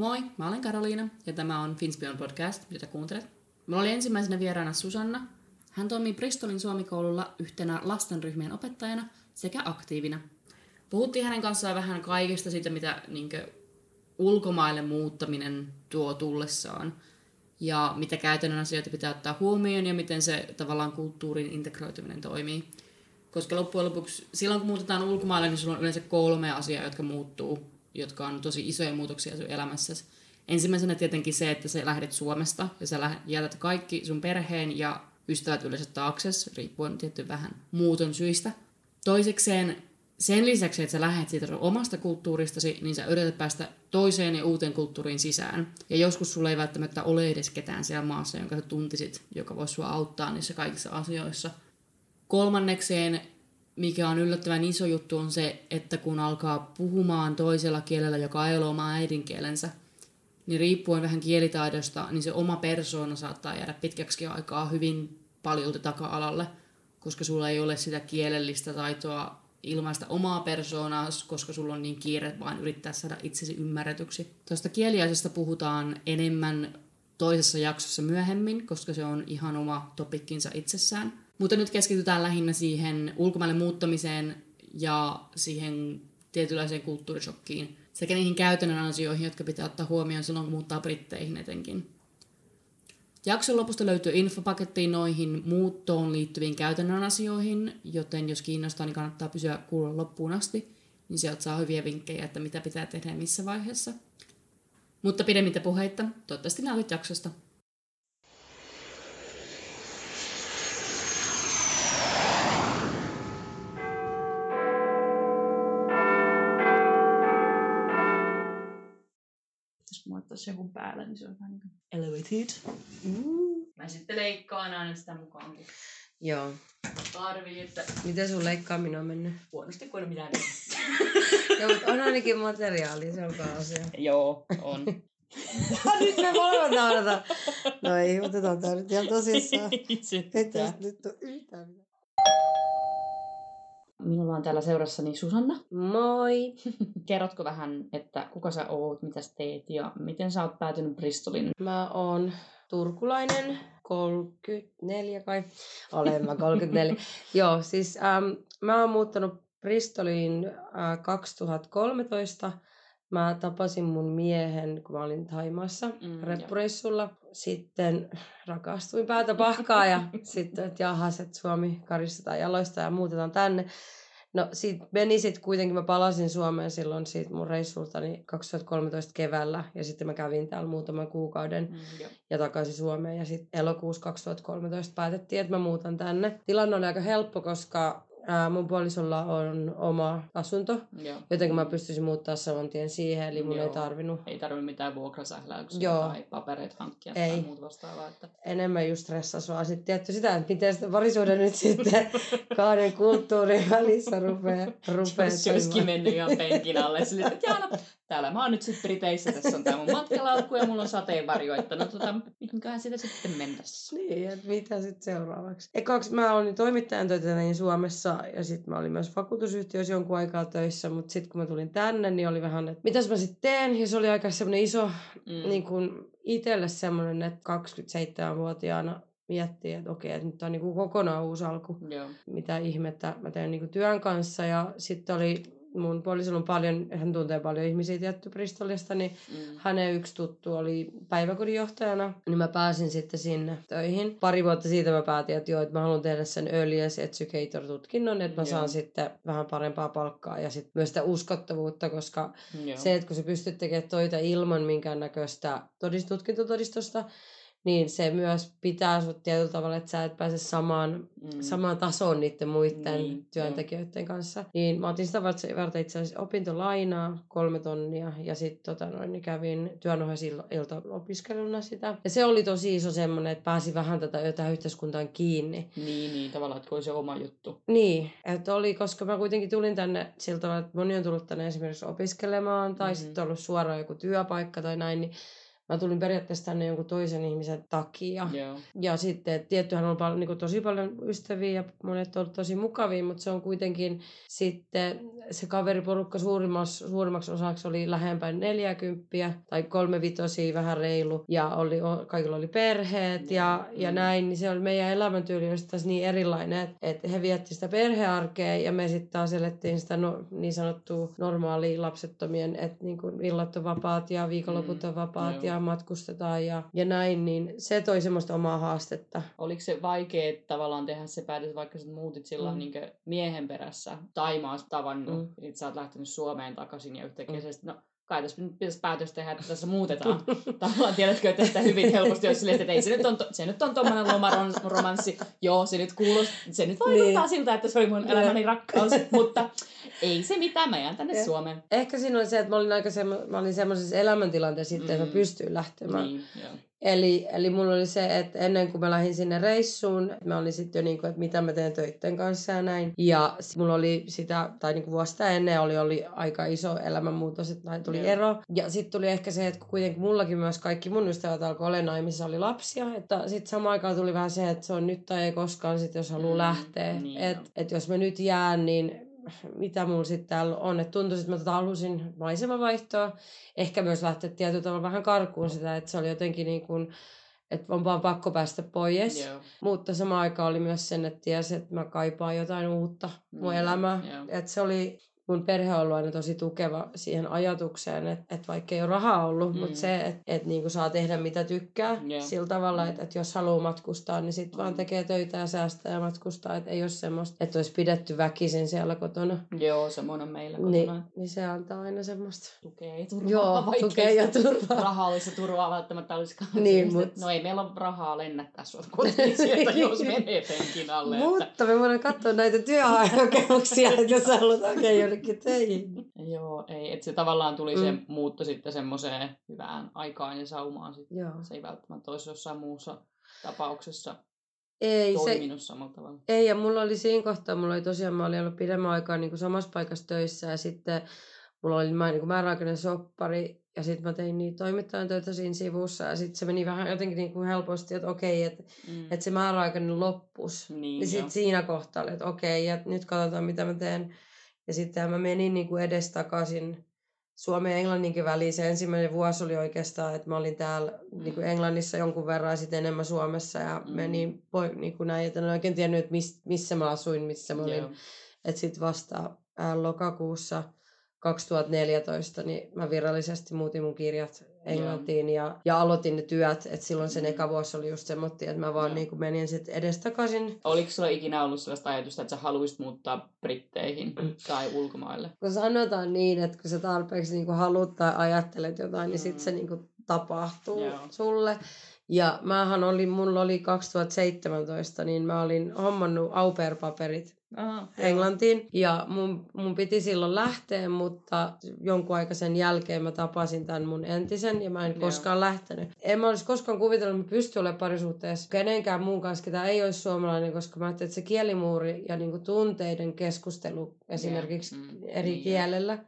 Moi, mä olen Karoliina ja tämä on Finspion podcast, jota kuuntelet. Mulla oli ensimmäisenä vieraana Susanna. Hän toimii Bristolin suomikoululla yhtenä lastenryhmien opettajana sekä aktiivina. Puhuttiin hänen kanssaan vähän kaikesta siitä, mitä niinkö, ulkomaille muuttaminen tuo tullessaan ja mitä käytännön asioita pitää ottaa huomioon ja miten se tavallaan kulttuurin integroituminen toimii. Koska loppujen lopuksi, silloin kun muutetaan ulkomaille, niin sulla on yleensä kolme asiaa, jotka muuttuu, jotka on tosi isoja muutoksia sun elämässäsi. Ensimmäisenä tietenkin se, että sä lähdet Suomesta ja sä jätät kaikki sun perheen ja ystävät yleensä taakse, riippuen tietty vähän muuton syistä. Toisekseen sen lisäksi, että sä lähdet siitä omasta kulttuuristasi, niin sä yrität päästä toiseen ja uuteen kulttuuriin sisään. Ja joskus sulla ei välttämättä ole edes ketään siellä maassa, jonka sä tuntisit, joka voisi sua auttaa niissä kaikissa asioissa. Kolmannekseen, mikä on yllättävän iso juttu, on se, että kun alkaa puhumaan toisella kielellä, joka ei ole oma äidinkielensä, niin riippuen vähän kielitaidosta, niin se oma persoona saattaa jäädä pitkäksi aikaa hyvin paljolti taka-alalle, koska sulla ei ole sitä kielellistä taitoa ilmaista omaa persoonaa, koska sulla on niin kiire vaan yrittää saada itsesi ymmärretyksi. Tuosta kieliaisesta puhutaan enemmän toisessa jaksossa myöhemmin, koska se on ihan oma topikkinsa itsessään. Mutta nyt keskitytään lähinnä siihen ulkomaille muuttamiseen ja siihen tietynlaiseen kulttuurishokkiin sekä niihin käytännön asioihin, jotka pitää ottaa huomioon silloin, kun muuttaa Britteihin etenkin. Jakson lopusta löytyy infopaketti noihin muuttoon liittyviin käytännön asioihin, joten jos kiinnostaa, niin kannattaa pysyä kuulla loppuun asti, niin sieltä saa hyviä vinkkejä, että mitä pitää tehdä missä vaiheessa. Mutta pidemmittä puheitta, toivottavasti nautit jaksosta. Jos joku päällä, niin se on vähän niin kuin elevated. Mm. Mä sitten leikkaan aina sitä mukaan, kun Joo. tarvii, että Miten sun leikkaaminen on mennyt? huonosti kuin mitään. Joo, mutta on ainakin materiaali, se on asia. Joo, on. nyt me molemmat naurataan. No ei, otetaan tää nyt ihan tosissaan. Ei tästä nyt ole yhtään mitään. Minulla on täällä seurassani Susanna. Moi! Kerrotko vähän, että kuka sä oot, mitä sä teet ja miten sä oot päätynyt Bristolin? Mä oon turkulainen, 34 kai. Olen mä 34. Joo, siis ähm, mä oon muuttanut Bristoliin äh, 2013. Mä tapasin mun miehen, kun mä olin Taimaassa mm, reppureissulla. Sitten rakastuin päätä pahkaa ja sitten, että jahas, että Suomi karistetaan jaloista ja muutetaan tänne. No sit meni sitten kuitenkin, mä palasin Suomeen silloin siitä mun reissultani 2013 keväällä ja sitten mä kävin täällä muutaman kuukauden mm, ja takaisin Suomeen ja sitten elokuussa 2013 päätettiin, että mä muutan tänne. Tilanne on aika helppo, koska Ää, mun puolisolla on oma asunto, Joo. joten mä pystyisin muuttaa saman tien siihen, eli mun Joo. ei tarvinnut. Ei tarvinnut mitään vuokrasähläyksiä tai papereita hankkia ei. tai muuta vastaavaa. Että... Enemmän just stressas vaan sitten tietty sitä, että miten sitä parisuuden nyt sitten kahden kulttuurin välissä rupeaa rupeaa Olisikin mennyt ihan penkin alle. Sille, että Jaana, täällä mä oon nyt sitten Briteissä, tässä on tää mun matkalaukku ja mulla on sateenvarjo, että no tota, mihinköhän sitä sitten mennä. Niin, että mitä sitten seuraavaksi. Ekaksi mä olin toimittajan töitä niin Suomessa ja sitten mä olin myös vakuutusyhtiössä jonkun aikaa töissä, mutta sitten kun mä tulin tänne, niin oli vähän, että mitäs mä sitten teen, ja se oli aika semmoinen iso, mm. niin kuin itselle semmoinen, että 27-vuotiaana miettii, että okei, että nyt on niin kuin kokonaan uusi alku. Joo. Mitä ihmettä mä teen niin kuin työn kanssa. Ja sitten oli mun puolisolla on paljon, hän tuntee paljon ihmisiä tietty Bristolista, niin mm. hänen yksi tuttu oli päiväkodin johtajana, niin mä pääsin sitten sinne töihin. Pari vuotta siitä mä päätin, että joo, että mä haluan tehdä sen Earliest Educator-tutkinnon, että mä saan sitten vähän parempaa palkkaa ja sitten myös sitä uskottavuutta, koska joo. se, että kun sä pystyt tekemään toita ilman minkäännäköistä todistutkintotodistusta, niin se myös pitää sut tietyllä tavalla, että sä et pääse samaan, mm. samaan tasoon niiden muiden niin, työntekijöiden jo. kanssa. Niin mä otin sitä varten itse asiassa opintolainaa kolme tonnia ja sitten tota noin, niin kävin työnohjaisilta opiskeluna sitä. Ja se oli tosi iso semmoinen, että pääsi vähän tätä tähän yhteiskuntaan kiinni. Niin, niin tavallaan, että oli se oma juttu. Niin, että oli, koska mä kuitenkin tulin tänne siltä tavalla, että moni on tullut tänne esimerkiksi opiskelemaan tai mm-hmm. sitten ollut suoraan joku työpaikka tai näin, niin mä tulin periaatteessa tänne jonkun toisen ihmisen takia. Joo. Ja sitten et tiettyhän on paljon, niin tosi paljon ystäviä ja monet on tosi mukavia, mutta se on kuitenkin sitten se kaveriporukka suurimmaksi, suurimmaksi osaksi oli lähempään 40 tai kolme vitosia vähän reilu ja oli, kaikilla oli perheet ja, ja näin, niin se oli meidän elämäntyyli oli taas niin erilainen, että, että he vietti sitä perhearkea ja me sitten taas elettiin sitä no, niin sanottua normaalia lapsettomien, että niin kuin illat on vapaat ja viikonloput mm. on vapaat mm. ja matkustetaan ja, ja näin, niin se toi semmoista omaa haastetta. Oliko se vaikea tavallaan tehdä se päätös, vaikka sä muutit silloin mm. niin miehen perässä Taimaassa tavannut, mm. Että sä oot lähtenyt Suomeen takaisin ja yhtäkkiä mm. se, no kai tässä nyt pitäisi päätös tehdä, että tässä muutetaan. Tavallaan tiedätkö, että sitä hyvin helposti jos silleen, että ei se nyt on, to, se nyt on tommonen lomaromanssi. Joo, se nyt kuuluu, se nyt vaikuttaa niin. siltä, että se oli mun elämäni rakkaus, mutta ei se mitään, mä jään tänne ja. Suomeen. Ehkä siinä oli se, että mä olin aika semmo, mä olin semmoisessa elämäntilanteessa mm. että mä mm. pystyin lähtemään. Niin, joo. Eli, eli mulla oli se, että ennen kuin mä lähdin sinne reissuun, mä olin sitten jo niin kuin, että mitä mä teen töitten kanssa ja näin. Ja mulla oli sitä, tai niin kuin vuosta ennen oli, oli aika iso elämänmuutos, että tuli yeah. ero. Ja sitten tuli ehkä se, että kuitenkin mullakin myös kaikki mun ystävät alkoi olla naimissa, oli lapsia. Että sitten samaan aikaan tuli vähän se, että se on nyt tai ei koskaan, sit jos haluaa mm, lähteä. Niin että et jos mä nyt jään, niin mitä mulla sitten täällä on. Että tuntui, että mä tota halusin maisemavaihtoa. Ehkä myös lähteä tietyllä tavalla vähän karkuun sitä, että se oli jotenkin niin kuin, että on vaan pakko päästä pois. Yeah. Mutta sama aika oli myös sen, että tiesi, että mä kaipaan jotain uutta mun yeah. elämää. Yeah. Että se oli mun perhe on ollut aina tosi tukeva siihen ajatukseen, että, että vaikka ei ole rahaa ollut, mm. mutta se, että, että niin kuin saa tehdä mitä tykkää yeah. sillä tavalla, että, että jos haluaa matkustaa, niin sitten mm. vaan tekee töitä ja säästää ja matkustaa, että ei ole semmoista, että olisi pidetty väkisin siellä kotona. Joo, semmoinen meillä kotona. Niin, niin se antaa aina semmoista. Tukea ja turvaa. Joo, tukea ja turvaa. Rahaa olisi turvaa välttämättä olisikaan. Niin, mut... No ei meillä ole rahaa lennättää sua kotiin sieltä, jos menee penkin alle. Mutta me voidaan katsoa näitä työhakemuksia, että jos haluat hakea jonnekin töihin. Joo, ei, että se tavallaan tuli mm. se muutto sitten semmoiseen hyvään aikaan ja saumaan sitten. Joo. Se ei välttämättä olisi jossain muussa tapauksessa ei, toiminut se, samalla tavalla. Ei, ja mulla oli siinä kohtaa, mulla oli tosiaan, mä olin ollut pidemmän aikaa niin kuin samassa paikassa töissä ja sitten mulla oli mä, niin kuin määräaikainen soppari ja sitten mä tein niitä toimittajan töitä siinä sivussa ja sitten se meni vähän jotenkin niin kuin helposti, että okei, että mm. että se määräaikainen loppus. Niin, ja sitten siinä kohtaa oli, että okei, ja nyt katsotaan mitä mä teen ja sitten mä menin niin kuin edestakaisin Suomen ja Englanninkin väliin. Se ensimmäinen vuosi oli oikeastaan, että mä olin täällä mm. niin kuin Englannissa jonkun verran ja sitten enemmän Suomessa. Ja mm. menin niin kuin näin, että en oikein tiennyt, että missä mä asuin, missä mä olin. Yeah. Että sitten vasta lokakuussa 2014 niin mä virallisesti muutin mun kirjat Englantiin ja, ja aloitin ne työt. Että silloin sen eka vuosi oli just semmoinen, että mä vaan niin kuin menin sitten edestakaisin. Oliko sulla ikinä ollut sellaista ajatusta, että sä haluaisit muuttaa Britteihin tai ulkomaille? Kun sanotaan niin, että kun sä tarpeeksi niin kuin haluat tai ajattelet jotain, niin sitten se niin kuin tapahtuu Joo. sulle. Ja mähän oli, mulla oli 2017, niin mä olin hommannut au paperit Aha, Englantiin. Ja mun, mun piti silloin lähteä, mutta jonkun aika sen jälkeen mä tapasin tämän mun entisen ja mä en Joo. koskaan lähtenyt. En mä olisi koskaan kuvitellut, että mä pystyn olemaan parisuhteessa kenenkään muun kanssa, ketä ei olisi suomalainen, koska mä ajattelin, että se kielimuuri ja niinku tunteiden keskustelu esimerkiksi yeah. mm. eri niin, kielellä,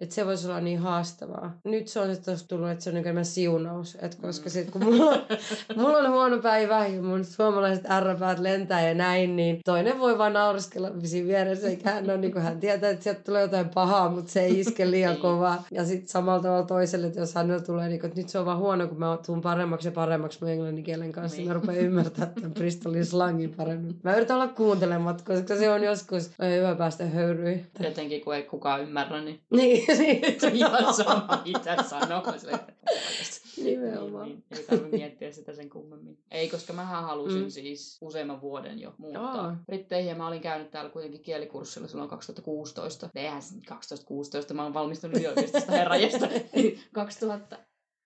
että se voisi olla niin haastavaa. Nyt se on sitten tullut, että se on niin siunaus. Et koska sit, kun mulla on, mulla on huono päivä ja mun suomalaiset ärräpäät lentää ja näin, niin toinen voi vaan nauriskella siinä vieressä. Eikä hän, on, niin kuin hän tietää, että sieltä tulee jotain pahaa, mutta se ei iske liian niin. kovaa. Ja sitten samalla tavalla toiselle, että jos hänellä tulee, niin kuin, että nyt se on vaan huono, kun mä tuun paremmaksi ja paremmaksi mun englannin kielen kanssa, niin. mä rupean ymmärtämään tämän Bristolin slangin paremmin. Mä yritän olla kuuntelematta, koska se on joskus hyvä päästä höyryihin. Jotenkin, kun ei kukaan ymmärrä, niin... niin niin. Ihan sama, mitä sanoo. Nimenomaan. Niin, niin, ei tarvitse miettiä sitä sen kummemmin. Ei, koska mä halusin mm. siis useamman vuoden jo muuttaa Aa. Britteihin. Ja mä olin käynyt täällä kuitenkin kielikurssilla silloin 2016. Eihän 2016, mä oon valmistunut yliopistosta herrajasta. 2000,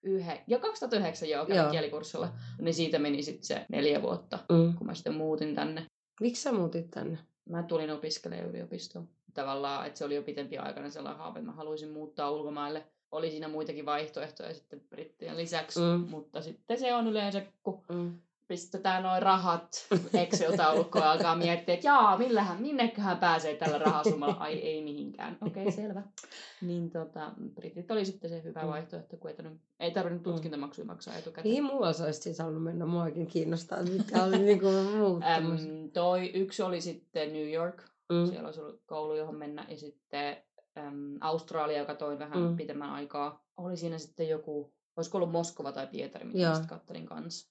yhe, jo 2009 joo, kävin joo. kielikurssilla. Niin siitä meni sitten se neljä vuotta, mm. kun mä sitten muutin tänne. Miksi sä muutit tänne? Mä tulin opiskelemaan yliopistoon tavallaan, että se oli jo pitempi aikana sellainen haave, että mä haluaisin muuttaa ulkomaille. Oli siinä muitakin vaihtoehtoja sitten brittien lisäksi, mm. mutta sitten se on yleensä, kun mm. pistetään noin rahat Excel-taulukkoon ja alkaa miettiä, että jaa, millähän, minneköhän pääsee tällä rahasummalla. Ai ei mihinkään. Okei, okay, selvä. Niin tota, britit oli sitten se hyvä Mm. vaihtoehto, kun ei tarvinnut, ei tarvinnut tutkintamaksuja maksaa etukäteen. Mihin muualla sä olisit siis halunnut mennä? Muakin kiinnostaa, mitkä oli niinku muut tämmöiset. Äm, toi yksi oli sitten New York. Mm. Siellä olisi ollut koulu, johon mennä. Ja sitten äm, Australia, joka toi vähän Mm. mm. pitemmän aikaa. Oli siinä sitten joku, olisiko ollut Moskova tai Pietari, mitä sitten kattelin kanssa.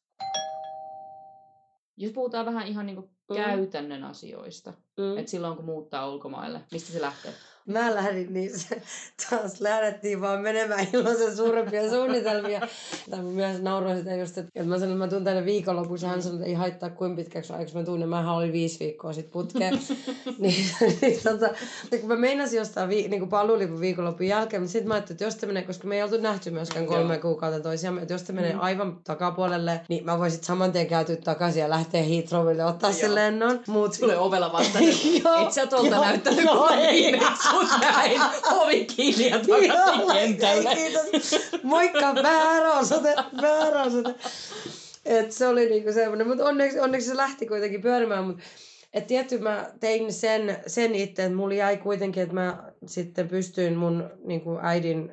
Jos puhutaan vähän ihan niinku Mm. käytännön asioista, Mm. että silloin kun muuttaa ulkomaille, mistä se lähtee? Mä lähdin, niin se, taas lähdettiin vaan menemään ilman sen suurempia suunnitelmia. Tai mä myös nauroin sitä just, että, mä sanoin, että mä tuun tänne viikonlopuksi. Hän sanoi, että ei haittaa kuin pitkäksi ajaksi mä tunnen. Mähän olin viisi viikkoa sitten putkeen. niin, niin tota, kun mä meinasin jostain vi, niin kuin paluulipun viikonlopun jälkeen, mutta sitten mä ajattelin, että jos te menee, koska me ei oltu nähty myöskään kolme Joo. kuukautta toisiamme, että jos te menee Mm. aivan takapuolelle, niin mä voisin saman tien kääntyä takaisin ja lähteä Heathrowille ottaa sen Joo. lennon. Mut, Tulee ovella vastaan, et sä tuolta näyttänyt, joo, kun ei. viimeksi sut näin. Ovi kiinni ja takaisin Joo, kentälle. ei, kiitos. Moikka, väärä osoite, väärä osoite. Et se oli niinku semmoinen, mutta onneksi, onneksi se lähti kuitenkin pyörimään. Mut, et tietty mä tein sen, sen itse, että mulla jäi kuitenkin, että mä sitten pystyin mun niinku äidin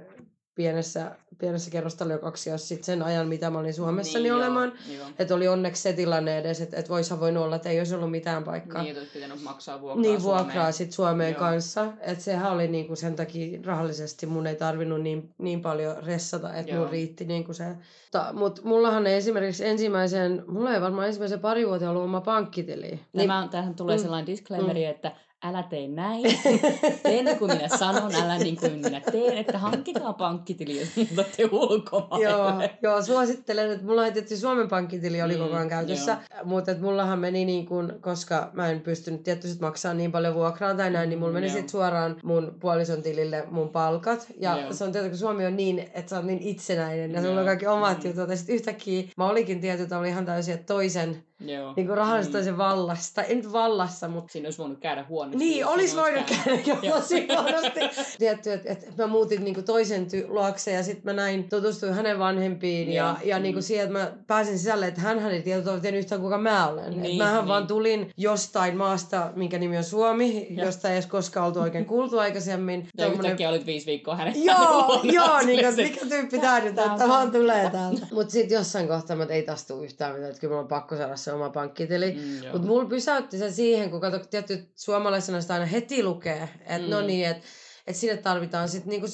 pienessä, pienessä kerrostaliokaksi sit sen ajan, mitä mä olin Suomessa, niin, joo, olemaan. Että oli onneksi se tilanne edes, että et voisihan voinut olla, että ei olisi ollut mitään paikkaa. Niin, että pitänyt maksaa vuokraa Niin vuokraa Suomeen. sit Suomeen Joo. kanssa. Että sehän oli niinku sen takia rahallisesti mun ei tarvinnut niin, niin paljon ressata, että mun riitti niinku se. Ta, mut mullahan ei esimerkiksi ensimmäisen, mulla ei varmaan ensimmäisen pari vuotta ollut oma pankkitili. Niin, Tämä, on- tähän tulee Mm. sellainen disclaimeri, että älä tee näin. Tee niin kuin minä sanon, älä niin kuin minä teen. Että hankkikaa pankkitili, jos muutatte ulkomaille. Joo, joo, suosittelen, että mulla ei tietysti Suomen pankkitili oli Mm, koko ajan käytössä, mutta että mullahan meni niin kuin, koska mä en pystynyt tietysti maksaa niin paljon vuokraa tai näin, niin mulla meni Joo. sitten suoraan mun puolison tilille mun palkat. Ja Joo. se on tietysti, kun Suomi on niin, että sä oot niin itsenäinen ja sulla Joo. on kaikki omat Mm. jutut. Ja sitten yhtäkkiä mä olikin tietyllä oli ihan täysin että toisen, Joo. niin kuin rahallisesti Mm. Tai ei nyt vallassa, mutta Siinä olisi voinut käydä huonosti. niin, olisi voinut käydä jo Joo. tosi huonosti. Tietty, että et mä muutin niinku toisen ty- luokse ja sitten mä näin, tutustuin hänen vanhempiin ja, ja niinku Mm. siihen, että mä pääsin sisälle, että hän ei tiedä yhtään kuka mä olen. Niin, Niin, mähän niin. vaan tulin jostain maasta, minkä nimi on Suomi, Joo. josta ei edes koskaan oltu oikein kuultu aikaisemmin. Ja Tommonen- yhtäkkiä olit viisi viikkoa hänen Joo, joo, niin kuin, mikä tyyppi tää nyt, että vaan tulee täältä. Mutta sitten jossain kohtaa, että ei taas tule yhtään mitään, että kyllä mulla on pakko saada se oma pankkitili. Mm. Mutta mulla pysäytti se siihen, kun kato, tietty suomalaisena sitä aina heti lukee, että Mm. no niin, että et sinne tarvitaan sitten niinku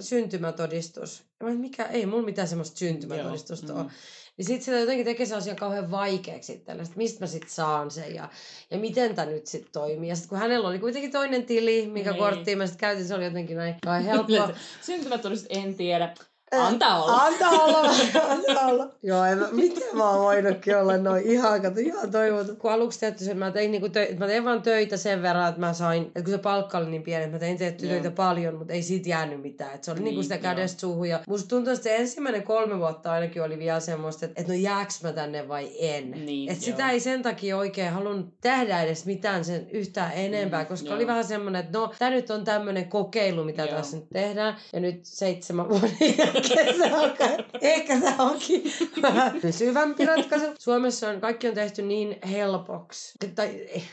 syntymätodistus. Ja mä, mikä, ei mulla mitään semmoista syntymätodistusta Joo, ole. mm. Niin sitten sitä jotenkin tekee se asian kauhean vaikeaksi itselle, että mistä mä sitten saan sen ja, ja miten tämä nyt sitten toimii. Ja sitten kun hänellä oli kuitenkin toinen tili, mikä Niin. korttiin mä sitten käytin, se oli jotenkin näin kai helppoa. Syntymätodistus en tiedä. Antaa olla. Antaa olla, antaa olla. Joo, en mä, miten mä oon voinutkin olla noin ihan, kato, ihan toivottu. Kun aluksi tietysti, että mä tein, niinku tö, mä tein vaan töitä sen verran, että mä sain, että kun se palkka oli niin pieni, että mä tein tehty Joo. töitä paljon, mutta ei siitä jäänyt mitään. Että se oli niin, niinku Niin, sitä joo. kädestä suuhun. Ja musta tuntuu, että se ensimmäinen kolme vuotta ainakin oli vielä semmoista, että, että no jääks mä tänne vai en. Niin, että joo. sitä ei sen takia oikein halunnut tehdä edes mitään sen yhtään enempää, Mm, koska joo. oli vähän semmoinen, että no, tämä nyt on tämmöinen kokeilu, mitä Joo. tässä nyt tehdään. Ja nyt seitsemän vuoden se ehkä tämä onkin vähän pysyvämpi ratkaisu. Suomessa on, kaikki on tehty niin helpoksi, tai ei,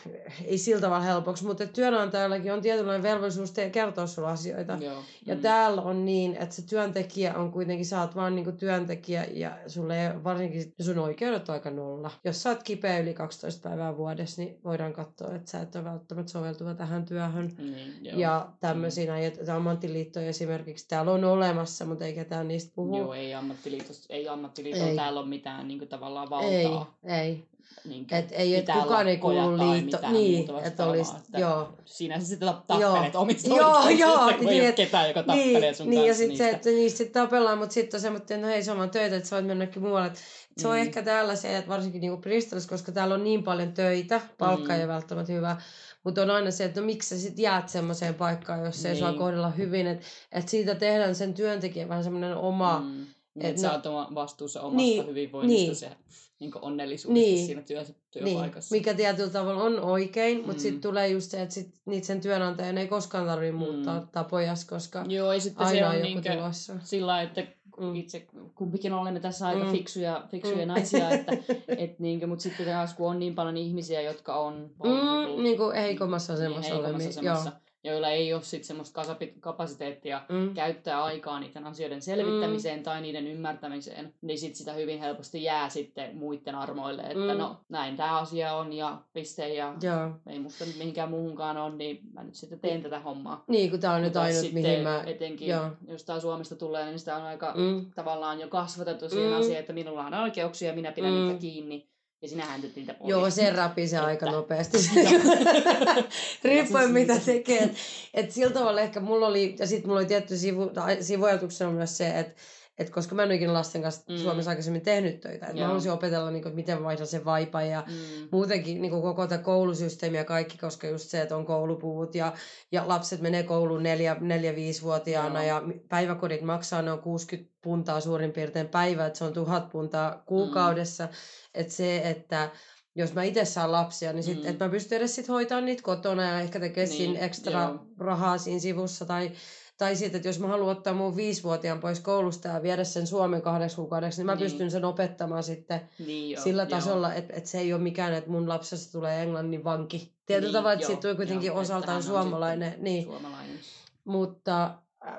ei sillä tavalla helpoksi, mutta työnantajallakin on tietynlainen velvollisuus te- kertoa sulle asioita. Joo. Ja mm. täällä on niin, että se työntekijä on kuitenkin, sä oot vaan niinku työntekijä ja sulle ei, varsinkin sun oikeudet on aika nolla. Jos sä oot kipeä yli 12 päivää vuodessa, niin voidaan katsoa, että sä et ole välttämättä soveltuva tähän työhön. Joo. Ja tämmöisiä näitä ammattiliittoja esimerkiksi täällä on olemassa, mutta ei ketään niistä puhu. Joo, ei ammattiliitosta, ei ammattiliitolla Ei. täällä ole mitään niin kuin, tavallaan ei, valtaa. ei. Niin Et ei, et kukaan ei kuulu liitto. Niin, että vastaavaa, olisi, että joo. Siinä sä sitten tappelet Joo. omista Joo, oikeuksista, joo, kun niin, ei ole et- ketään, joka tappelee niin, sun niin, ja kanssa sitten se, että niistä sitten tapellaan, mutta sitten on semmoinen, että no hei, se on töitä, että sä voit mennä jonnekin muualle. Et Se on Mm. ehkä täällä se, että varsinkin niinku Bristolissa, koska täällä on niin paljon töitä, palkka Mm. ei ole välttämättä hyvä, mutta on aina se, että no miksi sä sitten jäät semmoiseen paikkaan, jos ei Niin. sua kohdella hyvin, että et siitä tehdään sen työntekijän vähän semmoinen oma, Mm. Niin, et että sä no- oot oma vastuussa omasta Niin, hyvinvoinnista niin. ja niin onnellisuudesta Niin. siinä työ, niin, työpaikassa. mikä tietyllä tavalla on oikein, mutta Mm. sitten tulee just se, että sit, niitä sen työnantajan ei koskaan tarvitse muuttaa Mm. tapojas, koska Joo, ja sitten se aina on on joku niinkö tulossa. sillä että mm. itse kumpikin olemme tässä aika mm. fiksuja, fiksuja mm. naisia, että et niinkö, mutta sitten taas kun on niin paljon ihmisiä, jotka on... Mm, niin kuin heikommassa asemassa niin, heikommassa asemassa. Joilla ei ole sit semmoista kapasiteettia mm. käyttää aikaa niiden asioiden selvittämiseen mm. tai niiden ymmärtämiseen, niin sit sitä hyvin helposti jää sitten muiden armoille, että mm. no näin tämä asia on ja piste ja Joo. ei musta nyt mihinkään muuhunkaan on, niin mä nyt sitten teen tätä hommaa. Niin, kun tämä on nyt ainut, sitten, mihin mä... Etenkin, Joo. jos tämä Suomesta tulee, niin sitä on aika mm. tavallaan jo kasvatettu siihen mm. asiaan, että minulla on oikeuksia ja minä pidän mm. niitä kiinni. Ja sinä häntyt niitä pois. Joo, se rapi se aika nopeasti. Riippuen mitä tekee. Et, et sillä tavalla ehkä mulla oli, ja sitten mulla oli tietty sivu, sivuajatuksena myös se, että et koska mä en ole ikinä lasten kanssa mm. Suomessa aikaisemmin tehnyt töitä. Et mä haluaisin opetella, niin kuin, miten vaihdan sen vaipan ja mm. muutenkin niin kuin, koko tämä koulusysteemi ja kaikki, koska just se, että on koulupuvut ja, ja lapset menee kouluun 4-5-vuotiaana ja päiväkodit maksaa noin 60 puntaa suurin piirtein päivä, että se on tuhat puntaa kuukaudessa. Mm. Että se, että jos mä itse saan lapsia, niin sit, mm. että mä pystyn edes sit hoitamaan niitä kotona ja ehkä tekemään niin, siinä ekstra joo. rahaa siinä sivussa tai tai sitten, että jos mä haluan ottaa mun viisivuotiaan pois koulusta ja viedä sen Suomen kahdeksi kuukaudeksi, niin mä niin. pystyn sen opettamaan sitten niin jo, sillä tasolla, että, että se ei ole mikään, että mun lapsesta tulee englannin vanki. Tietyllä niin, tavalla, että siitä tulee kuitenkin jo, osaltaan suomalainen. Niin. suomalainen. Mutta,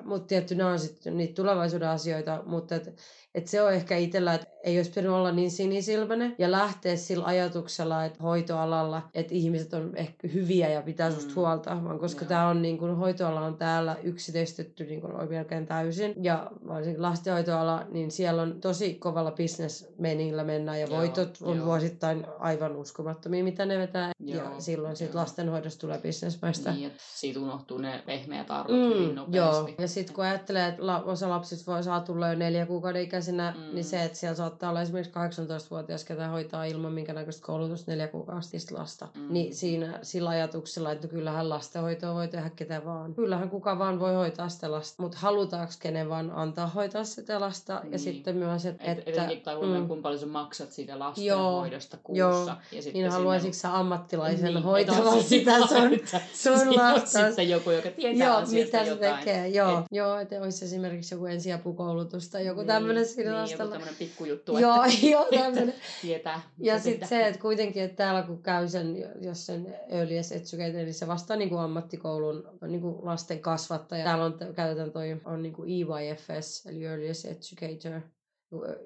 mutta tietty nämä on sitten niitä tulevaisuuden asioita, mutta et, et se on ehkä itsellä, että ei olisi pitänyt olla niin sinisilmäinen ja lähteä sillä ajatuksella, että hoitoalalla, että ihmiset on ehkä hyviä ja pitää susta mm. huolta, vaan koska tämä on niin kuin, hoitoala on täällä yksityistetty niin kuin melkein täysin ja varsinkin lastenhoitoala, niin siellä on tosi kovalla bisnesmenillä mennään ja voitot joo, on joo. vuosittain aivan uskomattomia, mitä ne vetää joo, ja silloin sitten lastenhoidosta tulee bisnesmäistä. Niin, että siitä unohtuu ne pehmeät arvot mm, hyvin nopeasti. Joo, ja sitten kun ajattelee, että osa lapsista voi saa tulla jo neljä kuukauden ikäisenä, mm. niin se, että siellä saattaa olla esimerkiksi 18-vuotias, ketä hoitaa ilman näköistä koulutusta neljä kuukautista lasta. Mm. Niin siinä sillä ajatuksella, että kyllähän lastenhoitoa voi tehdä ketä vaan. Kyllähän kuka vaan voi hoitaa sitä lasta, mutta halutaanko kenen vaan antaa hoitaa sitä lasta. Niin. Ja sitten myös, että... Et, etenkin tai mm. kuinka paljon sä maksat siitä lastenhoidosta kuussa. Joo. Ja sitten niin haluaisitko sä ammattilaisen niin, hoitamaan sitä sun, sun lasta? Sitten joku, joka tietää Joo, mitä se tekee. Joo, et, Joo että olisi esimerkiksi joku ensiapukoulutus tai joku niin, tämmöinen siinä niin, lastalla. Joku tämmöinen pikkujuttu. Joo, joo, tämmöinen. Tietää. Ja sitten se, että kuitenkin, että täällä kun käy sen, jos sen early educator, niin se vastaa niin kuin ammattikoulun niin kuin lasten kasvattaja. Täällä on, käytetään toi, on niin kuin EYFS, eli Early Educator.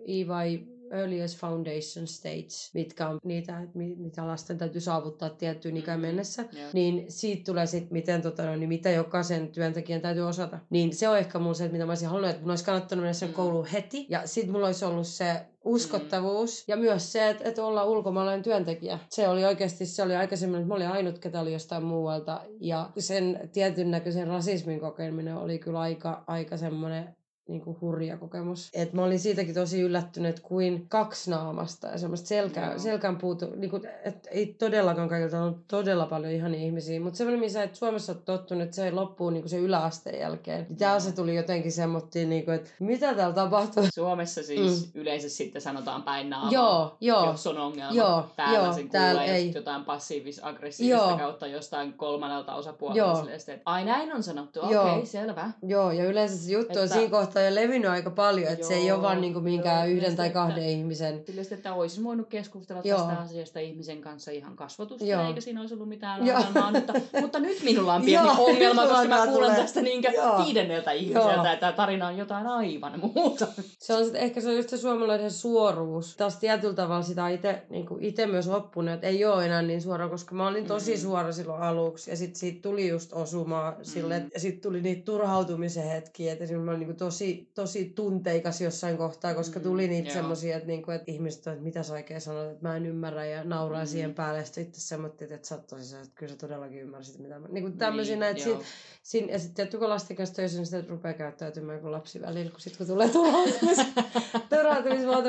EY Earliest Foundation States, mitkä on niitä, mitä lasten täytyy saavuttaa tiettyyn ikään mm-hmm. mennessä, yeah. niin siitä tulee sitten, miten, tota, no, niin mitä jokaisen työntekijän täytyy osata. Niin se on ehkä mun se, että mitä mä olisin halunnut, että mun olisi kannattanut mennä sen mm. kouluun heti, ja sitten mulla olisi ollut se uskottavuus mm. ja myös se, että, että olla ulkomaalainen työntekijä. Se oli oikeasti, se oli aikaisemmin, että mä olin ainut, ketä oli jostain muualta ja sen tietyn näköisen rasismin kokeminen oli kyllä aika, aika semmoinen niin kuin hurja kokemus. Et mä olin siitäkin tosi yllättynyt, kuin kaksi naamasta ja semmoista selkä, no. selkään puutu. Niin kuin, et ei todellakaan kaikilta on todella paljon ihan ihmisiä, mutta semmoinen, missä et Suomessa on tottunut, että se loppuu niin kuin se yläasteen jälkeen. Niin täällä se tuli jotenkin semmoittiin, niin kuin, että mitä täällä tapahtuu. Suomessa siis mm. yleensä sitten sanotaan päin naamaa, joo, joo. jos on ongelma. Joo, täällä joo, sen täällä ei. jotain passiivis-aggressiivista kautta jostain kolmannelta osapuolelta. Että ai näin on sanottu, okei, okay, selvä. Joo, ja yleensä se juttu että... on siinä kohtaa, kohtaa jo levinnyt aika paljon, että Joo, se ei ole vaan niinku minkään joo, yhden tai kahden että, ihmisen. Kyllä, että olisin voinut keskustella Joo. tästä asiasta ihmisen kanssa ihan kasvatusta, Joo. eikä siinä olisi ollut mitään ongelmaa, mutta, mutta nyt minulla on pieni Joo, ongelma, koska mä kuulen tulee. tästä niinkö viidenneltä ihmiseltä, että tarina on jotain aivan muuta. Se on sitten ehkä se on just se suomalainen suoruus. Taas tietyllä tavalla sitä itse niinku myös oppunut, että ei ole enää niin suora, koska mä olin tosi mm. suora silloin aluksi ja sitten siitä tuli just osumaa mm. sille, ja sitten tuli niitä turhautumisen hetkiä, että mä olin niinku tosi tosi, tunteikas jossain kohtaa, koska tuli mm, niitä semmoisia, että, niinku, että ihmiset että mitä sä oikein sanot, että mä en ymmärrä ja nauraa mm. siihen päälle. Ja sitten semmoittiin, että sä oot tosi että kyllä sä todellakin ymmärsit, mitä mä... Niinku tämmöisiä niin, näitä. Sit, sin, ja sitten kun lasten kanssa töissä, niin sitä rupeaa käyttäytymään kuin lapsi välillä, kun sitten kun tulee turhautumisvuote.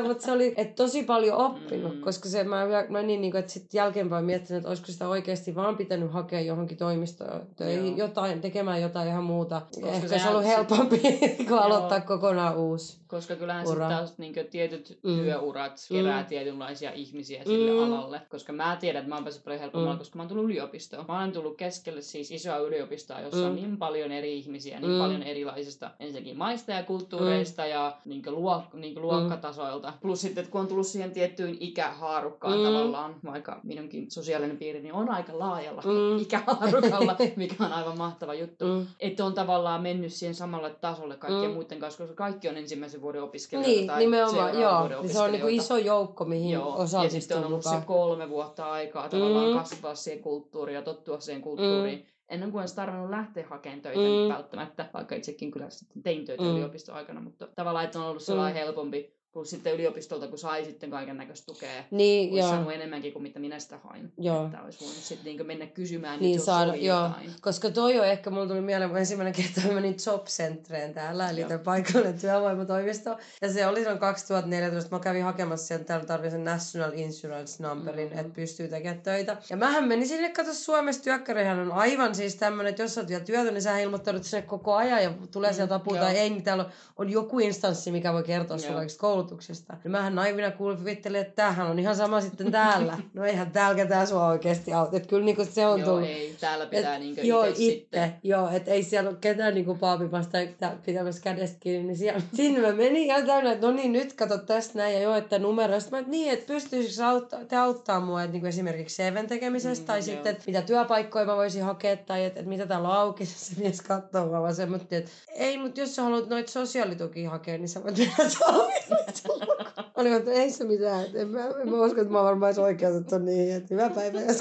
mutta se oli että tosi paljon oppinut, mm. koska se, mä, mä niin, niin kuin, että sitten jälkeenpäin miettinyt, että olisiko sitä oikeasti vaan pitänyt hakea johonkin toimistoon töihin, jotain, tekemään jotain ihan muuta. Koska Ehkä se, olisi ollut helpompi, kun aloittaa aloittaa kokonaan uusi. Koska kyllähän sitten taas niin tietyt Mm. mm. työurat kerää Mm. mm. tietynlaisia ihmisiä sille Mm. mm. alalle. Koska mä tiedän, että mä oon päässyt paljon helpommalla, Mm. mm. koska mä oon tullut yliopistoon. Mä olen tullut keskelle siis isoa yliopistoa, jossa Mm. mm. on niin paljon eri ihmisiä, niin Mm. mm. paljon erilaisista ensinnäkin maista ja kulttuureista mm. ja niin luok, niin luokkatasoilta. Plus sitten, että kun on tullut siihen tiettyyn ikähaarukkaan Mm. mm. tavallaan, vaikka minunkin sosiaalinen piiri niin on aika laajalla Mm. mm. ikähaarukalla, mikä on aivan mahtava juttu. Mm. Että on tavallaan mennyt siihen samalle tasolle kaikkien Mm. mm. Muiden kanssa, koska kaikki on ensimmäisen vuoden opiskelijoita Niin, tai nimenomaan, joo. Niin se on niinku opiskelijoita. iso joukko, mihin Joo, ja sitten on ollut se mukaan. kolme vuotta aikaa tavallaan Mm. kasvaa siihen kulttuuriin ja tottua siihen kulttuuriin. Ennen kuin olisi tarvinnut lähteä hakemaan töitä Mm. mm. välttämättä, vaikka itsekin kyllä sitten tein töitä Mm. mm. yliopistoaikana, mutta tavallaan, että on ollut sellainen Mm. helpompi. Plus sitten yliopistolta, kun sai sitten kaiken näköistä tukea, Niin, olisi joo. saanut enemmänkin kuin mitä minä sitä hain. Joo. Että olisi voinut sitten niin mennä kysymään, Niin saada, joo. jotain. Koska toi on ehkä, mulla tuli mieleen, mun ensimmäinen kerta mä menin Jobcentreen täällä, eli Joo. tämän paikallinen työvoimatoimisto. Ja se oli silloin 2014, mä kävin hakemassa sieltä, täällä tarvitsin sen National Insurance Numberin, Mhm. että pystyy tekemään töitä. Ja mähän menin sinne, kato Suomessa työkkärihän on aivan siis tämmönen, että jos sä oot vielä työtön, niin sä ilmoittaudut sinne koko ajan ja tulee Mm, sieltä apua joo. tai ei, niin täällä on, on joku instanssi, mikä voi kertoa sulle. Koulutuksesta. Ja mähän naivina kuvittelin, että tämähän on ihan sama sitten täällä. No eihän täällä ketään sua oikeasti auta. Että kyllä niinku se on Joo, tullut. ei. Täällä pitää Et, niinku joo, itse itse, sitten. joo, että ei siellä ole ketään niinku tä- pitämässä kädestä kiinni, niin siellä, sinne mä menin ihan täynnä, että no niin, nyt kato tästä näin ja joo, että numero. Sitten mä, että niin, että pystyisikö auttaa, te auttaa mua, että niinku esimerkiksi CVn tekemisestä Mm, tai joo. sitten, että mitä työpaikkoja mä voisin hakea tai että, että mitä täällä on auki. Se mies katsoo vaan semmoinen, että ei, mutta jos sä haluat noita sosiaalitukia hakea, niin sä voit mennä Suomeen. Oli, että ei se mitään, että en mä, en mä usko, että mä varmaan olisi oikeassa, että on niin, että hyvä päivä, jos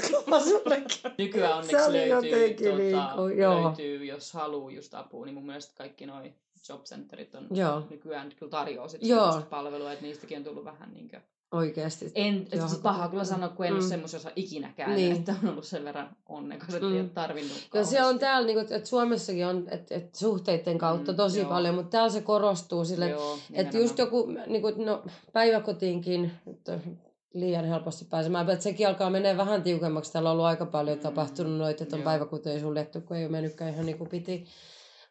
sullekin. Nykyään Se onneksi oli löytyy, jotenkin tota, niinku, joo. löytyy, jos haluaa just apua, niin mun mielestä kaikki noi jobcenterit on Joo. nykyään kyllä tarjoaa sit Joo. semmoista palvelua, että niistäkin on tullut vähän niinkö... Oikeasti. En, Joo, siis paha kyllä sanoa, kun en mm. Ole semmoisessa ikinäkään, Niin. niin. että on ollut sen verran onnekas, että Mm. ei ole tarvinnut Ja se on täällä, niin että Suomessakin on et, et suhteiden kautta Mm, tosi joo. paljon, mutta täällä se korostuu sille, että Joo, et just joku, niin kuin, no, päiväkotiinkin, että liian helposti pääsemään, että sekin alkaa menee vähän tiukemmaksi. Täällä on ollut aika paljon Mm, tapahtunut noita, että on päiväkoteja suljettu, kun ei ole mennytkään ihan niin kuin piti.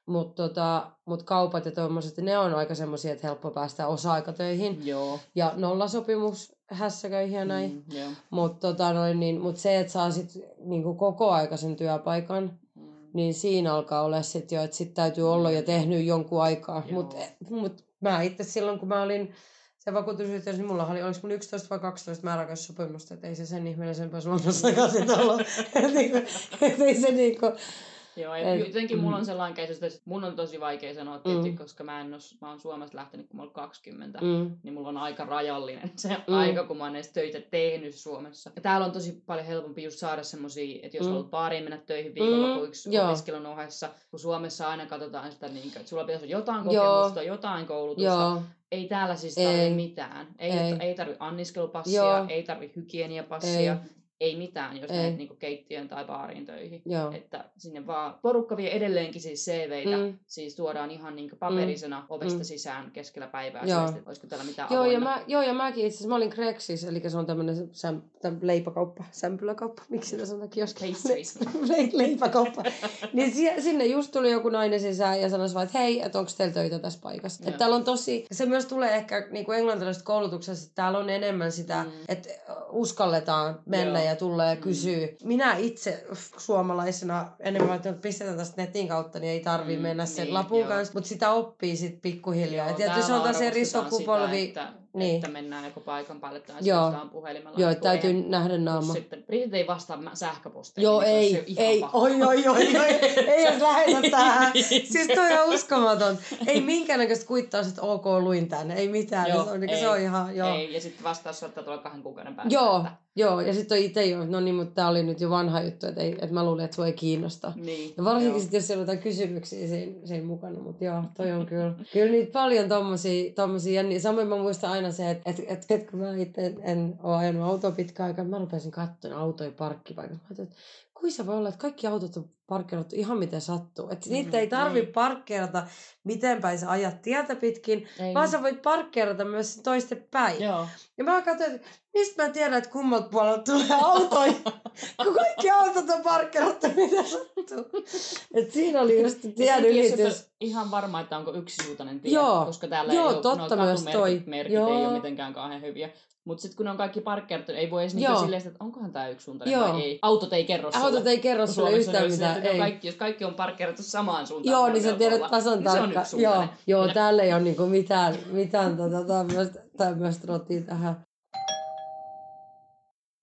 Mutta tota, mut kaupat ja tuommoiset, ne on aika semmoisia, että helppo päästä osa-aikatöihin. Joo. Ja nollasopimus hässäköihin ja näin. Mm, joo. Mutta tota noin, niin, mut se, että saa sit niinku koko aikaisen työpaikan, Mm. niin siinä alkaa olla sit jo, että sit täytyy olla jo tehnyt jonkun aikaa. Mutta mut mä itse silloin, kun mä olin se vakuutusyhteys, niin mulla oli, oliko mun 11 vai 12 määräaikaissopimusta, että ei se sen ihmeellisempää Suomessakaan sit ollut. Et niinku, et ei se niinku, Joo, Et- et, jotenkin mulla mm. on sellainen käsitys, että mun on tosi vaikea sanoa tietysti, koska mä, en os, mä oon Suomesta lähtenyt, kun mä oon 20. mm, niin mulla on aika rajallinen se Mm. mm. aika, kun mä oon edes töitä tehnyt Suomessa. Ja täällä on tosi paljon helpompi just saada semmosia, että jos Mm. mm. haluat baariin mennä töihin viikonlopuiksi Mm, mm. joo. opiskelun ohessa, kun Suomessa aina katsotaan sitä, niin, että sulla pitäisi olla jotain Joo. kokemusta, jotain koulutusta. joo, Ei täällä siis tarvi Ei. mitään. Ei, Ei. ei. ei tarvi anniskelupassia, Joo. ei tarvi hygieniapassia, Ei. Ei, mitään, jos Ei. menet niinku keittiön tai baariin töihin. joo. Että sinne vaan porukka vie edelleenkin siis CVitä, Mm. mm. siis tuodaan ihan niinku paperisena mm. ovesta Mm. sisään keskellä päivää, Joo. että olisiko täällä mitään Joo, ja, mä, joo, ja mäkin itse asiassa, mä olin Krexis, eli se on tämmöinen säm, täm, leipäkauppa, sämpyläkauppa, miksi sitä sanotaan kioski? Le- leipäkauppa. niin si- sinne just tuli joku nainen sisään ja sanoi vaan, että hei, että onko teillä töitä tässä paikassa. Että täällä on tosi, se myös tulee ehkä niin kuin englantilaisesta koulutuksesta, että täällä on enemmän sitä, mm. Mm. että uskalletaan mennä Ja tulee Mm. kysyä. Minä itse suomalaisena enemmän että pistetään tästä netin kautta, niin ei tarvi Mm, mennä sen niin, lapun joo. kanssa, mutta sitä oppii sitten pikkuhiljaa. Joo, Ja tietysti se on taas eri sukupolvi. Sitä, että, Niin. että mennään joko paikan päälle tai soitetaan puhelimella. Joo, että täytyy nähdä naama. Sitten britit ei vastaa sähköposteihin. Joo, niin ei, ei, oi, oi, oi, oi, ei jos lähetä tähän. Siis toi on uskomaton. Ei minkäännäköistä kuittausta, että ok, luin tänne, ei mitään. Joo, se, on, niin, ei, se on ihan, joo. Ei, ja sitten vastaus soittaa tuolla kahden kuukauden päästä. Joo, Että, joo, ja sitten itse jo, no niin, mutta tää oli nyt jo vanha juttu, että, ei, että mä luulin, että sua ei kiinnosta. niin, Ja varsinkin joo. sit, jos siellä on jotain kysymyksiä siinä, siinä mukana, mutta joo, toi on kyllä, kyllä niitä paljon tommosia, tommosia ja niin, samoin mä muistan aina se, että et, et, et, kun mä itse en, ole ajanut autoa pitkään aikaa, mä rupesin katsomaan autoja parkkipaikat. Mä että kuin se voi olla, että kaikki autot on parkkeerattu ihan miten sattuu. Että mm, niitä ei tarvi niin. parkkeerata miten päin sä ajat tietä pitkin, Ei. vaan sä voit parkkeerata myös toisten päin. Joo. Ja mä katsoin, että mistä mä tiedän, että kummalta puolelta tulee autoja, kun kaikki autot on parkkeerattu, mitä sattuu. Et siinä oli just tien ylitys. ihan varma, että onko yksisuuntainen tie, Joo. koska täällä Joo, ei ole, totta myös toi. merkit Joo. ei ole mitenkään kauhean hyviä. Mutta sitten kun on kaikki parkkeerattu, ei voi edes niinku silleen, että onkohan tämä yksisuuntainen Joo. vai ei. Autot ei kerro sulle. Autot ei kerro sulle yhtään mitään. Ei. Kaikki, jos kaikki on parkkeerattu samaan suuntaan. Joo, niin sä tiedät puolella, tasan niin tarkkaan. Joo, joo täällä ei ole niinku mitään, mitään tota, tämmöistä rotia tähän.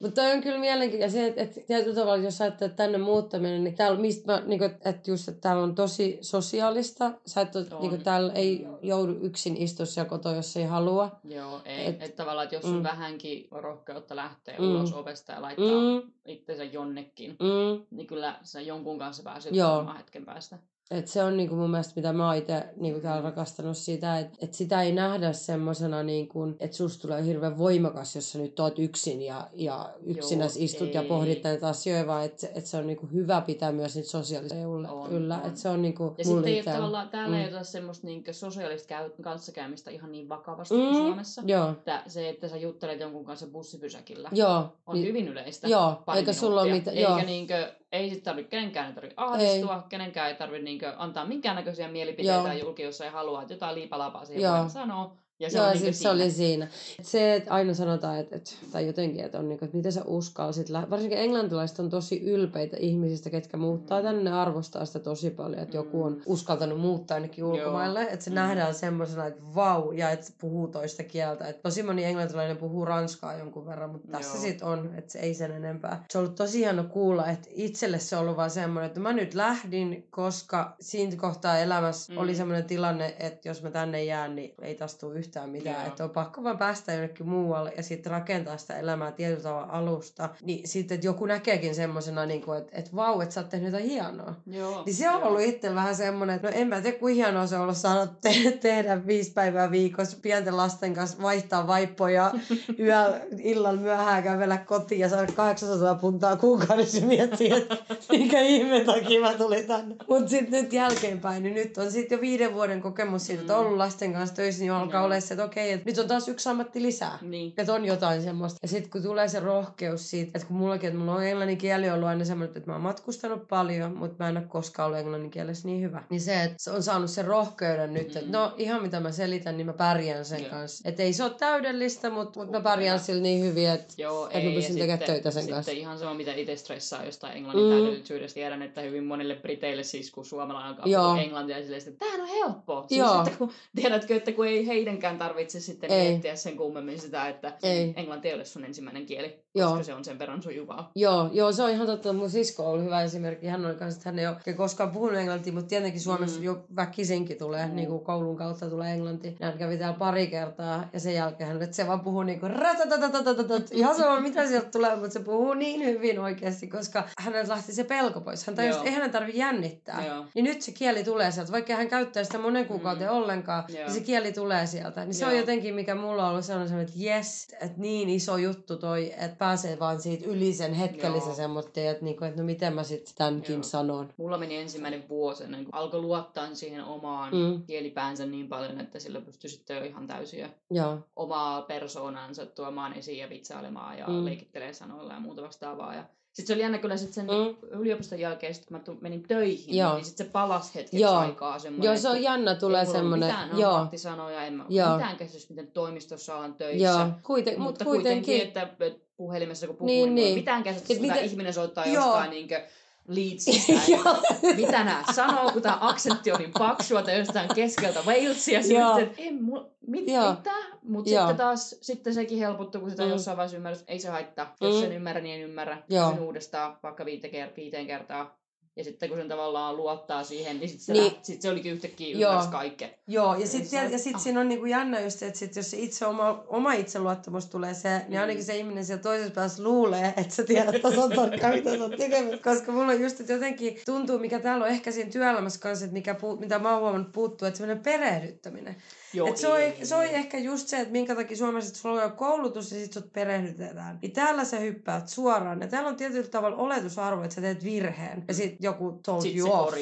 Mutta toi on kyllä mielenkiintoista se, että, että tietyllä tavalla, jos sä ajattelet että tänne muuttaminen, niin täällä, mistä mä, niin kuin, että just, että täällä on tosi sosiaalista. Sä et, On. niin kuin, täällä ei joudu yksin istua siellä kotona, jos ei halua. Joo, ei. Et- Että et tavallaan, että jos on mm. vähänkin rohkeutta lähteä Mm. ulos ovesta ja laittaa Mm, itsensä jonnekin, mm. niin kyllä sä jonkun kanssa pääset Joo. hetken päästä. Et se on niinku mun mielestä, mitä mä oon itse niinku täällä rakastanut sitä, että et sitä ei nähdä semmosena, niinku, että susta tulee hirveän voimakas, jos sä nyt oot yksin ja, ja yksinäs Joo, istut ja ei. pohdit näitä asioita, vaan että et se on niinku hyvä pitää myös niitä sosiaalisia yllä. On, yllä. on. Et se on niinku Ja sitten ei ole tavallaan, täällä Mm. ei ota semmoista niinku sosiaalista käy, kanssakäymistä ihan niin vakavasti Mm, kuin Suomessa. Joo, Että se, että sä juttelet jonkun kanssa bussipysäkillä, joo. on niin- hyvin yleistä. Joo, eikä sulla ole mitään- Eikä niinkö, ei sit tarvi, kenenkään ei tarvitse ahdistua, ei. kenenkään ei tarvitse niinkö antaa minkäännäköisiä mielipiteitä Joo. julki, jos ei halua, että jotain liipalapaa siihen Joo. voi sanoa. Ja se Joo, on sit se oli siinä. Se, että aina sanotaan, että, että tai jotenkin, että on niinku, että miten sä uskalsit. lä- Varsinkin englantilaiset on tosi ylpeitä ihmisistä, ketkä muuttaa tänne. Ne arvostaa sitä tosi paljon, että joku on uskaltanut muuttaa ainakin ulkomaille. Että se Mm. nähdään semmoisena, että vau, ja että se puhuu toista kieltä. Et tosi moni englantilainen puhuu ranskaa jonkun verran, mutta tässä Joo. sitten on, että se ei sen enempää. Se on ollut tosi hieno kuulla, että itselle se on ollut vaan semmoinen, että mä nyt lähdin, koska siinä kohtaa elämässä Mm. oli semmoinen tilanne, että jos mä tänne jään, niin ei taas tule yhtään mitään. Joo. Että on pakko vaan päästä jonnekin muualle ja sitten rakentaa sitä elämää tietyllä tavalla alusta. Niin sitten, että joku näkeekin semmoisena, niin kuin, että, että vau, että sä oot tehnyt jotain hienoa. Joo, Niin se on joo. ollut itsellä vähän semmoinen, että no en mä tiedä, kuin hienoa se on ollut saada te- tehdä viisi päivää viikossa pienten lasten kanssa, vaihtaa vaippoja, yöllä illalla myöhään kävellä kotiin ja saada 800 puntaa kuukaudessa ja miettiä, että minkä ihmeen takia mä tulin tänne. Mutta sitten nyt jälkeenpäin, niin nyt on sitten jo viiden vuoden kokemus siitä, että on ollut lasten kanssa töissä, niin alkaa olla se, että okei, että nyt on taas yksi ammatti lisää. Niin. Että on jotain semmoista. Ja sitten kun tulee se rohkeus siitä, että kun mullakin, että mulla on englannin kieli ollut aina semmoinen, että mä oon matkustanut paljon, mutta mä en ole koskaan ollut englannin kielessä niin hyvä. Niin se, että se on saanut sen rohkeuden nyt, että Mm. no ihan mitä mä selitän, niin mä pärjään sen Joo. kanssa. Että ei se ole täydellistä, mutta, mutta mä pärjään sillä niin hyvin, että Joo, Että mä ei. pystyn ja tekemään sitten, töitä sen sitten kanssa. ihan sama, mitä itse stressaa jostain englannin Mm. täydellisyydestä. Tiedän, että hyvin monille briteille siis, kun suomalainen alkaa englantia, silleen, että tämähän on helppoa. Siis, Joo. että kun, tiedätkö, että kun ei heidänkään tarvitse sitten Ei. miettiä sen kummemmin sitä, että Ei. englanti ei ole sun ensimmäinen kieli, Joo. koska se on sen verran sujuvaa. Joo, joo, se on ihan totta. Mun sisko on hyvä esimerkki. Hän oli kanssa, että hän ei ole koskaan puhunut englantia, mutta tietenkin Suomessa Mm. jo väkisinkin tulee, Mm. niin kuin koulun kautta tulee englanti. Hän kävi täällä pari kertaa ja sen jälkeen hän, että se vaan puhuu niin kuin. Ihan sama mitä sieltä tulee, mutta se puhuu niin hyvin oikeasti, koska häneltä lähti se pelko pois. Hän tajusi, että ei hänen tarvitse jännittää. Joo. Niin nyt se kieli tulee sieltä, vaikka hän käyttää sitä monen kuukauden Mm. ollenkaan, Joo. niin se kieli tulee sieltä. Niin se on Joo. jotenkin, mikä mulla on ollut sellainen, että jes, että niin iso juttu toi, että pääsee vaan siitä yli sen hetkellisen Joo. semmoinen, että, niinku, että no miten mä sitten tämänkin Joo. sanon. Mulla meni ensimmäinen vuosi ennen kuin alkoi luottaa siihen omaan Mm. kielipäänsä niin paljon, että sillä pystyi sitten jo ihan täysin jo Joo, omaa persoonansa tuomaan esiin ja vitsailemaan ja mm. leikittelee sanoilla ja muuta vastaavaa. Ja sitten se oli jännä kyllä sit sen Mm. yliopiston jälkeen, sit kun mä menin töihin, Joo. niin sitten se palasi hetkeksi Joo. aikaa semmoinen. joo se on jännä, tulee ei mulla semmoinen. mitään Joo, ammattisanoja, en mä Joo. Mitään käsitys, miten toimistossa ollaan töissä. joo. Kuiten, mutta kuitenkin, kuitenkin. että puhelimessa kun puhuu, Niin, niin, niin. niin. mitään käsitystä, mitä ihminen soittaa Joo. jostain niinkö Leedsistä. Mitä nämä sanoo, kun tämä aksentti on niin paksua tai jostain keskeltä Walesia. Sitten, että en mu- mit, mitä? Mutta sitten taas sitten sekin helpottui, kun sitä Mm. jossain vaiheessa ymmärrys. Ei se haittaa. Jos Mm. sen ymmärrä, niin en ymmärrä. Joo. Kysyn uudestaan vaikka viite ker- viiteen kertaa. Ja sitten kun sen tavallaan luottaa siihen, niin sitten se, Niin. sit se olikin yhtäkkiä Joo. ymmärsi kaiken. Joo, ja sitten ja sit ah. siinä on niinku jännä just se, että sit jos se itse oma, oma itseluottamus tulee se, niin Mm. ainakin se ihminen siellä toisessa päässä luulee, että sä tiedät tasan tarkkaan, mitä sä oot tekemässä. Koska mulla on just, että jotenkin tuntuu, mikä täällä on ehkä siinä työelämässä kanssa, että mikä puu, mitä mä oon huomannut puuttuu, että semmoinen perehdyttäminen. Joo, Et se, on, ei, se on ehkä just se, että minkä takia Suomessa että sulla on koulutus ja sitten sut perehdytetään. Niin täällä sä hyppäät suoraan. Ja täällä on tietyllä tavalla oletusarvo, että sä teet virheen. Ja sitten joku told Sitten you se off.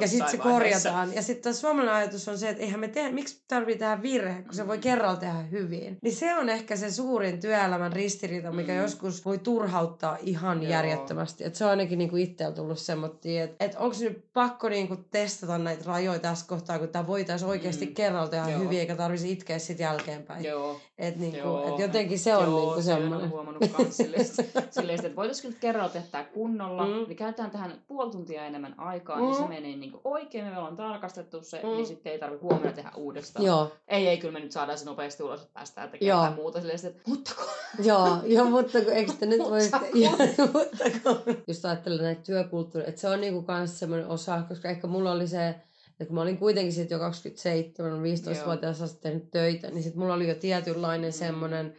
Ja sitten se vaiheessa. korjataan. Ja sitten suomalainen ajatus on se, että eihän me tee, miksi tarvii tehdä virhe, kun se voi Mm. kerralla tehdä hyvin. Niin se on ehkä se suurin työelämän ristiriita, mikä Mm. joskus voi turhauttaa ihan Joo. järjettömästi. Et se on ainakin niinku itsellä tullut semmoinen, että et onko nyt pakko niinku testata näitä rajoja tässä kohtaa, kun tämä voitaisiin oikeasti Mm. kerralla tehdä Joo. hyvin, eikä tarvitsisi itkeä sitten jälkeenpäin. Joo. Et niinku, Joo. et jotenkin se on Joo, niinku semmoinen. olen huomannut kans silleen, silleen, että voitaisiin tehdä tää kunnolla, Mm. mm. niin käytetään tähän puoli tuntia enemmän aikaa, mm. Mm. niin se menee niin oikein, me ollaan tarkastettu se, Mm. mm. niin sitten ei tarvitse huomenna tehdä uudestaan. Joo, Ei, ei, kyllä me nyt saadaan se nopeasti ulos, että päästään tekemään Joo. jotain muuta silleen, että mutta kun... joo, joo, mutta kun, eikö te nyt voi... Joo, mutta kun... Just ajattelen näitä työkulttuuria, että se on niinku kans semmoinen osa, koska ehkä mulla oli se, että kun mä olin kuitenkin sitten jo 27, 15-vuotias asti tehnyt töitä, niin sitten mulla oli jo tietynlainen Mm. semmoinen,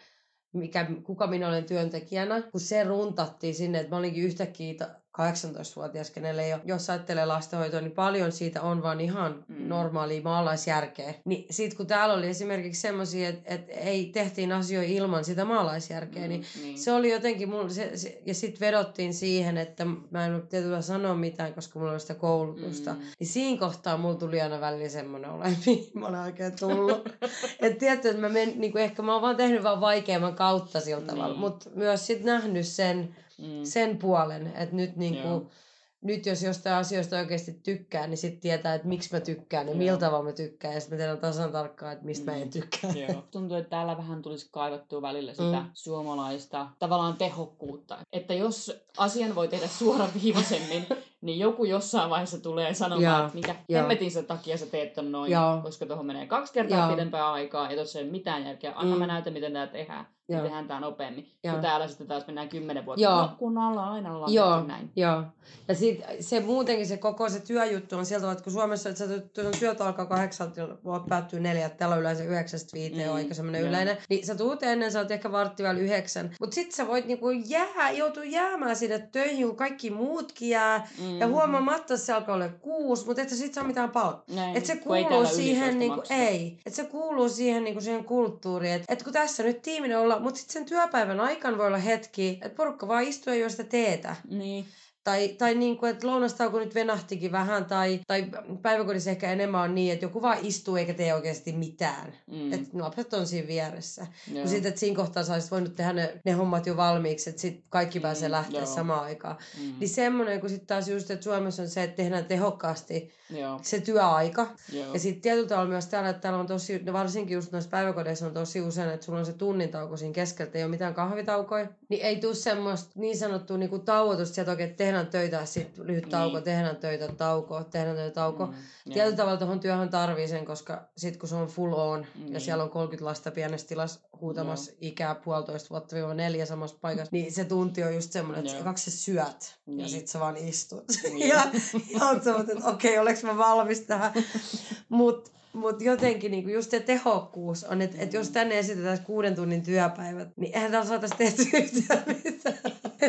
mikä, kuka minä olen työntekijänä, kun se runtattiin sinne, että mä olinkin yhtäkkiä 18-vuotias, kenelle ei ole, jos ajattelee lastenhoitoa, niin paljon siitä on vaan ihan Mm. mm. normaalia maalaisjärkeä. Niin sit kun täällä oli esimerkiksi semmoisia, että, että ei tehtiin asioita ilman sitä maalaisjärkeä, niin niin. se oli jotenkin, mulla, se, se, ja sitten vedottiin siihen, että mä en ole tietyllä sanoa mitään, koska mulla oli sitä koulutusta. Mm. Niin siinä kohtaa mulla tuli aina välillä semmoinen että mihin mä olen oikein tullut. että tietty, että mä men, niin ehkä mä oon vaan tehnyt vaan vaikeamman kautta sillä tavalla, Niin. mutta myös sitten nähnyt sen, Mm. sen puolen, että nyt niin kuin, nyt jos jostain asioista oikeasti tykkää, niin sitten tietää, että miksi mä tykkään ja Joo. millä tavalla mä tykkään. Ja sitten mä tiedän tasan tarkkaan, että mistä mä en Mm. tykkää. Joo. Tuntuu, että täällä vähän tulisi kaivattua välillä sitä Mm. suomalaista tavallaan tehokkuutta. Että jos asian voi tehdä suoraviivaisemmin, niin joku jossain vaiheessa tulee sanomaan, Joo. että mikä Joo. hemmetin sen takia sä teet ton noin, Joo. koska tuohon menee kaksi kertaa Joo. pidempää aikaa ja tuossa ei ole mitään järkeä. Anna Mm. mä näytän, miten tää tehdään. Ja tehdään tää nopeammin. Joo. Ja täällä sitten taas mennään kymmenen vuotta. Joo. No, kun ollaan aina ollaan Joo, tehty näin. joo. Ja sit se muutenkin se koko se työjuttu on sieltä, että kun Suomessa että sä työt alkaa kahdeksalta voit päättyy neljältä, täällä on yleensä yhdeksästä viiteen, Mm, aika semmoinen yleinen. Niin sä tuut ennen, sä oot ehkä vartti vielä yhdeksän. Mut sit sä voit niinku jää, joutua jäämään sinne töihin, kun kaikki muutkin jää. Mm. Ja huomaamatta se alkaa olla kuusi, mutta et sä sit saa mitään palkkaa. Näin. Et se kuuluu siihen, niinku, ei. Et se kuuluu siihen, niinku, siihen kulttuuriin. Että et kun tässä nyt tiiminen olla, mutta sitten sen työpäivän aikana voi olla hetki, että porukka vaan istuu ja juo sitä teetä. Niin. Tai, tai niin kuin, että lounastauko nyt venahtikin vähän, tai, tai päiväkodissa ehkä enemmän on niin, että joku vaan istuu eikä tee oikeasti mitään. Mm. Että lapset on siinä vieressä. Kun sitten, että siinä kohtaa sä voinut tehdä ne, ne hommat jo valmiiksi, että sitten kaikki pääsee Mm, lähteä joo. samaan aikaan. Mm. Niin semmoinen, kun sitten taas just, että Suomessa on se, että tehdään tehokkaasti Joo. se työaika. Joo. Ja sitten tietyllä tavalla myös täällä, että täällä on tosi, no varsinkin just noissa päiväkodeissa on tosi usein, että sulla on se tunnin tauko siinä keskellä, että ei ole mitään kahvitaukoja. Niin ei tule semmoista niin sanottua niinku tauotusta sieltä oikein, että tehdään töitä ja sitten lyhyt tauko, Niin. tehdään töitä, tauko, tehdään töitä, tauko. Mm, Mm. Tietyllä tavalla tuohon työhön tarvii sen, koska sitten kun se on full on Niin. ja siellä on 30 lasta pienessä tilassa huutamassa ikää puolitoista vuotta viiva neljä samassa paikassa, niin se tunti on just semmoinen, että Joo. kaksi sä syöt ja Niin. sitten sä vaan istut. Niin. ja, ja oot semmoinen, että okei, oleks mä valmis tähän. Mutta mut jotenkin niinku just se tehokkuus on, että et jos Mm. tänne esitetään kuuden tunnin työpäivät, niin eihän täällä saataisi tehtyä yhtään mitään.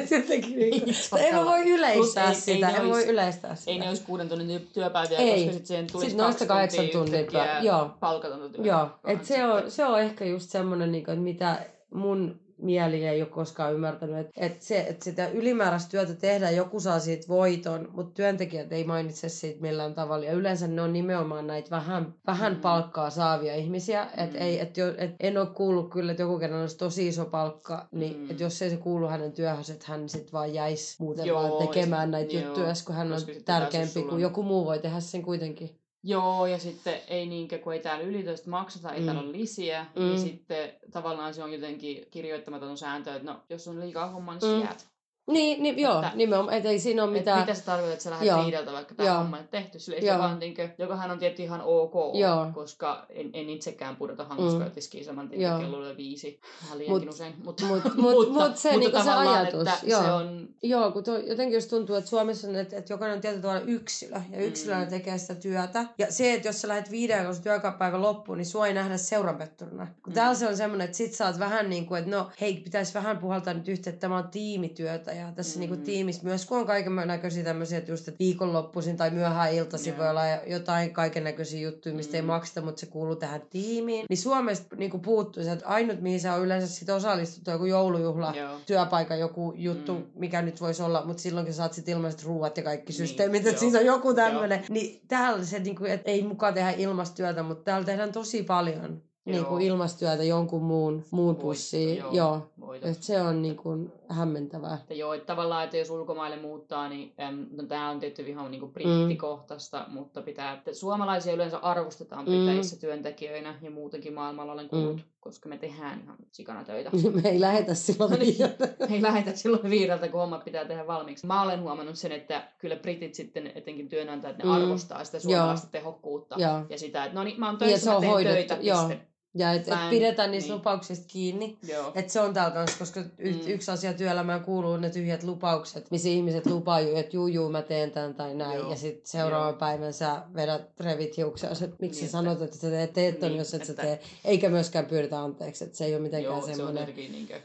Jotenkin Ei ei mä voi yleistää Plus ei- ei sitä, ne en voi yleistää sitä. Ei ne olisi kuuden tunnin työ- työpäiviä, Ei. koska sitten siihen tulisi Sit noista kaksi kahdeksan tuntia tuntia joo. palkatonta työtä. Joo, et se, on, sitten. se on ehkä just semmoinen, niinku, että mitä mun mieli ei ole koskaan ymmärtänyt, että et se, että sitä ylimääräistä työtä tehdään, joku saa siitä voiton, mutta työntekijät ei mainitse siitä millään tavalla. Ja yleensä ne on nimenomaan näitä vähän, vähän Mm. palkkaa saavia ihmisiä. Mm. ei, et jo, et en ole kuullut kyllä, että joku kerran olisi tosi iso palkka, niin Mm. et jos ei se kuulu hänen työhönsä, että hän sitten vaan jäisi muuten Joo, vaan tekemään näitä joo, juttuja, kun hän on tärkeämpi kuin joku muu voi tehdä sen kuitenkin. Joo, ja sitten ei niinkö, kun ei täällä ylitöistä makseta, ei Mm. täällä ole lisiä, Mm. niin sitten tavallaan se on jotenkin kirjoittamaton sääntö, että no, jos on liikaa hommaa, niin Mm. mm. jäät. Niin, niin joo, Että- nimenomaan, et ei siinä ole Mitä, mitään. mitä sä tarkoitat, että sä lähdet Joo. viideltä vaikka tämä homma on tehty sille, joka, on, niinkö, jokahan on tietty ihan ok, Joo. koska en, en itsekään pudota Mm. hammaskoitiskiin saman tien Joo. kello viisi, vähän liiankin Mut- usein, mutta, mut- mut- mutta, mut se mutta niinku se ajatus, että joo. se on, Joo, kun tuo, jotenkin jos tuntuu, että Suomessa on, että, että jokainen on tietyllä tavalla yksilö, ja yksilönä Mm. tekee sitä työtä. Ja se, että jos sä lähdet viiden kun se työpäivä loppuun, niin sua ei nähdä seuranpetturina. Kun Mm. täällä se on semmoinen, että sit sä oot vähän niin kuin, että no hei, pitäisi vähän puhaltaa nyt yhteen, että tämä on tiimityötä, ja tässä Mm. niin kuin tiimissä myös kun on kaiken näköisiä tämmöisiä, että just, että viikonloppuisin tai myöhään iltaisin Joo. voi olla jotain kaiken näköisiä juttuja, mistä ei Mm. makseta, mutta se kuuluu tähän tiimiin. Niin Suomesta niin kuin puuttuu se, että ainut mihin sä on yleensä sit osallistuttu, joku joulujuhla, joo, työpaikan joku juttu, Mm. mikä nyt voisi olla, mutta silloin kun saat sit ilmaiset ruuat ja kaikki Niin, systeemit, että siinä on joku tämmöinen, niin täällä se, niin kuin, että ei mukaan tehdä ilmastyötä, mutta täällä tehdään tosi paljon niin Joo. kuin ilmastyötä jonkun muun, muun pussiin. joo. Joo. joo. voitot. Et se on niin kuin hämmentävää. Että joo, että tavallaan, että jos ulkomaille muuttaa, niin äm, no, tämä on tietty ihan niin Mm. brittikohtaista, mutta pitää, että suomalaisia yleensä arvostetaan Briteissä työntekijöinä ja muutenkin maailmalla olen kuullut, Mm. koska me tehdään ihan sikana töitä. Me ei lähetä silloin No niin. viideltä. Me ei lähetä silloin viideltä, kun hommat pitää tehdä valmiiksi. Mä olen huomannut sen, että kyllä britit sitten, etenkin työnantajat, ne Mm. arvostaa sitä suomalaista tehokkuutta Joo. ja sitä, että no niin, mä oon töissä, se mä on teen hoidettu, töitä, joo. piste. Ja et, et pidetään niistä niin. lupauksista kiinni. Joo. Et se on täällä kanssa, koska y- Mm. yksi asia työelämään kuuluu ne tyhjät lupaukset, missä ihmiset lupaa, että juu, juu, mä teen tämän tai näin. Joo. Ja sitten seuraavan Joo. päivän sä vedät revit hiuksia, että miksi Niin, sä että- sanot, että sä teet, teet Niin, jos et sä että- tee. Eikä myöskään pyydetä anteeksi, että se ei ole mitenkään Joo, se on semmoinen. jotenkin niinkö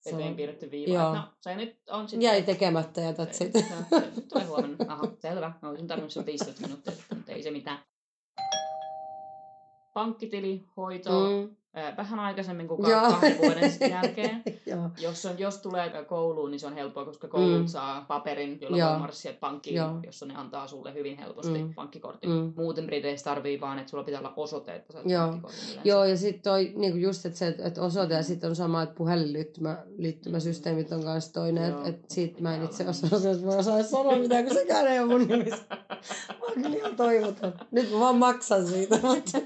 Se on- eteen piirretty viiva. Joo. No, se nyt on sitten... Jäi tekemättä ja that's Se- it. se- se Tulee huomenna. Aha, selvä. Mä olisin tarvinnut sen 15 minuuttia, mutta ei se mitään. Pankkitili, hoito, Mm. vähän aikaisemmin kuin kahden vuoden jälkeen. Jos, on, jos tulee kouluun, niin se on helppoa, koska koulut Mm. saa paperin, jolla Joo. voi marssia pankkiin, Joo. jossa ne antaa sulle hyvin helposti Mm. pankkikortin. Mm. Muuten Briteissä tarvii vaan, että sulla pitää olla osoite, että saat Joo. pankkikortin. Joo, ja sitten toi niinku just, että se, että osoite ja Mm. sitten on sama, että puhelinliittymä, liittymäsysteemit on kanssa toinen, että et siitä mä en itse osaa, että mä osaan sanoa mitään, kun sekään ei ole mun nimissä. Mä oon kyllä ihan toivoton. Nyt mä vaan maksan siitä, mutta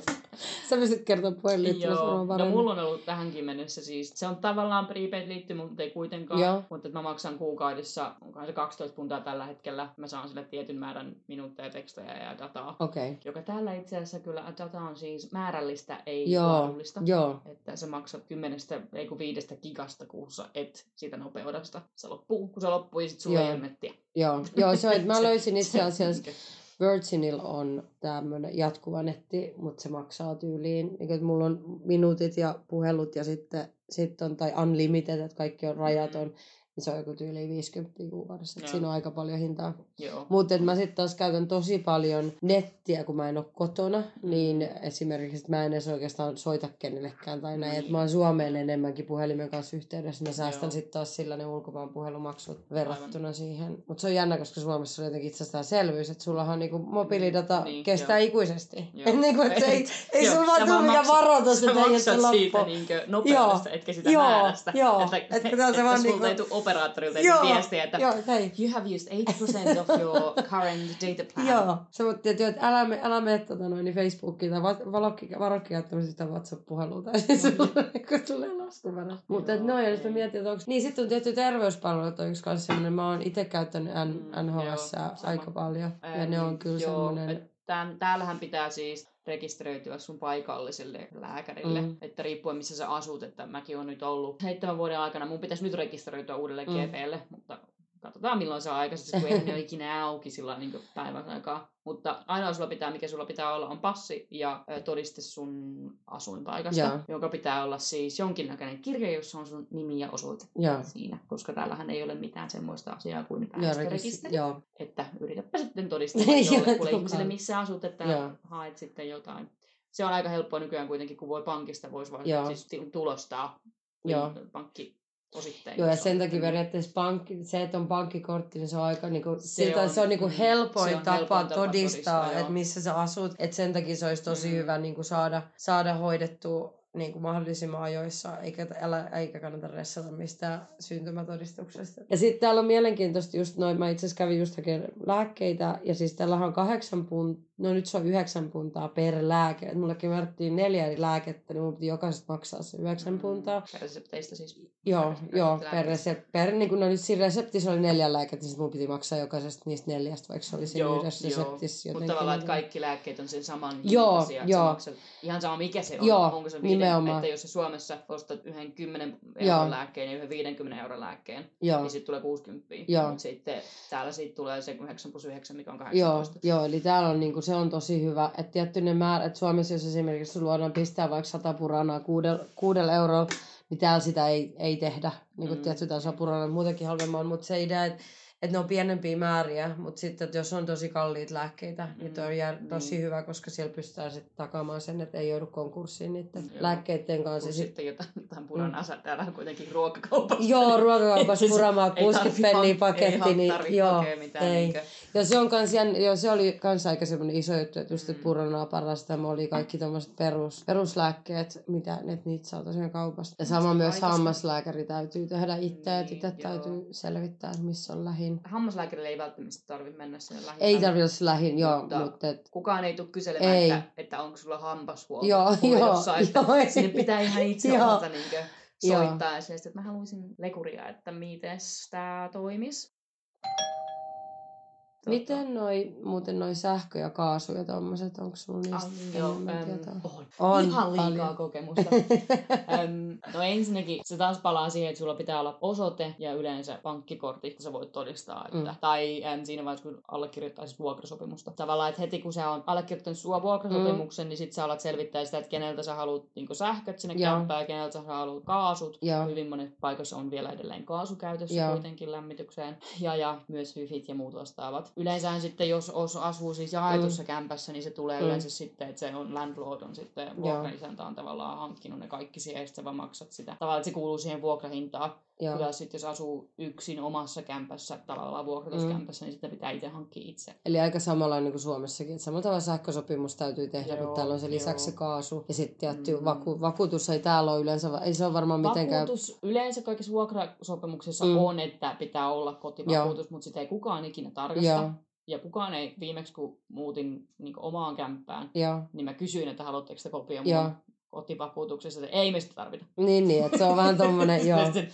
sä pystyt kertoa puhelinliittymässä varmaan no paremmin. mulla on ollut tähänkin mennessä siis, se on tavallaan prepaid liittymä, mutta ei kuitenkaan, Joo. mutta että mä maksan kuukaudessa, onkohan se 12 puntaa tällä hetkellä, mä saan sille tietyn määrän minuutteja, tekstejä ja dataa, Okei. Okay. joka tällä itse asiassa kyllä, data on siis määrällistä, ei Joo, laadullista. joo. Että sä maksat kymmenestä, ei kun viidestä gigasta kuussa, et siitä nopeudesta. Se loppuu, kun se loppuu, ja sit sulla Joo. Joo, joo se on, että mä löysin itse Se- asiassa, Virginillä on tämmöinen jatkuva netti, mutta se maksaa tyyliin, niin että mulla on minuutit ja puhelut ja sitten sit on, tai unlimited, että kaikki on rajaton, niin se on joku tyyli 50 kuukaudessa, että siinä on aika paljon hintaa. Mutta mä sitten taas käytän tosi paljon nettiä, kun mä en ole kotona, niin esimerkiksi että mä en edes oikeastaan soita kenellekään tai näin, Niin. että mä oon Suomeen enemmänkin puhelimen kanssa yhteydessä, mä säästän sitten taas sillä ne ulkomaan puhelumaksut verrattuna siihen. Mutta se on jännä, koska Suomessa on jotenkin itsestäänselvyys, että sullahan niinku mobiilidata Niin, kestää joo. ikuisesti. Joo. Et niinku, et se ei, ei Joo, sulla vaan tule mikään maksat- varoitus, sä että ei se siitä niinkö nopeudesta, etkä sitä Joo, määrästä. joo. Että, Et että, on se että vaan sulta niinku- ei tule operaattorilta Joo, viestiä, että Joo, hei. you have used 8% of your current data plan. Joo, se mutta että, että älä, me, älä mene tota noin, niin Facebookiin tai varokki käyttämässä sitä WhatsApp-puhelua tai siis kun tulee laskuvarasta. Mutta noin, ja sitten ei. mietin, että onko... Niin sitten on tietty terveyspalvelut on yksi kanssa semmoinen, mä oon itse käyttänyt N, Mm, NHS sama. aika paljon. Ja ne on niin, kyllä semmoinen... täällähän pitää siis rekisteröityä sun paikalliselle lääkärille, Mm. että riippuen missä sä asut, että mäkin on nyt ollut seitsemän vuoden aikana, mun pitäisi nyt rekisteröityä uudelleen Mm. mm. GPlle, mutta katsotaan milloin se on aikaisesti, kun ei ne ole ikinä auki sillä niin päivän aikaa. Mutta ainoa sulla pitää, mikä sulla pitää olla, on passi ja todiste sun asuinpaikasta, Joo. jonka pitää olla siis jonkinnäköinen kirja, jossa on sun nimi ja osoite Joo. siinä, koska täällähän ei ole mitään semmoista asiaa kuin joo. Että yritäpä sitten todistaa jollekulle ihmiselle, missä asut, että Joo. haet sitten jotain. Se on aika helppoa nykyään kuitenkin, kun voi pankista voisi vaan siis tulostaa Joo. pankki osittain. Joo, ja sen takia periaatteessa pankki, se, että on pankkikortti, niin se on aika niinku, se, siltä, on- se on niinku mm, helpoin se on tapa helpoin tapa todistaa, todistaa, että missä sä asut. Että sen takia se olisi tosi Mm. hyvä niinku saada, saada hoidettua niinku mahdollisimman ajoissa, eikä, älä, eikä kannata ressata mistään syntymätodistuksesta. Ja sitten täällä on mielenkiintoista just noin, mä itse asiassa kävin just hakemaan lääkkeitä, ja siis tällähän on kahdeksan, punt, no nyt se on yhdeksän puntaa per lääke. Mullekin määrättiin neljä eri lääkettä, niin mun piti jokaisesta maksaa se yhdeksän Mm. puntaa. Per resepteistä siis. Joo, Per- joo, per resep, per niin kun, no nyt siinä reseptissä oli neljä lääkettä, niin mun piti maksaa jokaisesta niistä neljästä, vaikka se oli siinä Joo, yhdessä joo. reseptissä. Mutta tavallaan, että niin- kaikki lääkkeet on sen saman Joo, sä joo. maksat ihan sama mikä se on. Joo, Onko se viiden, nimenomaan. että jos sä Suomessa ostat yhden 10 Joo. euron lääkkeen ja yhden 50 euron lääkkeen, Joo, niin sitten tulee 60. Joo. Mutta sitten täällä siitä tulee se 9 plus 9, mikä on joo, 18. joo, eli täällä on, niinku, se on tosi hyvä. Että tietty ne määrät, että Suomessa jos esimerkiksi sulla voidaan pistää vaikka 100 puranaa kuudella, kuudella eurolla, niin täällä sitä ei, ei tehdä. Niin kuin Mm. mm. tietty täällä saa puranaa muutenkin halvemman, mutta se idea, että että ne on pienempiä määriä, mutta sitten että jos on tosi kalliit lääkkeitä, mm. niin Mm, toi on jär, tosi niin. hyvä, koska siellä pystytään sitten takaamaan sen, että ei joudu konkurssiin niiden Joo. lääkkeiden kanssa. Sit, sitten jotain, jotain puranaa mm. täällä on kuitenkin ruokakaupassa. joo, ruokakaupassa se- puramaa ei 60 tarvi penniä paketti, ei niin joo, mitään ei. niinkö- Ja se on kans joo, se oli kans aika semmoinen iso juttu, että just, että Mm. puranaa parastamo oli kaikki tommoset perus, peruslääkkeet, mitä ne, niitä saa tosiaan kaupasta. Ja sama myös aikaisemmin- hammaslääkäri täytyy tehdä itse, että Niin, itse joo. täytyy selvittää, että missä on lähin. Hammaslääkärille ei välttämättä tarvitse mennä sinne lähimpään. Ei tarvitse olla se lähin, joo, Mutta- mutta et, Kukaan ei tule kyselemään, Ei. että, että onko sulla hampashuolto Joo, joo, että joo, ei. sinne pitää ihan itse Joo. osata niin soittaa ja sitten, että mä haluaisin lekuria, että miten tämä toimis. Tota, miten noi, muuten noi sähkö ja kaasu ja tommoset, onko sulla niistä Ah, joo, äm, tietoa? on. On Ihan liikaa paljon. kokemusta. Äm, no ensinnäkin se taas palaa siihen, että sulla pitää olla osoite ja yleensä pankkikortti, että sä voit todistaa. Että, Mm. Tai äm, siinä vaiheessa, kun allekirjoittaisit vuokrasopimusta. Tavallaan, että heti kun sä on allekirjoittanut sua vuokrasopimuksen, mm. niin sit sä alat selvittää sitä, että keneltä sä haluat niin sähköt sinne Joo. kämppään ja keneltä sä haluat kaasut. Joo. Hyvin monet paikoissa on vielä edelleen kaasukäytössä Joo. kuitenkin lämmitykseen. Ja, ja myös hyfit ja muut vastaavat. Yleensähän sitten, jos os- asuu siis jaetussa mm. kämpässä, niin se tulee mm. yleensä sitten, että se on landlord on sitten, vuokraisäntä on tavallaan hankkinut ne kaikki siihen, ja sitten sä vaan maksat sitä. Tavallaan, että se kuuluu siihen vuokrahintaan. Joo. Kyllä sitten, jos asuu yksin omassa kämpässä, tavallaan vuokratuskämpässä, niin sitten pitää itse hankkia itse. Eli aika samalla niin kuin Suomessakin, että samalla tavalla sähkösopimus täytyy tehdä, Joo, mutta täällä on se lisäksi se joo. kaasu. Ja sitten tietty Mm. vaku- vakuutus ei täällä ole yleensä, ei se ole varmaan mitenkään... Vakuutus yleensä kaikissa vuokrasopimuksissa Mm. mm. on, että pitää olla kotivakuutus, mutta sitä ei kukaan ikinä tarkasta. Joo, Ja kukaan ei, viimeksi kun muutin niin omaan kämppään, joo, niin mä kysyin, että haluatteko sitä kopio Joo. mun kotivakuutuksesta, että ei me sitä tarvita. niin, niin, että se on vähän tommonen, joo. Sitten,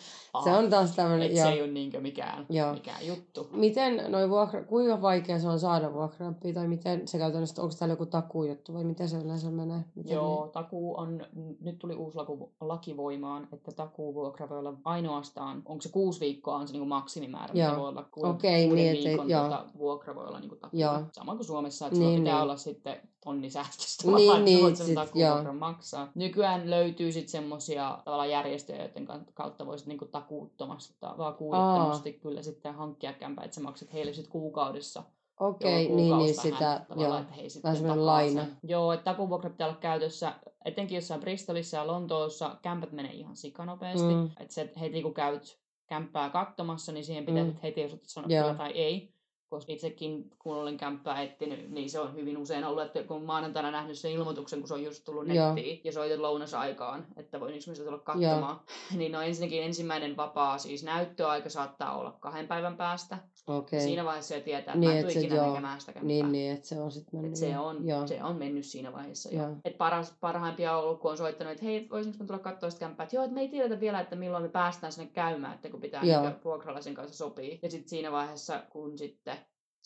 Se on taas tämmönen, että se joo. ei ole niinkö mikään, Joo. mikään juttu. Miten noi vuokra, kuinka vaikea se on saada vuokraampia, tai miten se käytännössä, onko täällä joku takuujuttu, vai miten se yleensä menee? Miten Joo, takuu on, nyt tuli uusi laku, laki voimaan, että takuuvuokra voi olla ainoastaan, onko se kuusi viikkoa on se niin maksimimäärä, Joo. mitä voi olla kuuden, Okei, kuuden niin, viikon joo. tota, vuokra voi olla niin takuu. Joo. Sama kuin Suomessa, että Niin, niin, pitää niin. olla sitten tonni säästöstä, Niin, niin, että niin, voit sen takuuvuokran maksaa. Nykyään löytyy sitten semmoisia tavallaan järjestöjä, joiden ka- kautta voisit niin takuuttomasti, tai vakuudettomasti kyllä sitten hankkia kämpää, että sä maksat heille sitten kuukaudessa Okei, joka niin, niin sitä, joo. että he sitten Vähän semmoinen laina. sen. Joo, että takuvuokra pitää olla käytössä, etenkin jossain Bristolissa ja Lontoossa, kämpät menee ihan sikanopeasti. Mm. Että se heti kun käyt kämppää katsomassa, niin siihen pitää Mm. heti osata sanoa kyllä tai ei. Koska itsekin, kun olen kämppää etsinyt, niin se on hyvin usein ollut, että kun maanantaina nähnyt sen ilmoituksen, kun se on just tullut Joo. nettiin ja soitat lounasaikaan, että voin ihmiset tulla katsomaan. Niin no ensinnäkin ensimmäinen vapaa, siis näyttöaika saattaa olla kahden päivän päästä. Okei. Siinä vaiheessa jo tietää, että Niin, mä en tule ikinä joo. näkemään sitä kämppää. Niin, niin, että se on sitten mennyt. Et se, on, Joo. se on mennyt siinä vaiheessa jo. Joo. Et paras, parhaimpia on ollut, kun on soittanut, että hei, voisinko mä tulla katsoa sitä kämppää. Että joo, että me ei tiedetä vielä, että milloin me päästään sinne käymään, että kun pitää Joo. niin vuokralaisen kanssa sopii. Ja sitten siinä vaiheessa, kun sitten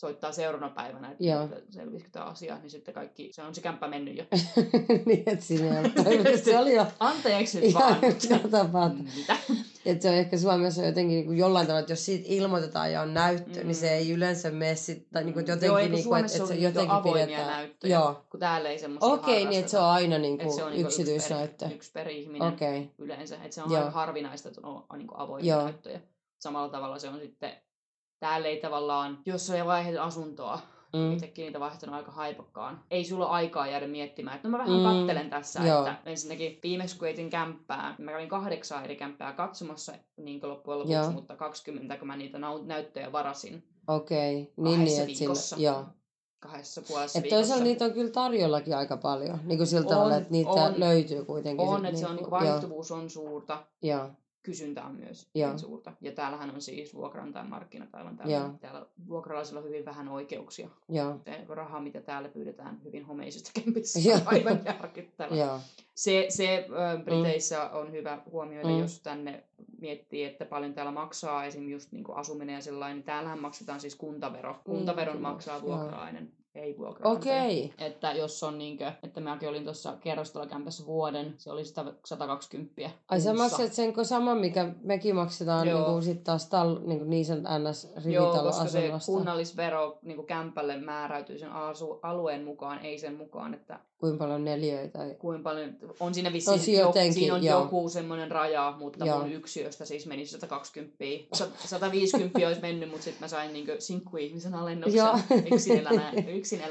soittaa seuraavana päivänä, että, Joo. selvisikö tämä asia, niin sitten kaikki, se on se kämppä mennyt jo. niin, että ollut toivottavasti. Se oli jo Anteeksi nyt ihan vaan. tapauksessa. Mitä? Että se on ehkä Suomessa jotenkin niin kuin jollain tavalla, että jos siitä ilmoitetaan ja on näyttö, mm. niin se Mm. ei yleensä mene sit, tai niin kuin jotenkin, Joo, niin kuin, että, että se on niinku jotenkin avoimia pidetään. näyttöjä, Joo. kun täällä ei semmoista Okei, niin että se on aina niin kuin se on niinku yksityisnäyttö. Yksi per, yksi per ihminen. Okei, yleensä. Että se on Joo. aika harvinaista, että on, on niin avoimia Joo. näyttöjä. Samalla tavalla se on sitten, täällä ei tavallaan, jos on vaihdet asuntoa, mm. mm. itsekin niitä vaihtanut aika haipakkaan. Ei sulla aikaa jäädä miettimään, että no mä vähän Mm. kattelen tässä, Joo. että ensinnäkin viimeksi kun etin kämppää, mä kävin kahdeksan eri kämppää katsomassa, niin kuin loppujen lopuksi, Joo. mutta 20, kun mä niitä nau- näyttöjä varasin okei. Niin, Kahdessa niin, että sillä, joo. kahdessa puolessa Että toisaalta niitä on kyllä tarjollakin aika paljon. Niin kuin sillä On, tavalla, että niitä on. löytyy kuitenkin. on, että se on, niin niinku- vaihtuvuus on suurta. Joo, joo. Kysyntä on myös Joo. niin suurta. Ja täällähän on siis vuokranantajan markkinat aivan Joo. tällä. Täällä vuokralaisilla on hyvin vähän oikeuksia. Joo. Se raha, mitä täällä pyydetään hyvin homeisista kempissä, Joo. on aivan järkyttävä. Se, se ö, Briteissä on hyvä huomioida, Mm. jos tänne miettii, että paljon täällä maksaa esim. just niin asuminen ja sellainen, niin täällähän maksetaan siis kuntavero. Kuntaveron kyllä. maksaa Niin, vuokralainen, ei vuokraantaja. Okei. Että jos on niinkö, että mäkin olin tuossa kerrostalokämpässä vuoden, se oli sitä 120 Ai sä maksat sen kuin sama, mikä mekin maksetaan Joo. niin kuin sit taas tal, niin, kuin niin sen ns. Joo, koska se kunnallisvero niin kämpälle määräytyy sen asu, alueen mukaan, ei sen mukaan, että Kuinka paljon neljöitä. Tai... kuinka paljon, on siinä vissiin, siinä jotenkin, siinä on joo. joku semmoinen raja, mutta Joo. mun yksiöstä siis meni 120, Sa- 150 olisi mennyt, mutta sitten mä sain niinku sinkkuihmisen alennuksen, Joo. yksin, elänä, yksin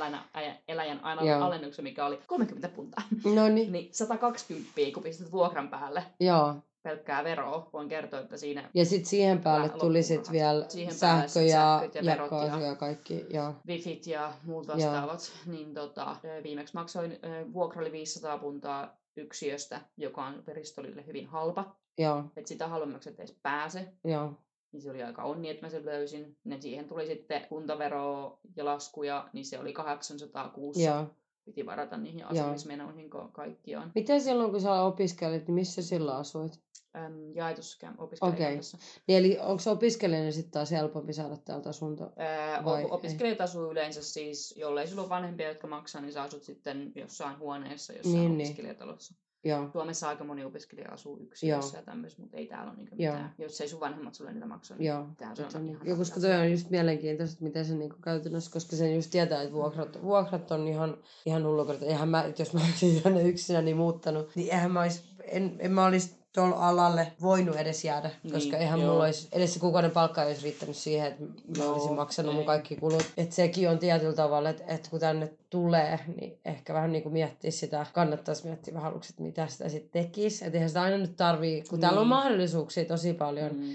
eläjän aina Joo. alennuksen, mikä oli 30 puntaa. No niin. Niin 120, kun pistät vuokran päälle Joo. Pelkkää veroa, voin kertoa, että siinä Ja sitten siihen päälle tuli sit rahat. vielä Siihen sähkö ja, ja ja, verot ja- ja kaikki. Joo. wifit ja muut vastaavat, niin tota, viimeksi maksoin, vuokra oli 500 puntaa yksiöstä, joka on Bristolille hyvin halpa. Joo. Että sitä halvemmaksi et edes pääse. Joo. Niin se oli aika onni, että mä sen löysin. Ja siihen tuli sitten kuntaveroa ja laskuja, niin se oli 800 kuussa. Joo. Piti varata niihin asumismenoihin kaikkiaan. Miten silloin, kun sä opiskelit, niin missä silloin asuit? Äm, jaetussa opiskelijakämpässä. Niin eli onko opiskelijana sitten taas helpompi saada täältä asunto? Ää, Vai o- opiskelijat asuu yleensä siis, jollei sulla ole vanhempia, jotka maksaa, niin sä asut sitten jossain huoneessa, jossain Niin, niin. opiskelijatalossa. Joo. Suomessa aika moni opiskelija asuu yksiössä ja tämmöistä, mutta ei täällä ole Joo. mitään. Jos ei sun vanhemmat sulle niitä maksa, niin Joo. täällä Että on niin. ihan Ja koska toi on just mielenkiintoista, että miten se niinku käytännössä, koska sen just tietää, että vuokrat, vuokrat on ihan, ihan hullukorta. Eihän mä, että jos mä olisin tänne yksinä niin muuttanut, niin eihän mä olis, en, en mä olisi tuolla alalle voinut edes jäädä, koska Niin, eihän joo. mulla olisi, edes se kuukauden palkka ei olisi riittänyt siihen, että mä Joo, olisin maksanut mun ei. kaikki kulut. Että sekin on tietyllä tavalla, että, että kun tänne tulee, niin ehkä vähän niin kuin miettiä sitä, kannattaisi miettiä vähän aluksi, että mitä sitä sitten tekisi. Että eihän sitä aina nyt tarvii, kun täällä on Niin. mahdollisuuksia tosi paljon, Mm.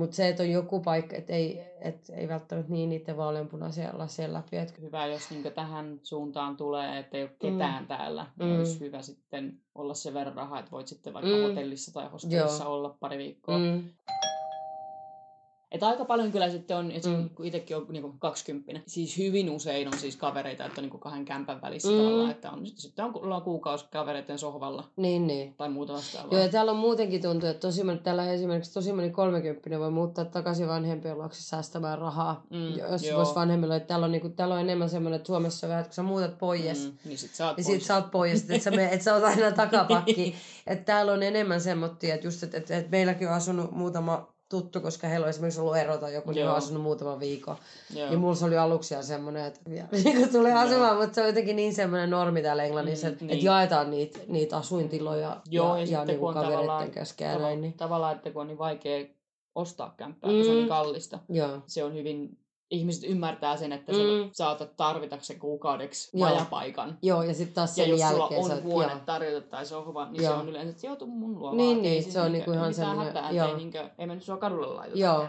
Mutta se, että on joku paikka, että ei, et, ei välttämättä niin niiden vaaleanpunaisia lasien läpi. Et, Hyvä, jos niin tähän suuntaan tulee, että ei ole ketään mm. täällä, niin Mm. olisi hyvä sitten olla sen verran rahaa, että voit sitten vaikka Mm. hotellissa tai hostellissa Joo. olla pari viikkoa. Mm. Että aika paljon kyllä sitten on, että Mm. kun itsekin on niin 20, siis hyvin usein on siis kavereita, että on niin kahden kämpän välissä Mm. tavallaan, että on, sitten on, ollaan kuukausi kavereiden sohvalla niin, niin. tai muuta vastaavaa. Joo, ja täällä on muutenkin tuntuu, että tosi moni, täällä esimerkiksi tosi moni 30 voi muuttaa takaisin vanhempien luokse säästämään rahaa. Mm, jos joo. voisi vanhemmilla, että täällä on, niinku, täällä on enemmän semmoinen, että Suomessa on vähän, että kun sä muutat pois, mm. Niin sit sä oot niin pois. sit sä oot pois, että sä, me, et sä oot aina takapakki. että täällä on enemmän semmoittia, että just, että, että, että meilläkin on asunut muutama tuttu, koska heillä on esimerkiksi ollut ero tai joku, niin on asunut muutaman viikon. Joo. Niin mulla se oli aluksi ihan semmoinen, että niin tulee asumaan, mutta se on jotenkin niin semmoinen normi täällä Englannissa, Mm, että niin. et jaetaan niitä, niitä asuintiloja Joo, ja, ja, ja niinku kun on kavereiden tavallaan, kesken ja tava- näin. Niin. tavallaan, että kun on niin vaikea ostaa kämppää, kun se on Mm. niin kallista. Joo, Se on hyvin, ihmiset ymmärtää sen, että sä Mm. saatat tarvita sen kuukaudeksi Joo. majapaikan. joo, ja sitten taas Ja sen jos jälkeen sulla on sä huone joo. tarjota tai sohva, niin Joo. se on yleensä, että joutuu mun luo Niin, vaan, niin, ei se sit on niinku ihan semmoinen- hätää, joo. Ei, niinkö, ei me nyt sua kadulle laiteta Joo.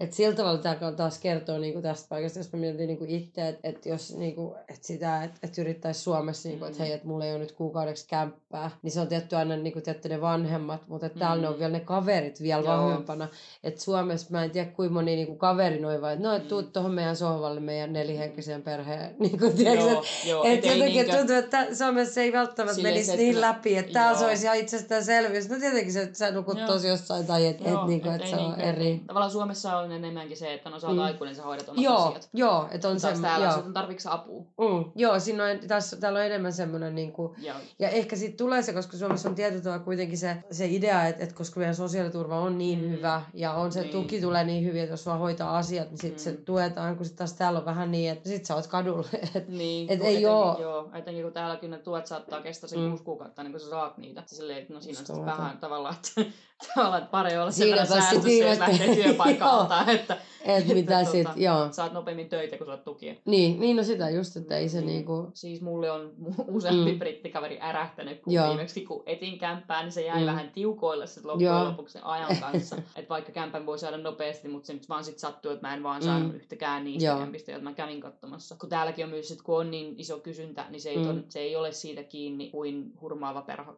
Et sillä tavalla tämä taas kertoo niinku tästä paikasta, jos mä mietin niinku itse, että et jos niinku, et sitä, että et yrittäisi Suomessa, niinku, että Mm. hei, että mulla ei ole nyt kuukaudeksi kämppää, niin se on tietty aina niinku, tietty ne vanhemmat, mutta et täällä ne on Mm. vielä ne kaverit vielä Joo. vahvempana. Että Suomessa mä en tiedä kuinka moni niinku kaveri noin vai, että no, et tuu Mm. tuohon meidän sohvalle meidän nelihenkiseen perheen. Niinku, tiedätkö, joo, et et jotenkin niinkö- tuntuu, että Suomessa se ei välttämättä Silleen menisi se, että niin läpi, että täällä se olisi ihan itsestäänselvyys. No tietenkin se, että sä nukut tosi jossain tai että et, niinku, et et se on eri. Tavallaan Suomessa on enemmänkin se, että no sä oot Mm. aikuinen, sä hoidat omat Joo, asiat. joo, että on se, taas täällä joo. joo. on tarvitse apua. Mm, joo, siinä on, tässä, täällä on enemmän semmoinen, niin kuin, Ja, ja ehkä siitä tulee se, koska Suomessa on tietyllä kuitenkin se, se idea, että, että koska meidän sosiaaliturva on niin Mm. hyvä ja on se Niin. tuki tulee niin hyvin, että jos vaan hoitaa asiat, niin sitten se Mm. tuetaan, kun sitten taas täällä on vähän niin, että sit sä oot kadulla. Et, niin, Et ei etenkin, oo- Joo, etenkin kun täälläkin ne tuet saattaa kestää sen Mm. kuusi kuukautta, niin kun sä saat niitä. Silleen, että no siinä on sitten vähän tavallaan, että, tavallaan, että pari olla sen verran jos viimeistä- lähtee työpaikalta Tietää, että, Et mitä että sit, tota, joo. saat nopeammin töitä, kun saat tukia. Niin, niin no sitä just, että ei se Mm. niinku... Siis mulle on useampi Mm. brittikaveri ärähtänyt, kun Joo. viimeksi kun etin kämppää, niin se jäi Mm. vähän tiukoille sit loppujen Joo. lopuksi sen ajan kanssa. että vaikka kämpän voi saada nopeasti, mutta se nyt vaan sit sattuu, että mä en vaan saanut Mm. yhtäkään niistä Joo. kämpistä, joita mä kävin katsomassa. Kun täälläkin on myös, että kun on niin iso kysyntä, niin se ei, Mm. ton, se ei ole siitä kiinni kuin hurmaava perho,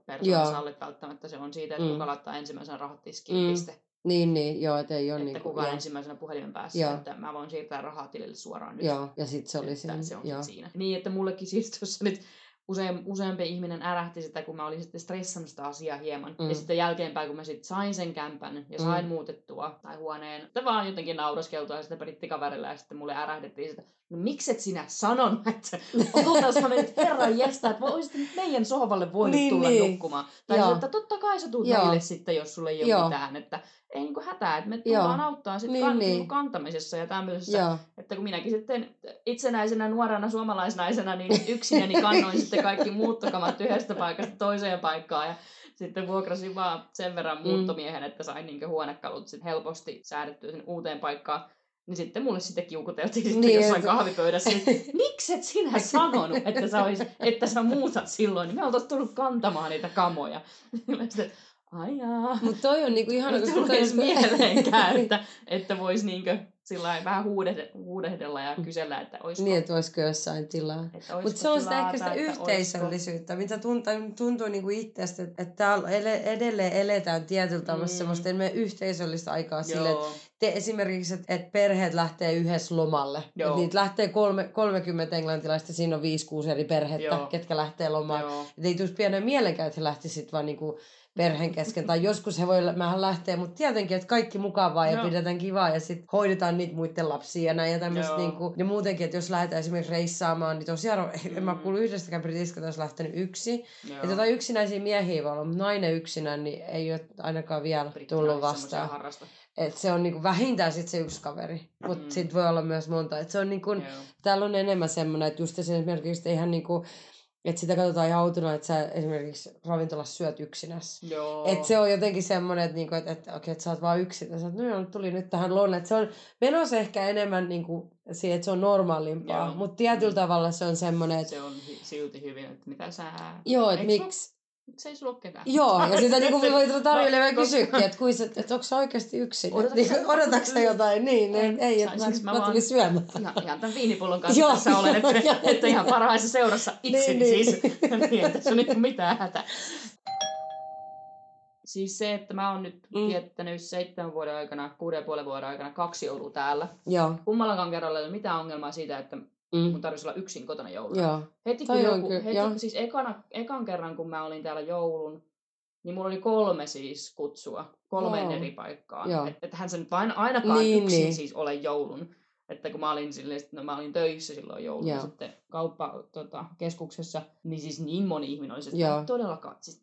sallit välttämättä. Se on siitä, että Mm. kuka laittaa ensimmäisen rahat tiskiin, Mm. piste. Niin, niin, joo, et ei ole Että niinku... kuka joo. ensimmäisenä puhelimen päässä, Joo. että mä voin siirtää rahaa tilille suoraan nyt. Joo, ja sit se oli Että siinä. se on joo. siinä. Niin, että mullekin siis tuossa nyt usein, useampi ihminen ärähti sitä, kun mä olin sitten stressannut sitä asiaa hieman. Mm. Ja sitten jälkeenpäin, kun mä sitten sain sen kämpän ja sain Mm. muutettua tai huoneen, että vaan jotenkin nauraskeltua sitä brittikaverille ja sitten mulle ärähdettiin sitä, no mikset sinä sanonut, että oltais mä mennyt herran jestä, että voisit nyt meidän sohvalle voinut Niin, tulla niin. nukkumaan. Tai Joo. se, että totta kai sä Joo. meille sitten, jos sulle ei ole Joo. mitään, että ei niinku hätää, että me Joo. tullaan auttaa sitten Niin, kan, niin. niinku kantamisessa ja tämmöisessä. Joo, Että kun minäkin sitten itsenäisenä nuorena suomalaisnaisena niin yksinäni kannoin sitten kaikki muuttokamat yhdestä paikasta toiseen paikkaan ja sitten vuokrasin vaan sen verran Mm. muuttomiehen, että sain niin huonekalut sitten helposti säädettyä sen uuteen paikkaan. Niin sitten mulle sitten kiukuteltiin sitten Niin, jossain kahvipöydässä, että mikset sinä sanonut, että sä, olis, että sä muutat silloin, niin me oltais tullut kantamaan niitä kamoja. Mä sitten, ai jaa. mutta toi on niinku ihana, Ei tullut edes mieleenkään, että, että voisi niinkö sillä vähän huudehde, huudehdella ja kysellä, että olisiko, Niin, että voisiko jossain tilaa. olisiko Mutta se on sitä ehkä sitä että olisiko- yhteisöllisyyttä, mitä tuntuu, tuntuu niinku itsestä, että, että täällä ele- edelleen eletään tietyllä tavalla Mm. mm. semmoista yhteisöllistä aikaa sille, että Joo, te, esimerkiksi, että, että perheet lähtee yhdessä lomalle. Joo. Että niitä lähtee kolme, 30 englantilaista, siinä on 5-6 eri perhettä, Joo. Ketkä lähtee lomaan. joo, Että ei tulisi pienen mielenkään, että he lähtisivät vaan niinku perheen kesken. tai joskus he voi vähän lähteä, mutta tietenkin, että kaikki mukavaa ja Joo. pidetään kivaa ja sitten hoidetaan niitä muiden lapsia ja näin ja tämmöistä. Joo. Niinku, ja muutenkin, että jos lähdetään esimerkiksi reissaamaan, niin tosiaan mm. en mä Mm. kuulu yhdestäkään britistä, että olisi lähtenyt yksi. joo. Ja tota yksinäisiä miehiä voi olla, mutta nainen yksinään niin ei ole ainakaan vielä tullut vastaan. Et se on niinku vähintään sit se yksi kaveri, mutta Mm. mm. sit voi olla myös monta. Et se on niinku, täällä on enemmän semmoinen, että just esimerkiksi että ihan niinku, että sitä katsotaan ihan outona, että sä esimerkiksi ravintolassa syöt yksinäs. Joo. Et se on jotenkin semmoinen, että niinku, et, et, okei, että sä oot vaan yksin. Ja sä oot, no joo, tuli nyt tähän lonne. Et se on menossa ehkä enemmän niinku, siihen, että se on normaalimpaa. Mutta tietyllä Mm. tavalla se on semmoinen, että Se on hy- silti hyvin, että mitä sä... joo, että Eikö Miksi ei sulla ole ketään? Joo, ja sitä niinku voi tarjolle vielä koska- kysyäkin, että kuis, et, et onko sä oikeasti yksin? Odotatko Odotatko, sä- niin, jotain? Niin, En. en, ei, että mä, mä vaan- tulin syömään. Ihan, ihan tämän viinipullon kanssa Joo, tässä olen, että, joo, että ihan parhaissa seurassa itse Niin, niin, niin. siis. niin, että se on niinku mitään hätä. Siis se, että mä oon nyt mm. viettänyt seitsemän vuoden aikana, kuuden ja puolen vuoden aikana kaksi joulua täällä. Joo. Kummallakaan kerralla ei ole mitään ongelmaa siitä, että Mm. mun tarvitsisi olla yksin kotona jouluna. Joo. Heti kun joku, ky- heti, joo. siis ekana, ekan kerran kun mä olin täällä joulun, niin mulla oli kolme siis kutsua, kolmeen Joo. eri paikkaan. Joo. Et, hän se nyt vain ainakaan Niin, yksin niin. siis ole joulun. Että kun mä olin, silleen, no mä olin töissä silloin joulun Joo. sitten kauppa, tota, keskuksessa, niin siis niin moni ihminen oli, se, että todellakaan, siis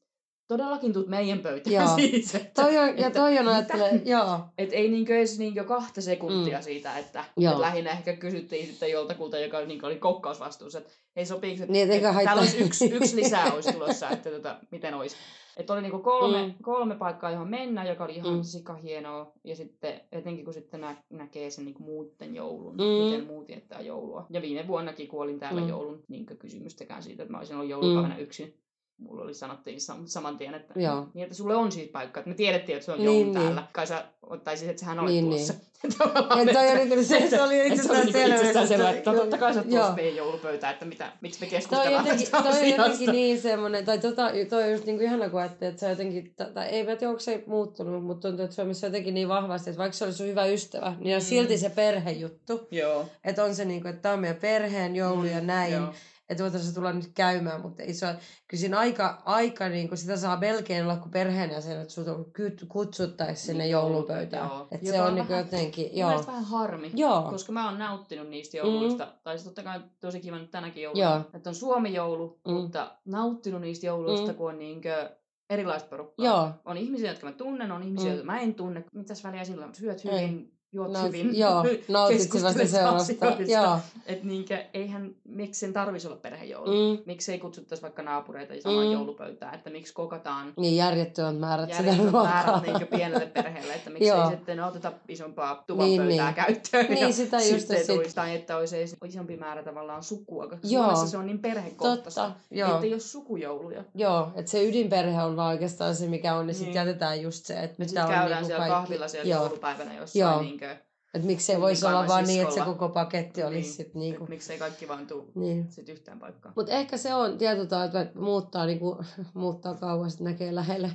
todellakin tuut meidän pöytään Joo. siis. Että, Toi on, ja että toi on mitä? ajattelee, joo. et ei niinkö edes niinkö kahta sekuntia Mm. mm. siitä, että Joo. et lähinnä ehkä kysyttiin sitten joltakulta, joka niinkö oli kokkausvastuussa, että hei sopiiko, että Niin, et eikä et haittaa. täällä olisi yksi, yksi lisää olisi tulossa, että tota, miten olisi. Että oli niinku kolme, Mm. mm. kolme paikkaa, johon mennä, joka oli ihan Mm. mm. sika hienoa. Ja sitten etenkin kun sitten nä- näkee sen niinku muuten joulun, Mm. mm. miten muut viettää joulua. Ja viime vuonnakin, kun olin täällä Mm. mm. joulun, niin kysymystäkään siitä, että mä olisin ollut joulupäivänä mm. yksin. Mulla oli sanottiin sam- saman tien, että, Joo. niin, että sulle on siis paikka. Että me tiedettiin, että se on Niin, joulu niin. täällä. Kai sä ottaisit, että sähän olet Niin, tulossa. Tavallaan, Et toi että- on niinku, se, se oli että oli itsestään niinku selvä. itsestään selvä, että totta kai sä tulossa meidän joulupöytään, että mitä, miksi me Toi keskustellaan jotenkin, tästä toi on asiasta. jotenkin niin semmoinen, tai tota, toi on just niinku ihana, kun ajattelee, että se jotenkin, tai- ei mä tiedä, onko se muuttunut, mutta tuntuu, että Suomessa jotenkin niin vahvasti, että vaikka se olisi sun hyvä ystävä, niin on Mm. silti se perhejuttu. Joo. Että on se niinku, että tämä on meidän perheen joulu ja näin. Joo. Että voitaisiin tulla nyt käymään, mutta ei se ole, kyllä siinä aika, aika niin kuin sitä saa melkein olla kuin perheenjäsen, että sinut kutsuttaisiin sinne Niin, joulupöytään. joo. Joka se on on niin kuin vähän- jotenkin, joo. mielestä vähän harmi, Joo, koska mä oon nauttinut niistä jouluista. Mm. Tai siis totta kai tosi kiva nyt tänäkin jouluna, Joo. että on Suomi-joulu, Mm. mm. mutta nauttinut niistä jouluista, Mm. kun on niinkö erilaista porukkaa. joo, On ihmisiä, jotka mä tunnen, on ihmisiä, Mm. joita mä en tunne. Mitäs väliä silloin? Syöt Ei. Juot Naut- hyvin. joo, nautit hyvästä keskustelet seurasta. Joo. Että niinkö, eihän, miksi sen tarvisi olla perhejoulu? Mm. Miksi ei kutsuttaisi vaikka naapureita samaan Mm. joulupöytään? Että miksi kokataan Niin järjettömät määrät sitä ruokaa. määrät niinkö pienelle perheelle, että miksi Joo. ei sitten oteta isompaa tuvan Niin, pöytää niin. käyttöön. Niin, ja sitä just, sitten että sit- tai että olisi isompi määrä tavallaan sukua, koska Joo. Suomessa se on niin perhekohtaista, Totta, joo. että ei ole sukujouluja. Joo, että se ydinperhe on vaan oikeastaan se, mikä on, niin sitten Niin. jätetään just se, että mitä on käydään niinku siellä kaikki. kahvilla siellä Joo. joulupäivänä jossain Joo. Että miksei voisi olla vaan niin, että se koko paketti olisi Niin. sitten niinku... et miksei kaikki vaan tuu Niin. sit yhteen paikkaan. Mutta ehkä se on tietyllä tavalla, että muuttaa, niinku, muuttaa kauas, että näkee lähelle.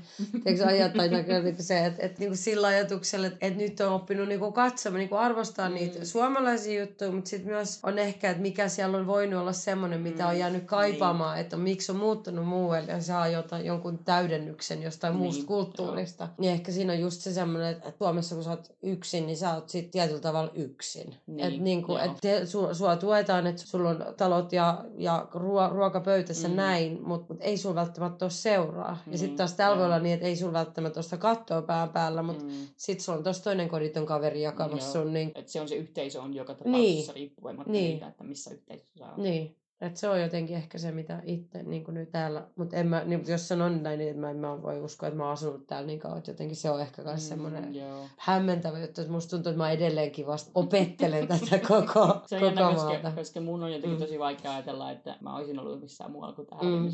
Se ajattaa näkee niinku se, että, että niinku sillä ajatuksella, että, että nyt on oppinut niinku katsomaan, niinku arvostaa mm. niitä suomalaisia juttuja, mutta sitten myös on ehkä, että mikä siellä on voinut olla semmoinen, mitä Mm, on jäänyt kaipaamaan, että miksi on muuttunut muualle ja saa jotain, jonkun täydennyksen jostain Niin, muusta kulttuurista. Niin ehkä siinä on just se semmoinen, että Suomessa kun sä oot yksin, niin sä oot sit tietyllä tavalla yksin. Niin, Että niinku, joo. et te, su, sua tuetaan, että sulla on talot ja, ja ruo, ruokapöytässä mm. Mm. näin, mutta mut ei sulla välttämättä ole seuraa. Mm. Ja sitten taas täällä voi olla niin, että ei sulla välttämättä ole kattoa pään päällä, mutta mm. Sitten sulla on tuossa toinen koditon kaveri jakamassa Joo. sun. Niin, Et se on se yhteisö on joka Niin. tapauksessa riippumatta Niin. siitä, että missä yhteisössä sä oot. niin. Et se on jotenkin ehkä se, mitä itse niin nyt täällä, mutta en mä, niin, jos sanon näin, niin mä en mä voi uskoa, että mä oon asunut täällä niin kauan, että jotenkin se on ehkä myös mm, semmoinen joo. hämmentävä juttu, että musta tuntuu, että mä edelleenkin vasta opettelen tätä koko, Se koko jännä, maata. koska, koska mun on jotenkin Mm. tosi vaikea ajatella, että mä olisin ollut missään muualla kuin täällä Mm.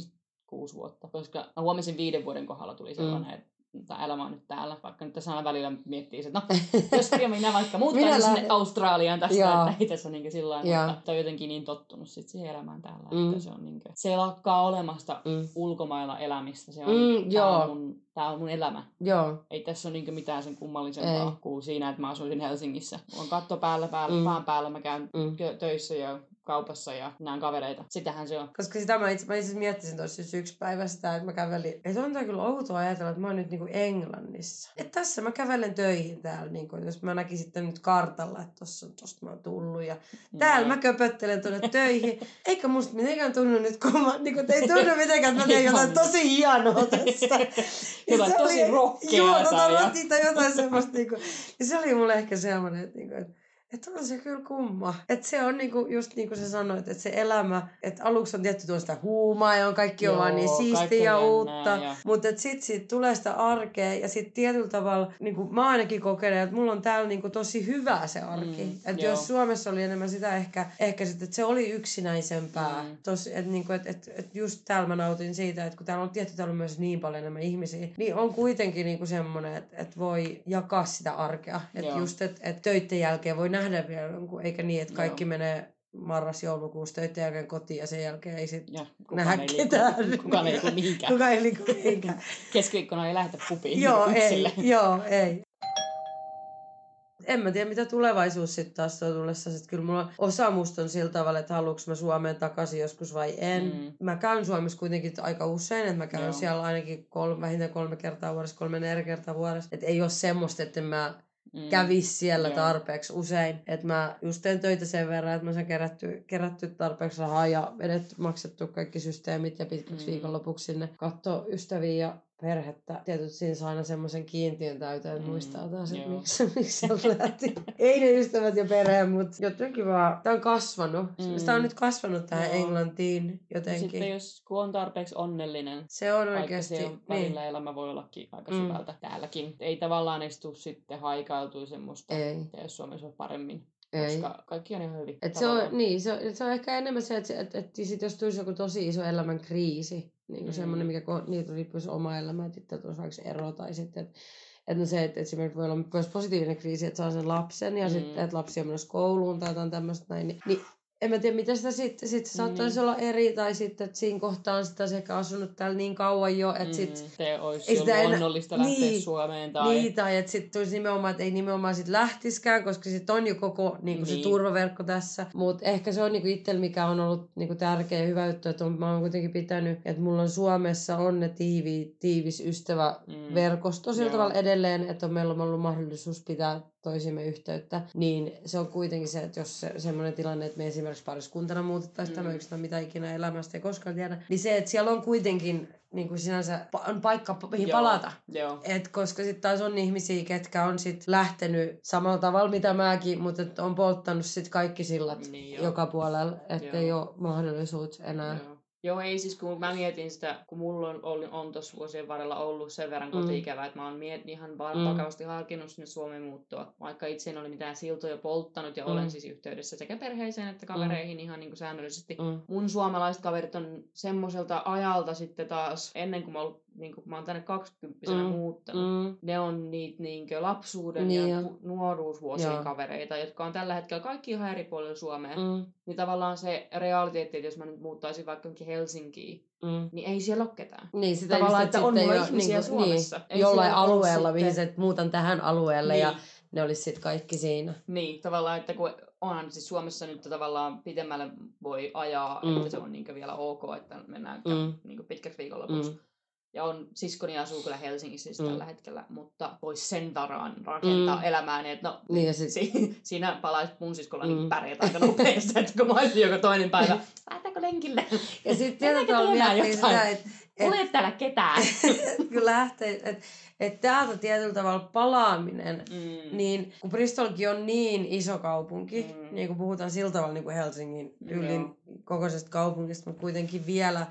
kuusi vuotta. Koska mä huomasin viiden vuoden kohdalla tuli sellainen, että tämä elämä on nyt täällä. Vaikka nyt tässä aina välillä miettii, että no, jos minä vaikka muuttaisin Minä sinne lähden. Australiaan tästä, Joo. että ei tässä niin sillä mutta on jotenkin niin tottunut sit siihen elämään täällä, Mm. että se on niin kuin, se lakkaa olemasta Mm. ulkomailla elämistä. Se on, Mm, tää, joo. on mun, tää on mun elämä. Joo, Ei tässä ole niin mitään sen kummallisempaa kuin siinä, että mä asuisin Helsingissä. Mulla on katto päällä, päällä Mm. pään päällä, mä käyn Mm. töissä ja kaupassa ja näen kavereita. Sitähän se on. Koska sitä mä itse, mä itse miettisin tuossa just yksi päivä sitä, että mä kävelin. Että on tää kyllä outoa ajatella, että mä oon nyt niinku Englannissa. Että tässä mä kävelen töihin täällä, niinku, jos mä näkisin sitten nyt kartalla, että tossa, tosta mä oon tullut. Ja täällä mä köpöttelen tuonne töihin. Eikä musta mitenkään tunnu nyt, kun mä, niinku, ei tunnu mitenkään, että mä teen jotain tosi hienoa tässä. Se tosi rockeaa Joo, tota jotain semmoista. Niinku. Ja se oli mulle ehkä semmoinen, että, niinku, että että on se kyllä kumma. Että se on niinku, just niin kuin sä sanoit, että se elämä, että aluksi on tietty tuosta huumaa ja on kaikki on Joo, vaan niin siistiä on ja uutta. ja- Mutta sitten siitä tulee sitä arkea ja sitten tietyllä tavalla, niin kuin mä ainakin kokeilen, että mulla on täällä niinku tosi hyvää se arki. Mm, että jos Suomessa oli enemmän sitä ehkä, ehkä sit, että se oli yksinäisempää. Mm. Tosi, että niinku, et, et, et just täällä mä nautin siitä, että kun täällä on tietty täällä on myös niin paljon enemmän ihmisiä, niin on kuitenkin niinku semmoinen, että et voi jakaa sitä arkea. Että just, että et töiden jälkeen voi nähdä vielä jonkun, eikä niin, että kaikki Joo. menee marras-joulukuussa töiden jälkeen kotiin ja sen jälkeen ei sit Ja nähdä ei liiku, ketään. kukaan ei liiku mihinkään. Kukaan ei liiku mihinkään. Keskiviikkona ei lähdetä pupiin Joo, ei, joo, ei. En mä tiedä, mitä tulevaisuus sitten taas tuo tullessa. Sit kyllä mulla osa musta on sillä tavalla, että haluanko mä Suomeen takaisin joskus vai en. Mm. Mä käyn Suomessa kuitenkin aika usein, että mä käyn Joo. siellä ainakin kolme, vähintään kolme kertaa vuodessa, kolme neljä kertaa vuodessa. Että ei ole semmoista, että mä Mm. kävis siellä Joo. tarpeeksi usein. Että mä just teen töitä sen verran, että mä saan kerätty, kerätty tarpeeksi rahaa ja vedetty, maksettu kaikki systeemit ja pitkäksi Mm. viikonlopuksi sinne katsoa ystäviä ja perhettä. Tietysti siinä saa aina semmoisen kiintiön täyteen, että Mm, muistaa taas, että miksi, miksi sieltä lähti. Ei ne ystävät ja perhe, mutta jotenkin vaan, tää on kasvanut. Mm. Sitä on nyt kasvanut tähän Joo. Englantiin jotenkin. Sitten jos kun on tarpeeksi onnellinen, Se on oikeasti, se on niin. välillä elämä voi ollakin aika Mm. syvältä täälläkin. Ei tavallaan tuu sitten haikailtua semmoista, Ei, että jos Suomessa on paremmin, ei. koska kaikki on ihan hyvin. Et se, on, niin, se, on, se on ehkä enemmän se, että, että, että sit jos tulisi joku tosi iso elämän kriisi, niin kuin Mm. semmoinen, mikä ko- niitä riippuisi oma elämä, että tulisi vaikka ero tai sitten, että, että no se, että esimerkiksi voi olla myös positiivinen kriisi, että saa sen lapsen ja Mm. sitten, että lapsi on menossa kouluun tai jotain tämmöistä näin, niin, niin en mä tiedä, miten sitä sitten, sit se saattaisi Niin. olla eri, tai sitten, että siinä kohtaa on sitä ehkä asunut täällä niin kauan jo, että Mm, sit, te olisi ei jo luonnollista lähteä niin, Suomeen tai... niin, tai että sitten tulisi nimenomaan, että ei nimenomaan sit lähtiskään, koska sitten on jo koko niinku se Niin. turvaverkko tässä. Mutta ehkä se on niinku itsellä, mikä on ollut niinku tärkeä ja hyvä juttu, että on, mä oon kuitenkin pitänyt, että mulla on Suomessa on ne tiivi, tiivis ystäväverkosto sillä Joo. tavalla edelleen, että on, meillä on ollut mahdollisuus pitää toisimme yhteyttä, niin se on kuitenkin se, että jos se, semmoinen tilanne, että me esimerkiksi pariskuntana muutettaisiin mm. Tämä yksinään mitä ikinä elämästä ei koskaan tiedä, niin se, että siellä on kuitenkin niin kuin sinänsä on paikka, mihin Joo. palata. Joo. Et koska sitten taas on ihmisiä, ketkä on sit lähtenyt samalla tavalla mitä mäkin, mutta on polttanut sit kaikki sillat Niin, joo. joka puolella, että Joo. ei ole mahdollisuutta enää. Joo. Joo, ei siis kun mä mietin sitä, kun mulla on, on, on tuossa vuosien varrella ollut sen verran Mm. koti-ikävä, että mä oon miet, ihan Mm. vakavasti harkinnut sinne Suomeen muuttoa. Vaikka itse en ole mitään siltoja polttanut ja Mm. olen siis yhteydessä sekä perheeseen että kavereihin ihan niin kuin säännöllisesti. Mm. Mun suomalaiset kaverit on semmoiselta ajalta sitten taas, ennen kuin mä, oon, niin kuin, mä oon tänne 20 Mm. muuttanut, Mm. ne on niitä niinkö lapsuuden Niin ja pu- nuoruusvuosien Joo. kavereita, jotka on tällä hetkellä kaikki ihan eri puolilla Suomea. Mm. Niin tavallaan se realiteetti, että jos mä nyt muuttaisin vaikka Helsinkiin, Mm. niin ei siellä ole ketään. Niin, sitä Tavallaan, just, että on sitten mulla jo ihmisiä niinku- Suomessa. Niin, Ei jollain alueella, sitten- mihin se muutan tähän alueelle Niin. ja ne olisi sitten kaikki siinä. Niin, tavallaan, että kun onhan siis Suomessa nyt tavallaan pitemmälle voi ajaa, Mm. että se on niin vielä ok, että mennään Mm. mm. niin pitkäksi viikonlopuksi. Mm. Ja on, siskoni asuu kyllä Helsingissä siis Mm. tällä hetkellä, mutta voisi sen varaan rakentaa Mm. mm. elämään, että no, Niin ja sit, si- siinä palaisi mun siskolla Mm. niin pärjätä aika nopeasti, että kun mä olisin joka toinen päivä, lähdetäänkö lenkille? ja sitten tekemään miettii sitä, että et, ole täällä ketään. kun lähtee, että et täältä tietyllä tavalla palaaminen, Mm. niin kun Bristolkin on niin iso kaupunki, Mm. niin kun puhutaan sillä tavalla niin kuin Helsingin Joo. yllin kokoisesta kaupungista, mutta kuitenkin vielä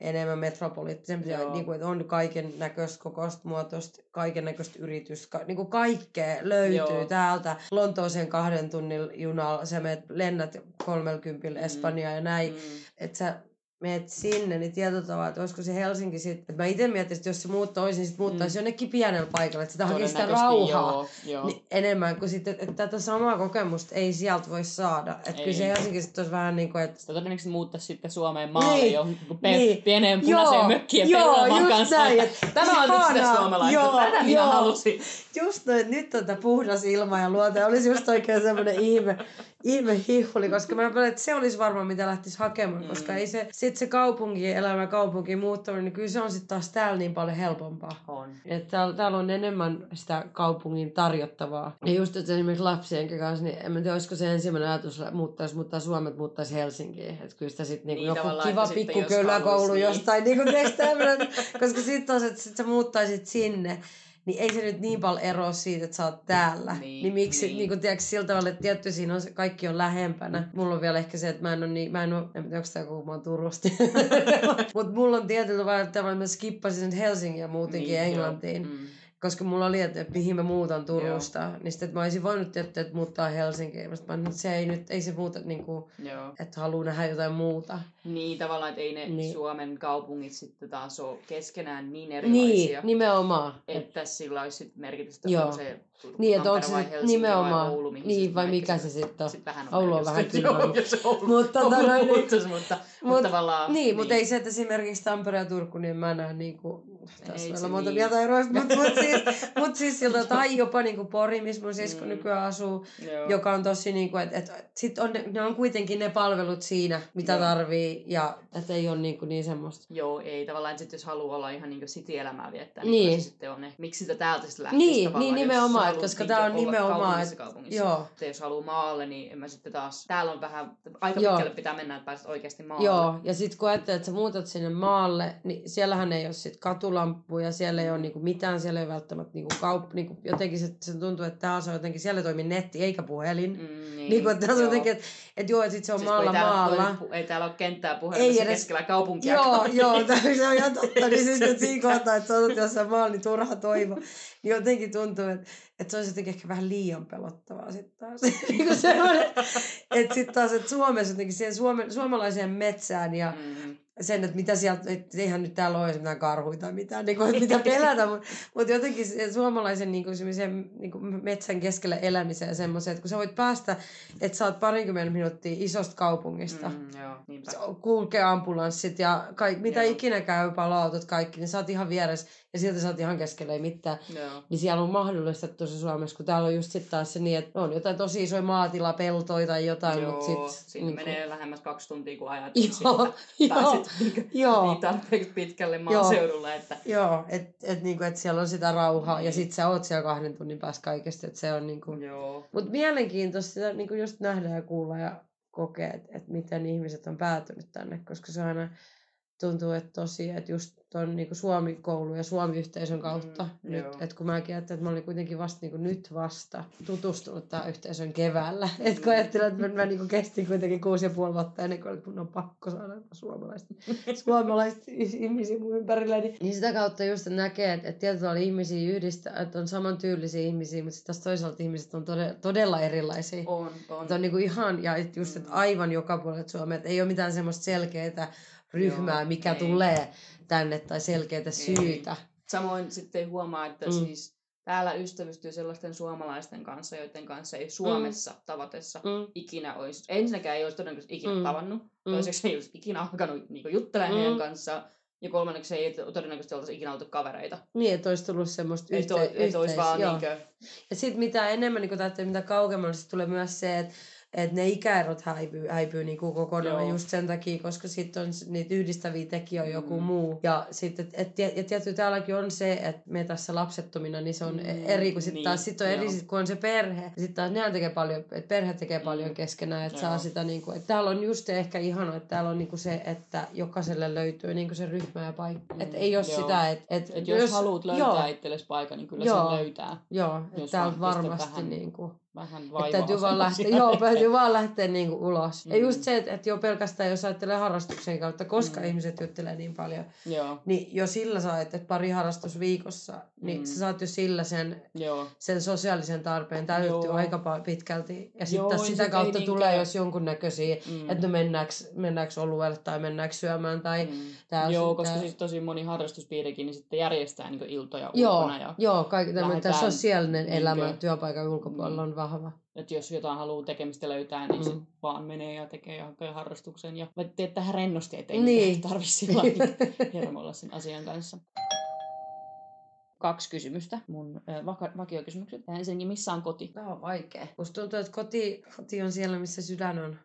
enemmän metropoliittisempi, ja Joo. niin kuin, että on kaiken näköistä kokoista muotoista, kaiken näköistä yritystä, niin kuin kaikkea löytyy Joo. täältä. Lontooseen kahden tunnin junalla, sä menet, lennät 30 Mm. Espanjaa ja näin, Mm. että sä meet sinne, niin tietyllä tavalla, että olisiko se Helsinki sitten, että mä itse miettisin, että jos se muuttaisi, niin sit muuttaisi Mm. jonnekin pienelle paikalle, että sitä hakisi sitä rauhaa Joo, joo. niin enemmän kuin sitten, että, että tätä samaa kokemusta ei sieltä voi saada. Että kyllä se. Helsinki sitten olisi vähän niin kuin, että Sitä todennäköisesti muuttaisi sitten Suomeen maalle Niin. niin. jo pe- Niin. pieneen punaiseen Joo, mökkiin joo, perunamaan just kanssa. näin, että et Tämä on nyt sitä suomalaista. Joo, Tätä minä joo. halusin. just noin, että nyt on tätä puhdas ilma ja luonto. Ja olisi just oikein semmoinen ihme, ihme hihuli, koska mä pelän, että se olisi varmaan mitä lähtisi hakemaan, Mm. koska ei se, sit se kaupunki, elämä kaupunkiin muuttaminen, niin kyllä se on sitten taas täällä niin paljon helpompaa. On. Että täällä, täällä on enemmän sitä kaupungin tarjottavaa. Ja just että esimerkiksi lapsien kanssa, niin en tiedä, olisiko se ensimmäinen ajatus muuttaa, jos muuttaa Suomet, muuttaisi Helsinkiin. Että kyllä sitä sitten niinku Niin, joku kiva sitten pikkukyläkoulu niin. jostain, tiedätkö tämmönen, koska sitten taas, että sit sä muuttaisit sinne, niin ei se nyt niin paljon eroa siitä, että sä oot täällä. Niin, Niin, miksi, niin. niin. kuin tiedätkö, sillä tavalla, että tietty siinä on, kaikki on lähempänä. Mulla on vielä ehkä se, että mä en ole niin, mä en ole, en tiedä, onko tämä kun mä oon Turusta. Mutta mulla on tietyllä tavalla, että mä skippasin sen Helsingin ja muutenkin Niin, joo. Englantiin. Mm. Koska mulla oli, että, että mihin mä muutan Turusta, Joo. niin sitten, mä olisin voinut tietää, että muuttaa Helsinkiin. Mä, että se ei nyt, ei se muuta, niin kuin, Joo. että haluaa nähdä jotain muuta. Niin tavallaan, että ei ne Niin. niin. Suomen kaupungit sitten taas ole keskenään niin Niin, erilaisia. nimenomaan. Et, Että sillä olisi sit merkitystä, Joo. se Turku, niin, että onko se vai Helsinki nimenomaan, vai Oulu, mihin niin, vai mikä se sitten on. Sit vähän on Oulu on vähän merkitystä. kyllä. Joo, jos Oulu, Mutta Oulu tota noin, niin- mutta, Mut- mutta tavallaan... Niin, mutta ei se, että esimerkiksi Tampere ja Turku, niin mä näen niin kuin, tässä Ei on niin. mieltä eroista, mutta mut siis, mut siis siltä, tai jopa niin kuin Pori, missä mun sisko Mm. nykyään asuu, Joo. joka on tosi niin kuin, että, että sit on, ne- on kuitenkin ne palvelut siinä, mitä Joo. tarvii, ja että ei ole niin, kuin niin semmoista. Joo, ei tavallaan, että sit jos haluaa olla ihan niin city-elämää viettää, Niin. niin, se sitten on ne. Miksi sitä täältä sitten lähtisi Niin, niin nimenomaan, haluat koska tää on nimenomaan, että- kaupungissa. joo. Että jos haluaa maalle, niin en mä sitten taas, täällä on vähän, aika Joo. pitkälle pitää mennä, että pääset oikeasti maalle. Joo, ja sitten kun ajattelee, että sä muutat sinne maalle, niin siellähän ei ole sit katulampuja, siellä ei ole niinku mitään, siellä ei ole välttämättä niinku kaup... Niinku jotenkin se, se tuntuu, että se on jotenkin, siellä ei toimi netti eikä puhelin. Mm, niin, niin kuin, että joo. jotenkin, että et joo, että sit se on Siis maalla ei maalla. toimi ei täällä ole kenttää puhelimessa edes- keskellä kaupunkia. Joo, joo, tää- se on ihan totta. Niin siis että siinä kohtaa, että sä olet jossain maalla, niin turha toivo. Niin jotenkin tuntuu, että, että se olisi jotenkin ehkä vähän liian pelottavaa sitten taas. niin kuin semmoinen, että sitten taas, että Suomessa jotenkin siihen Suomen, suomalaiseen metsään ja Mm, sen, että mitä sieltä, että eihän nyt täällä ole mitään karhuita tai mitään, niin kuin, että mitä pelätä, mutta, mutta jotenkin se suomalaisen niin kuin, niin kuin metsän keskellä elämiseen semmoiseen, että kun sä voit päästä, että sä oot parinkymmentä minuuttia isosta kaupungista, mm. mm, joo, niinpä. kulkee ambulanssit ja kaik, mitä Joo. ikinä käy, palautot kaikki, niin sä oot ihan vieressä ja silti sä oot ihan keskellä ei mitään. Joo. Niin siellä on mahdollistettu se Suomessa, kun täällä on just sitten taas se niin, että on jotain tosi isoja maatilapeltoja tai jotain, Joo, mutta sitten... siinä menee lähemmäs kaksi tuntia, kun ajat Joo, siitä. joo, niinku joo. niin tarpeeksi pitkälle maaseudulla, että Joo, että et, niinku, et siellä on sitä rauhaa ja Niin. sit sä oot siellä kahden tunnin päässä kaikesta, että se on niinku... joo. Mut mielenkiintoista sitä niinku just nähdä ja kuulla ja kokea, että et miten ihmiset on päätynyt tänne, koska se on aina tuntuu, että tosi, että just tuon niin Suomi-koulu ja Suomi-yhteisön kautta, Mm, mm, nyt, että kun mäkin ajattelin, että mä olin kuitenkin vasta niin nyt vasta tutustunut tähän yhteisön keväällä, että kun ajattelin, että mä, mä niin kestin kuitenkin kuusi ja puoli vuotta ennen kuin mun on pakko saada suomalaista, suomalaista ihmisiä mun ympärillä, niin, niin sitä kautta just näkee, että, että tietyllä tavalla ihmisiä yhdistää, että on samantyylisiä ihmisiä, mutta sitten taas toisaalta ihmiset on todella, todella erilaisia. On, on. Että on niinku ihan, ja just, että Mm. aivan joka puolella Suomea, että ei ole mitään semmoista selkeää ryhmää, Joo, mikä ei. tulee tänne, tai selkeää syytä. Samoin sitten huomaa, että Mm. siis täällä ystävystyy sellaisten suomalaisten kanssa, joiden kanssa ei Suomessa mm. tavatessa Mm. ikinä olisi, ensinnäkään ei olisi todennäköisesti ikinä Mm. tavannut, Mm. toiseksi ei olisi ikinä alkanut niin juttelemaan Mm. heidän kanssaan, ja kolmanneksi ei todennäköisesti oltaisi ikinä oltu kavereita. Niin, että olisi tullut semmoista yhte- et olisi vaan joo. niinkö, Ja sitten mitä enemmän, niin kun mitä kauemmalle, tulee myös se, että että ne ikäerot häipyy, häipyy niinku kokonaan Joo. just sen takia, koska sitten on niitä yhdistäviä tekijöitä joku Mm. muu. Ja sitten, et, et, ja tietysti täälläkin on se, että me tässä lapsettomina, niin se on Mm, eri, kun sitten niin, taas sit on eri, sit, kun on se perhe. Sitten taas nehän tekee paljon, että perhe tekee Mm. paljon keskenään, että saa sitä niinku, että täällä on just ehkä ihana, että täällä on niinku se, että jokaiselle löytyy niinku se ryhmä ja paikka. Mm, että ei ole joo. sitä, että et, että jos, jos haluat löytää joo, itsellesi paikan, niin kyllä Joo. sen löytää. Joo, että pistät varmasti vähän niinku, Vähän että vaivaa täytyy vaan lähteä, joo, täytyy vaan lähteä niinku ulos. Mm. Ja just se, että, että jo pelkästään jos ajattelee harrastuksen kautta, koska mm. Ihmiset juttelee niin paljon, Joo, niin jo sillä saa, että pari harrastus viikossa, niin Mm. sä saat jo sillä sen, joo. sen sosiaalisen tarpeen Joo. aika pitkälti. Ja sitten sitä sit kautta tulee niinkään- jos jonkunnäköisiä, Mm. että no mennäänkö, mennäänkö oluelle tai mennäänkö syömään tai Mm. tää- Joo, koska tää- siis tosi moni harrastuspiirikin niin sitten järjestää niin iltoja Joo, ulkona. Ja, joo kaikki tämmöinen lähdetään sosiaalinen niinkö- elämä työpaikan ulkopuolella on vahva. että jos jotain haluaa tekemistä löytää, niin Mm. sit vaan menee ja tekee johonkin harrastuksen. Ja vai teet tähän rennosti, ettei Niin. tarvitse sillä hermoilla sen asian kanssa. Kaksi kysymystä, mun vaka- vakiokysymykset. Ja Ensinnäkin, missä on koti? Tämä on vaikea. Musta tuntuu, että koti, koti on siellä, missä sydän on.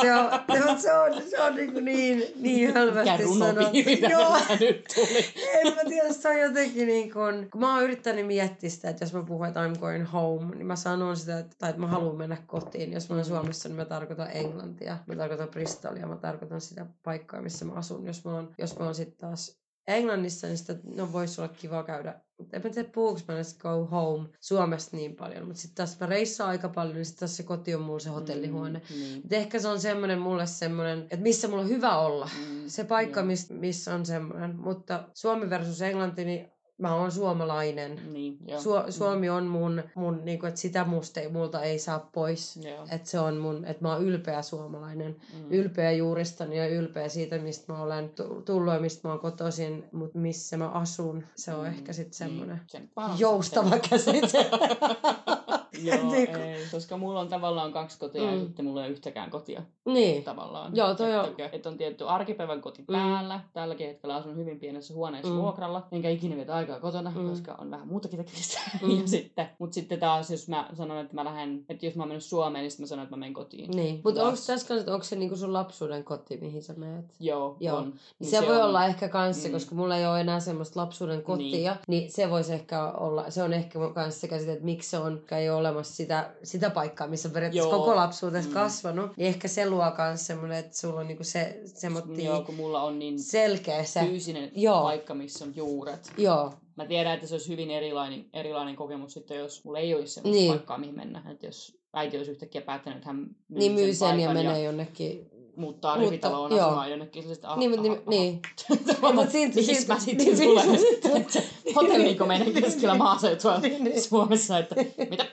se on, mutta se on, se on niin, niin, niin Mikä hölvästi sanottu. Joo, nyt tuli? en mä tiedä, se on jotenkin niin kuin, kun mä oon yrittänyt miettiä sitä, että jos mä puhun, että I'm going home, niin mä sanon sitä, että, tai että mä haluan mennä kotiin. Jos mä olen Mm. Suomessa, niin mä tarkoitan Englantia, mä tarkoitan Bristolia, mä tarkoitan sitä paikkaa, missä mä asun. Jos mä oon, jos mä oon sitten taas Englannissa, niin sitä, no voisi olla kiva käydä. Mutta en mä tiedä, puhuuko mä näistä go home Suomesta niin paljon. Mutta sitten taas mä reissaan aika paljon, niin sitten taas se koti on mulla se hotellihuone. Mm, niin. Et ehkä se on semmoinen mulle semmoinen, että missä mulla on hyvä olla. Mm, Se paikka, miss, missä on semmoinen. Mutta Suomi versus Englanti, niin mä oon suomalainen. Niin, joo. Su- Suomi on mun, mun niinku, että sitä musta ei, multa ei saa pois. Mm. Että se on mun, että mä oon ylpeä suomalainen. Mm. Ylpeä juuristani ja ylpeä siitä, mistä mä olen tu- tullut ja mistä mä oon kotoisin, mutta missä mä asun. Se on Mm, ehkä sitten semmoinen Niin, joustava käsite. Joo, Niinku- ei, koska mulla on tavallaan kaksi kotia mm. Ja sitten mulla ei ole yhtäkään kotia niin. tavallaan. Joo, toi on- että, että on tietty arkipäivän koti Mm. päällä. Tälläkin hetkellä asun hyvin pienessä huoneessa Mm. vuokralla, enkä ikinä vietä aikaa kotona, Mm. koska on vähän muutakin tekemistä. Mm. ja sitten, mutta sitten taas, jos mä sanon, että mä lähden, että jos mä oon Suomeen, niin sitten mä sanon, että mä menen kotiin. Niin. Mutta onko tässä kanssa, että onko se niinku sun lapsuuden koti, mihin sä menet? Joo, Joo. on. Niin Niin se, voi on- olla ehkä kanssa, Mm. koska mulla ei ole enää semmoista lapsuuden kotia, niin, niin se voisi ehkä olla, se on ehkä kanssa se käsite, että miksi se on, ei ole olemassa sitä, sitä paikkaa, missä on periaatteessa Joo. koko lapsuudessa Mm. kasvanut, niin ehkä se luo myös semmoinen, että sulla on niinku se semmoinen Joo, kun mulla on niin selkeä se. fyysinen Joo. paikka, missä on juuret. Joo, Mä tiedän, että se olisi hyvin erilainen, erilainen kokemus sitten, jos mulla ei olisi sellaista Niin. paikkaa, mihin mennä. Että jos äiti olisi yhtäkkiä päättänyt, että hän myy niin myy sen ja paikan menee jonnekin. Muuttaa Mutta- rivitaloon joo. asumaan jonnekin. Sille, ah, Niin, niin, niin. Ei, mut siitä- Mihin siitä- mä sitten niin, tulen? Että- että Hotelliinko menen keskellä maaseutua Niin, niin. Suomessa, että mitä?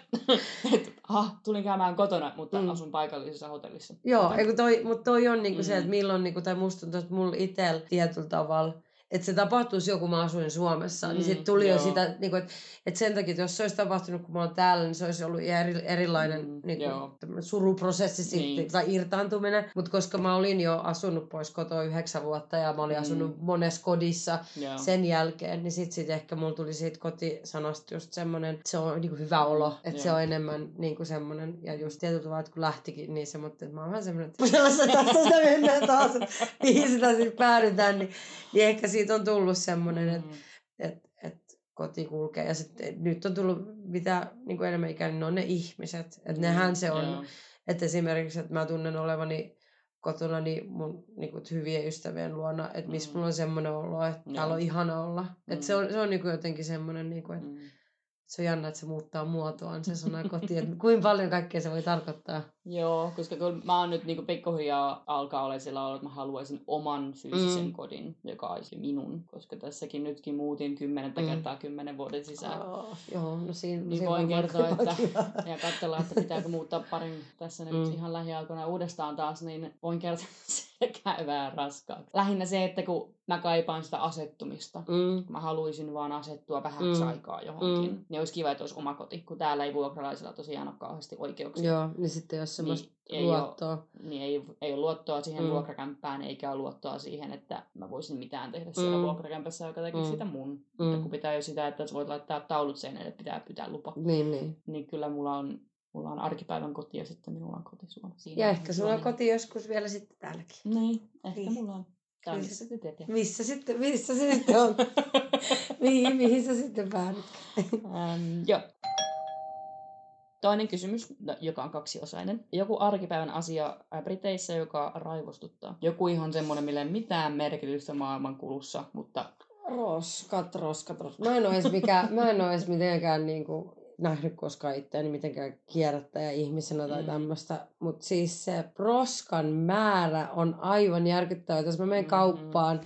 että, ah, tulin käymään kotona, mutta Mm. asun paikallisessa hotellissa. Joo, eiku toi, mutta toi on niinku se, Mm. että milloin, niinku, tai musta tuntuu, että mulla itsellä tietyllä tavalla, että se tapahtuisi joku, mä asuin Suomessa, mm, niin Mm, sitten tuli jo joo. sitä, niinku, että et sen takia, että jos se olisi tapahtunut, kun mä oon täällä, niin se olisi ollut eri, erilainen Mm, joo. tämmönen suruprosessi sitten, Niin. tai irtaantuminen. Mutta koska mä olin jo asunut pois kotoa yhdeksän vuotta ja mä olin Mm. asunut monessa kodissa Joo. sen jälkeen, niin sitten sit ehkä mulla tuli siitä kotisanasta just semmoinen, että se on niinku hyvä olo, että se Joo. on enemmän niinku semmoinen, ja just tietyllä tavalla, että kun lähtikin, niin se, mutta että mä oon vähän semmoinen, että tässä sitä mennään taas, mihin sitä sitten päädytään, niin, niin ehkä siitä on tullut semmoinen, että Mm. et, et koti kulkee. Ja sitten nyt on tullut mitä niin kuin enemmän ikäinen, niin ne on ne ihmiset. Että nehän se on, Joo. että esimerkiksi, että mä tunnen olevani kotona niin mun niin kuin, hyvien ystävien luona, että missä Mm. mulla on semmoinen olo, että Joo. täällä on ihana olla. Mm. Että se on, se on niin kuin, jotenkin semmoinen, niin kuin, että Mm. se on jännä, että se muuttaa muotoaan se sana koti, että kuinka paljon kaikkea se voi tarkoittaa. Joo, koska kun mä oon nyt niinku pikkuhiljaa alkaa olla sillä lailla, että mä haluaisin oman fyysisen Mm. kodin, joka olisi minun, koska tässäkin nytkin muutin kymmenettä Mm. kertaa kymmenen vuoden sisään. Oh, joo, no siinä, Niin siinä voin voi kertoa, että ja katsella, että pitääkö muuttaa parin tässä nyt Mm. ihan lähiaikoina uudestaan taas, niin voin kertoa, se käy vähän raskaaksi. Lähinnä se, että kun mä kaipaan sitä asettumista, Mm, mä haluaisin vaan asettua vähäksi Mm. aikaa johonkin, Mm. niin olisi kiva, että olisi oma koti, kun täällä ei vuokralaisilla tosiaan ole kauheasti oikeuksia. joo, niin sitten jos semmoista ei luottoa. Ole, niin ei, ei ole luottoa siihen Mm. vuokrakämppään, eikä ole luottoa siihen, että mä voisin mitään tehdä siellä Mm. vuokrakämpässä, joka tekisi Mm. sitä mun. Mm. Mutta kun pitää jo sitä, että sä voit laittaa taulut seinälle, että pitää pitää lupa. Niin, niin. Niin kyllä mulla on, mulla on arkipäivän koti ja sitten minulla on koti Suomi. Siinä Ja ehkä sulla on koti joskus vielä sitten täälläkin. Niin, ehkä Niin. mulla on. Kyllä missä te? Missä sitten, missä sitten on? mihin, mihin sä sitten päädyt? Ähm, joo. Toinen kysymys, no, joka on kaksiosainen. Joku arkipäivän asia Briteissä, joka raivostuttaa. Joku ihan semmoinen, millä ei mitään merkitystä maailman kulussa, mutta Roskat, roskat, roskat. Mä en ole edes, mikä, mä en ole edes mitenkään niinku nähnyt koskaan itseäni mitenkään kierrättäjä ihmisenä tai Mm. tämmöistä. Mutta siis se roskan määrä on aivan järkyttävä. Jos mä menen Mhm. kauppaan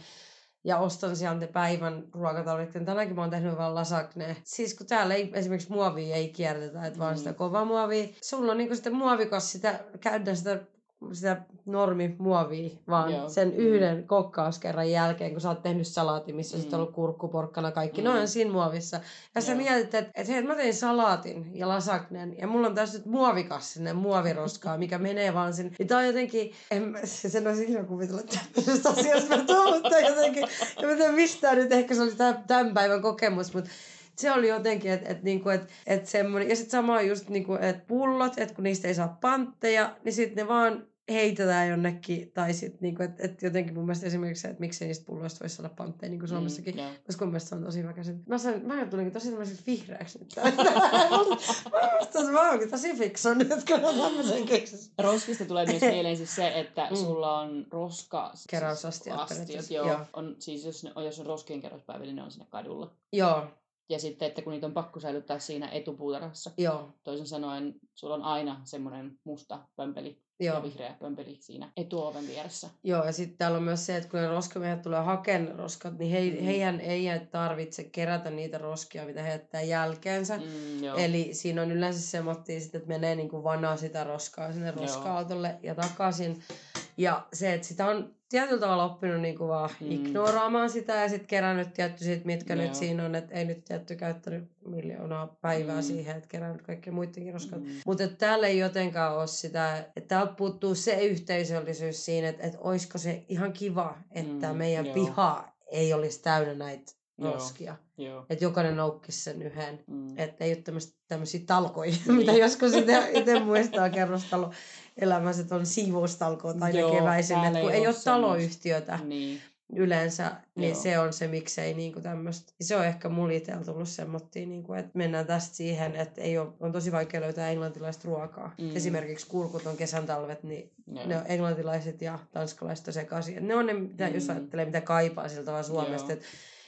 ja ostan sieltä päivän ruokatalurit, niin tänäänkin mä oon tehnyt vaan lasagne. Siis kun täällä ei, esimerkiksi muovia ei kierrätetä, että vaan Mm. sitä kovaa muovia. Sulla on niinku sitten muovikas sitä, käydään sitä sitä normimuovia, vaan Joo. sen Mm. yhden kokkauskerran jälkeen, kun sä oot tehnyt salaatin, missä mm. On ollut kurkku, porkkana, kaikki, mm. Ne on siinä muovissa. Ja sä Joo. mietit, että, että hei, mä tein salaatin ja lasagnen, ja mulla on tässä nyt muovikas sinne muoviroskaa, mikä menee vaan sinne. Ja tää on jotenkin, en mä, se sen olisi ikinä kuvitella tämmöisestä asiasta, mä tuon, mutta jotenkin, ja mä tiedän mistään nyt, ehkä se oli tämän päivän kokemus, mutta se oli jotenkin, että et, niinku, et, et semmoinen, ja sitten sama just niinku, että pullot, että kun niistä ei saa pantteja, niin sitten ne vaan heitetään jonnekin, tai sitten niinku, että et jotenkin mun mielestä esimerkiksi se, että miksei niistä pulloista voisi saada pantteja niin kuin Suomessakin, Mm, joo. koska mun mielestä se on tosi väkäiset. Mä, sain, mä tulinkin tosi tämmöiseksi vihreäksi nyt. mä oonkin tosi fiksu nyt, kun on tämmöisen keksis. Roskista tulee myös mieleen siis se, että Mm. sulla on roska... Keräysastiat astiot, periaatteessa, joo. joo. On, siis jos, ne, jos on roskien keräyspäivä, niin ne on siinä kadulla. Joo, Ja sitten, että kun niitä on pakko säilyttää siinä etupuutarhassa. joo, Toisin sanoen, sulla on aina semmoinen musta pömpeli joo. ja vihreä pömpeli siinä etuoven vieressä. Joo, ja sitten täällä on myös se, että kun ne roskamiehet tulee hakemaan roskat, niin he, Mm. heidän ei tarvitse kerätä niitä roskia, mitä he jättää jälkeensä. Mm, joo. Eli siinä on yleensä sit, että menee niinku vanaa sitä roskaa sinne roska-autolle ja takaisin. Ja se, että sitä on tietyllä tavalla oppinut niinku vaan Mm. ignoraamaan sitä ja sitten kerännyt tietty sit, mitkä Joo. nyt siinä on. Että ei nyt tietty käyttänyt miljoonaa päivää Mm. siihen, että kerännyt kaikkea muidenkin roskat. Mm. Mutta täällä ei jotenkaan ole sitä, että täältä puuttuu se yhteisöllisyys siinä, että, että olisiko se ihan kiva, että mm, meidän joo. piha ei olisi täynnä näitä Joo. Että jokainen noukkisi sen yhden. Mm. Että ei ole tämmöisiä talkoja, Niin. mitä joskus itse muistaa kerrostalo elämässä, että on siivoustalkoot aina Joo, keväisin. Että kun ei ole semmoista. taloyhtiötä Niin. yleensä, niin Joo. se on se, miksei niinku tämmöistä. Se on ehkä mulla itsellä tullut semmoittia, niinku, että mennään tästä siihen, että ei ole, on tosi vaikea löytää englantilaista ruokaa. Mm. Esimerkiksi kurkut on kesän talvet, niin Joo. ne on englantilaiset ja tanskalaiset on sekaisin. Ne on ne, mitä, jos Mm. ajattelee, mitä kaipaa siltä vaan Suomesta. Joo. Et,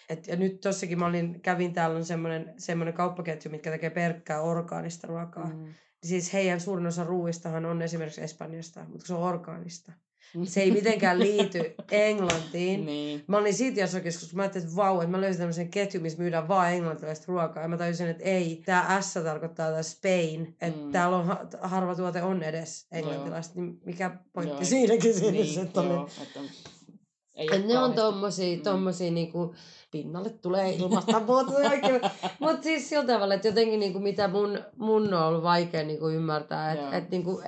et, ja nyt tossakin mä olin, kävin täällä on semmoinen, semmoinen kauppaketju, mitkä tekee pelkkää orgaanista ruokaa. Mm. Mm. Siis heidän suurin osa ruuistahan on esimerkiksi Espanjasta, mutta se on orgaanista. Se ei mitenkään liity Englantiin. Niin. Mä olin siitä jossakin, koska mä ajattelin, että vau, että mä löysin tämmöisen ketjun, missä myydään vaan englantilaista ruokaa. Ja mä tajusin, että ei, tämä S tarkoittaa tämä Spain. Että Mm. mm. täällä on ha- harva tuote on edes englantilaista. Niin mikä pointti Joo. siinäkin siinä Niin, oli? joo, että ei ne on kauheasti- tommosia, Mm. tommosia niinku, pinnalle tulee ilmasta puuta Mutta siis sillä tavalla, että jotenkin niinku, mitä mun, mun on ollut vaikea niinku ymmärtää, Joo. että et, niinku,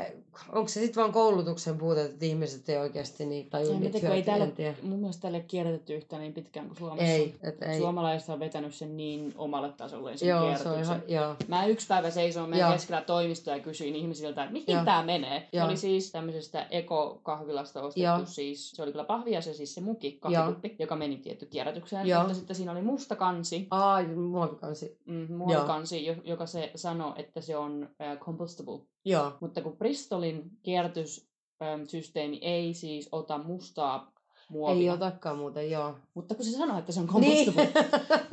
onko se sitten vaan koulutuksen puute, että ihmiset ei oikeasti niin tajua mä niitä ei täällä, hyötyjä. mun mielestä täällä ei ole kierrätetty yhtään niin pitkään kuin Suomessa. Ei, et ei. Suomalaiset on vetänyt sen niin omalle tasolle sen Joo, se on ihan, joo. Mä yksi päivä seisoin meidän Joo. keskellä toimistoa ja kysyin ihmisiltä, että mihin Joo. tämä menee. Se Joo. oli siis tämmöisestä ekokahvilasta ostettu Joo. siis, se oli kyllä pahvia se siis se muki, kahvikuppi, joka meni tietty kierrätykseen. Joo. Mutta sitten siinä oli musta kansi, Aa, muovikansi. mm, muovikansi, jo- joka se sanoi, että se on äh, compostable. Joo. Mutta kun Bristolin kierrätys äm, systeemi ei siis ota mustaa muovia. Ei otakaan muuten, joo. Mutta kun se sanoo, että se on kompostible, Niin.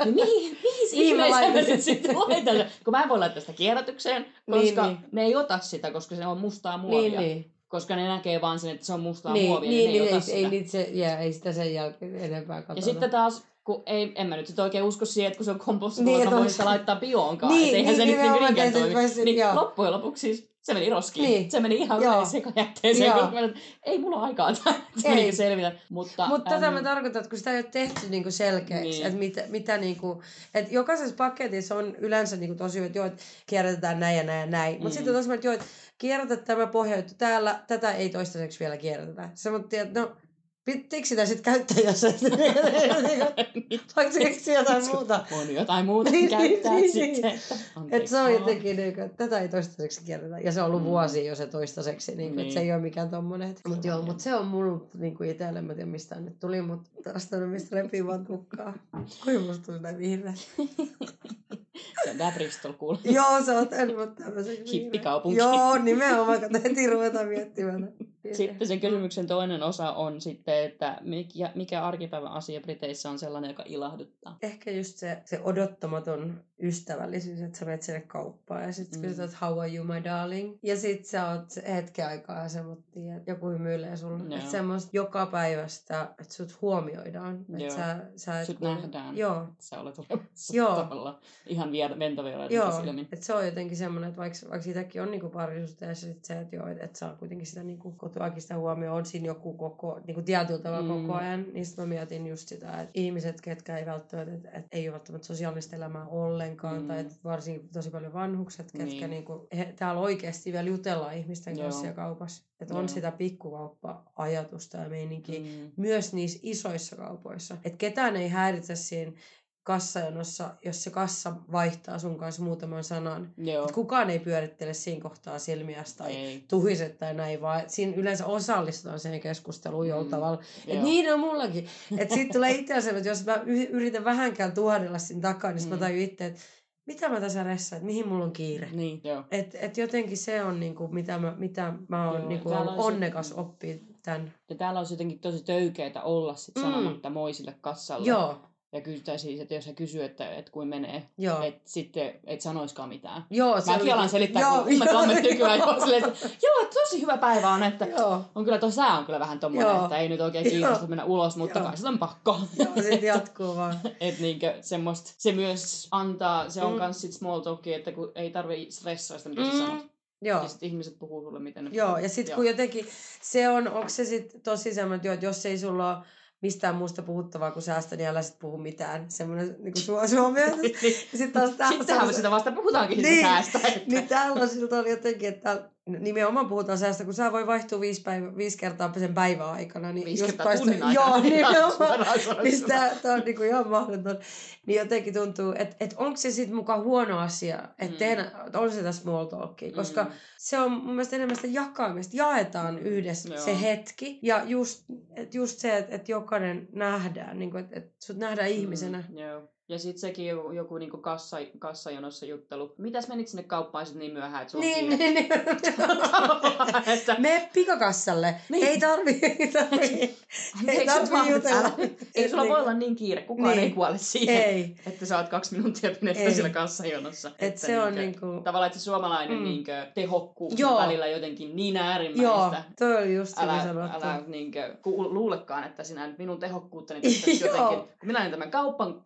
niin mihin, mihin Mihin mä nyt sitten laitan sen? Kun mä en voi laittaa sitä kierrätykseen, koska Niin, niin. ne ei ota sitä, koska se on mustaa muovia. Niin, niin. Koska ne näkee vaan sen, että se on mustaa Niin, muovia, niin, niin, ne ei niin, ota ei, sitä. ei, se, jää, ei sitä sen jälkeen enempää katsota. ja sitten taas, kun ei, en mä nyt sit oikein usko siihen, että kun se on kompostible, Niin, niin, on- sitä laittaa bioonkaan. Niin, Niin, eihän niin, se nyt niin että ei se toimi. voisi- Niin joo. loppujen lopuksi siis se meni roskiin. Niin. Se meni ihan Joo. sekajätteeseen, koska mä, ei mulla ole aikaa Ei. meni selvitä. Mutta, Mutta tätä mä tarkoitan, että kun sitä ei ole tehty niinku selkeäksi, Niin. että mitä, mitä niinku, että jokaisessa paketissa on yleensä niinku tosi hyvä, että joo, että kierrätetään näin ja näin ja näin. Mutta Mm. sitten on tosi hyvä, että joo, että kierrätä tämä pohjautu täällä, tätä ei toistaiseksi vielä kierrätetä. Se mutta että no, pittikö sitä sitten käyttää jossain? Vaikka se keksii jotain muuta. On jotain muuta Niin, käyttää niin, sitten. niin. Anteeksi se on jotenkin, niin kuin, että tätä ei toistaiseksi kierrätä. Ja se on ollut Mm. vuosia jo se toistaiseksi, niin kuin, että se Niin. ei ole mikään tommonen. Mutta joo, mutta se on mulla niin kuin itselle, mä tiedä mistä nyt tuli, mutta taas tänne mistä repii vaan tukkaa. Kui musta tuli näin vihreä. Se on tää Bristol kuule. joo, sä oot enemmän tämmöiseksi Hippikaupunki. Joo, nimenomaan, kun heti ruvetaan miettimään. Sitten sen kysymyksen toinen osa on sitten, että mikä, mikä arkipäivän asia Briteissä on sellainen, joka ilahduttaa. Ehkä just se, se odottamaton ystävällisyys, että sä menet sinne kauppaan ja sitten Mm. kysyt, että how are you my darling? Ja sit sä oot hetken aikaa semmoinen, että joku hymyilee sulle. Joo. Että semmoista joka päivästä, että sut huomioidaan. Että sä, sä et Sut kun- nähdään. Joo, Sä olet olemassa Joo. tavallaan ihan vier- ventovieraiden Joo, silmin. että se on jotenkin semmoinen, että vaikka, vaikka siitäkin on niinku parisuhteessa sit se, että joo, että et saa kuitenkin sitä niinku kotoakin sitä huomioon, on siinä joku koko, niinku tietyllä tavalla Mm. koko ajan, niin sit mä mietin just sitä, että ihmiset, ketkä ei välttämättä, että et ei ole välttämättä sosiaalista elämää ollenkaan, Mm. tai että varsinkin tosi paljon vanhukset, ketkä Niin. niinku, he, täällä oikeasti vielä jutellaan ihmisten Joo. kanssa siellä kaupassa. Että on sitä pikkukauppa-ajatusta ja meininkiä Mm. myös niissä isoissa kaupoissa. Että ketään ei häiritse siinä kassajonossa, jos se kassa vaihtaa sun kanssa muutaman sanan. Joo. Et kukaan ei pyörittele siinä kohtaa silmiäs tai Ei. tuhiset tai näin, vaan siinä yleensä osallistutaan siihen keskusteluun jollain Mm, tavalla. Et joo. niin on mullakin. Että siitä tulee itse asiassa, että jos mä yritän vähänkään tuhdella siinä takaa, niin Mm. mä tajun itse, että mitä mä tässä ressaan, että mihin mulla on kiire. Niin, joo. Et, et jotenkin se on niinku, mitä mä, mitä mä oon niinku on se- onnekas oppia tämän. Ja täällä on jotenkin tosi töykeitä olla sit Mm. sanomatta moi sille kassalle. Joo, Ja kysytään siis, että jos hän kysyy, että, että kuin menee, joo. että sitten et sanoiskaan mitään. Joo, se Mäkin oli- alan selittää, Joo, kun mä nykyään joo. jo silleen, että joo, että tosi hyvä päivä on, että Joo, on kyllä tuo sää on kyllä vähän tommonen, Joo. että ei nyt oikein kiinnosta mennä ulos, mutta Joo. kai sitä on pakko. joo, sitten jatkuu vaan. Et niinkö semmoista, se myös antaa, se on Mm. kans sit small talkia, että kun ei tarvi stressaa sitä, mitä Mm. sä sanot. Joo. Ja sit ihmiset puhuu sulle, miten ne Joo, puhuu. ja sitten kun jotenkin se on, onko se sitten tosi semmoinen, että että jos ei sulla ole mistään muusta puhuttavaa niin älä sit puhu mitään. Semmoinen niin kuin su- suomi. Sitten taas Sittenhän me sitä vasta puhutaankin Niin. säästä. Että... Niin siltä oli jotenkin, että nimenomaan puhutaan säästä, kun sä voi vaihtua viisi, päivä, viisi kertaa sen päivän aikana. Niin Viisi just kertaa paista- tunnin aikana. Joo, nimenomaan. Niin tää, tää on niinku ihan mahdoton. Niin jotenkin tuntuu, että et onko se sitten mukaan huono asia, että Mm. tehdä, on sitä small talkia, koska Mm. se on mun mielestä enemmän sitä jakamista. Jaetaan yhdessä Joo. se hetki. Ja just, et just se, että et jokainen nähdään, niin et, et sut nähdään ihmisenä. Mm, joo. Ja sitten sekin joku, joku niinku kassa, kassajonossa juttelu. Mitäs menit sinne kauppaan sit niin myöhään, että on Niin, kiire? niin, niin. että, Me pikakassalle. Niin. Ei tarvi, ei tarvi, ei tarvi jutella. Ei sulla voi olla niin kiire, kukaan Niin. ei kuole siihen, Ei. että sä oot kaksi minuuttia pidetty Ei. siellä kassajonossa. Et se on niinku... Tavallaan, että se suomalainen Mm. niinkö, tehokkuus Joo. on välillä jotenkin niin Joo, äärimmäistä. toi oli just Älä, sanottu. älä niinkö, ku, luulekaan, että sinä minun tehokkuuttani Joo. jotenkin. Minä olen tämän kaupan,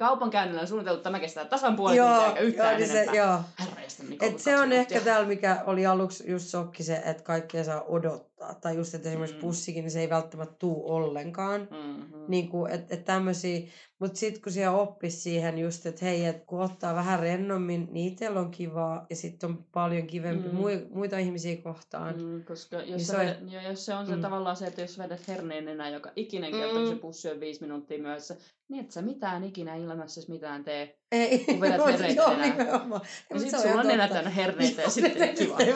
kaupankäynnillä on suunniteltu, että tämä kestää tasan puoli Joo, tuntia eikä yhtään joo, niin se, enempää. joo. Herreistä, Et se on ehkä täällä, mikä oli aluksi just sokki se, että kaikkea saa odottaa. Tai just, että esimerkiksi Mm. pussikin, niin se ei välttämättä tuu ollenkaan. Mm-hmm. Niin kuin, että et tämmöisiä, mutta sitten kun siellä oppisi siihen just, että hei, et kun ottaa vähän rennommin, niin itsellä on kivaa ja sitten on paljon kivempi Mm. mm. muita ihmisiä kohtaan. Mm. Mm, koska jos, Niin se on- vedät, jo, jos se on se Mm. tavallaan se, että jos vedät herneen enää joka ikinen kerta, kun se Mm. pussi on viisi minuuttia myöhässä, niin et sä mitään ikinä ilmassa miten tee. Ei, Kun vedät mut hereitä joo, nenään. nimenomaan. Ja Mut sit se sulla on nenä totta. täynnä herneitä ja sitten kiva. Ei.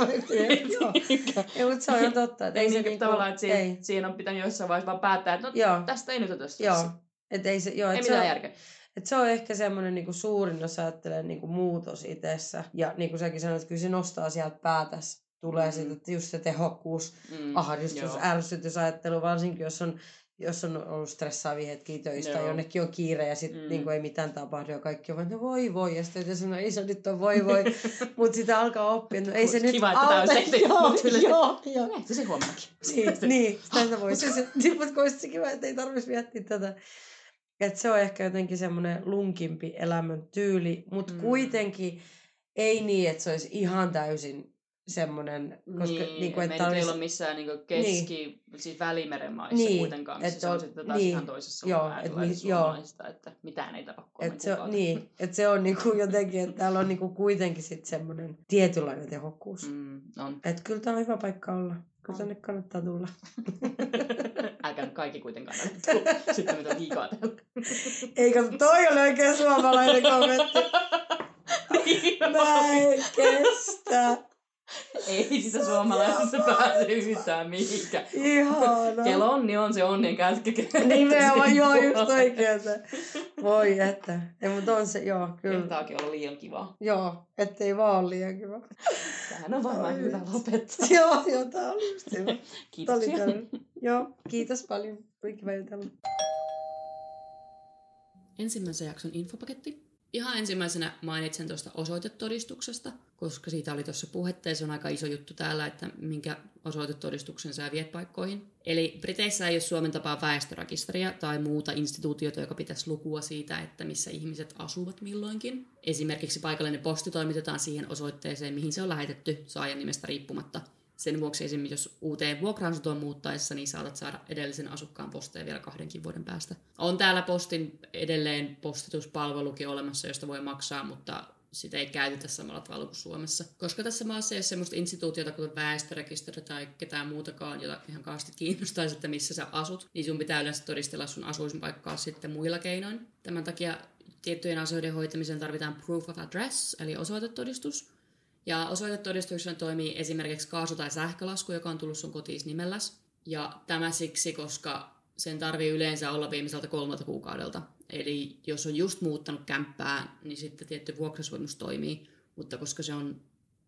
Ei, mutta se on ihan totta. Että Ei ei se niinku, tavallaan, että ei. siihen, siihen on pitänyt jossain vaiheessa vaan päättää, että no, Joo, tästä ei nyt ota joo. Et ei, se, joo, Ei et se mitään järkeä. Et se on ehkä semmoinen niinku suurin, jos ajattelee niinku muutos itsessä. Ja niin kuin säkin sanoit, kyllä se nostaa sieltä päätäs tulee Mm. mm. sitten just se tehokkuus, Mm, ahdistus, joo. ärsytysajattelu, varsinkin jos on, jos on ollut stressaavia hetkiä töistä Joo. ja jonnekin on kiire ja sitten Mm. niin ei mitään tapahdu ja kaikki on vaan, no voi voi, ja sitten sanoo, ei se nyt on voi voi, mutta sitä alkaa oppia, no ei se nyt Kiva, että tää on tehty, joo, kyllä- joo, joo. Nähti se huomennakin. Niin, niin sitä voi. Se, se, mutta kun olisi se kiva, että ei tarvitsisi miettiä tätä. Että se on ehkä jotenkin semmoinen lunkimpi elämän tyyli, mutta mm. kuitenkin ei niin, että se olisi ihan täysin semmoinen, koska niin, niin kuin, että ei olisi, ole missään niin keski, niin. siis välimeren maissa Niin, kuitenkaan, missä se on sitten taas niin, ihan toisessa joo, joo, et et mi- joo. suomalaista, että mitään ei tapahdu että se, on, niin, että se on niinku jotenkin, että täällä on niinku kuitenkin sit semmoinen tietynlainen tehokkuus. Mm. On. Että kyllä tämä on hyvä paikka olla. Kyllä tänne kannattaa tulla. Älkää nyt kaikki kuitenkaan näitä. Sitten mitä liikaa täällä. Eikä toi ole oikein suomalainen kommentti. Mä en kestä. Ei sitä suomalaisessa pääse yhtään mihinkään. Ihana. Kello onni on se onnen käsky. Nimenomaan, joo, just oikein se. Voi että. Ei, mutta on se, joo, kyllä. Kehtaakin olla liian kivaa. Joo, ettei vaan ole liian kiva. Tähän on varmaan hyvä lopettaa. joo, joo, tää oli just hyvä. Kiitoksia. Joo, kiitos paljon. Oli kiva jutella. Ensimmäisen jakson infopaketti. Ihan ensimmäisenä mainitsen tuosta osoitetodistuksesta, koska siitä oli tuossa puhetta ja se on aika iso juttu täällä, että minkä osoitetodistuksen sä viet paikkoihin. Eli Briteissä ei ole Suomen tapaa väestörekisteriä tai muuta instituutiota, joka pitäisi lukua siitä, että missä ihmiset asuvat milloinkin. Esimerkiksi paikallinen posti toimitetaan siihen osoitteeseen, mihin se on lähetetty saajan nimestä riippumatta. Sen vuoksi esimerkiksi jos uuteen vuokra-asuntoon muuttaessa, niin saatat saada edellisen asukkaan posteja vielä kahdenkin vuoden päästä. On täällä postin edelleen postituspalvelukin olemassa, josta voi maksaa, mutta sitä ei käytetä samalla tavalla kuin Suomessa. Koska tässä maassa ei ole sellaista instituutiota kuin väestörekisteri tai ketään muutakaan, jota ihan kaasti kiinnostaisi, että missä sä asut, niin sun pitää yleensä todistella sun asuinpaikkaa sitten muilla keinoin. Tämän takia tiettyjen asioiden hoitamiseen tarvitaan proof of address, eli osoitetodistus. Ja osoitetodistuksena toimii esimerkiksi kaasu- tai sähkölasku, joka on tullut sun kotiin nimelläs. Ja tämä siksi, koska sen tarvii yleensä olla viimeiseltä kolmelta kuukaudelta. Eli jos on just muuttanut kämppää, niin sitten tietty vuokrasopimus toimii. Mutta koska se on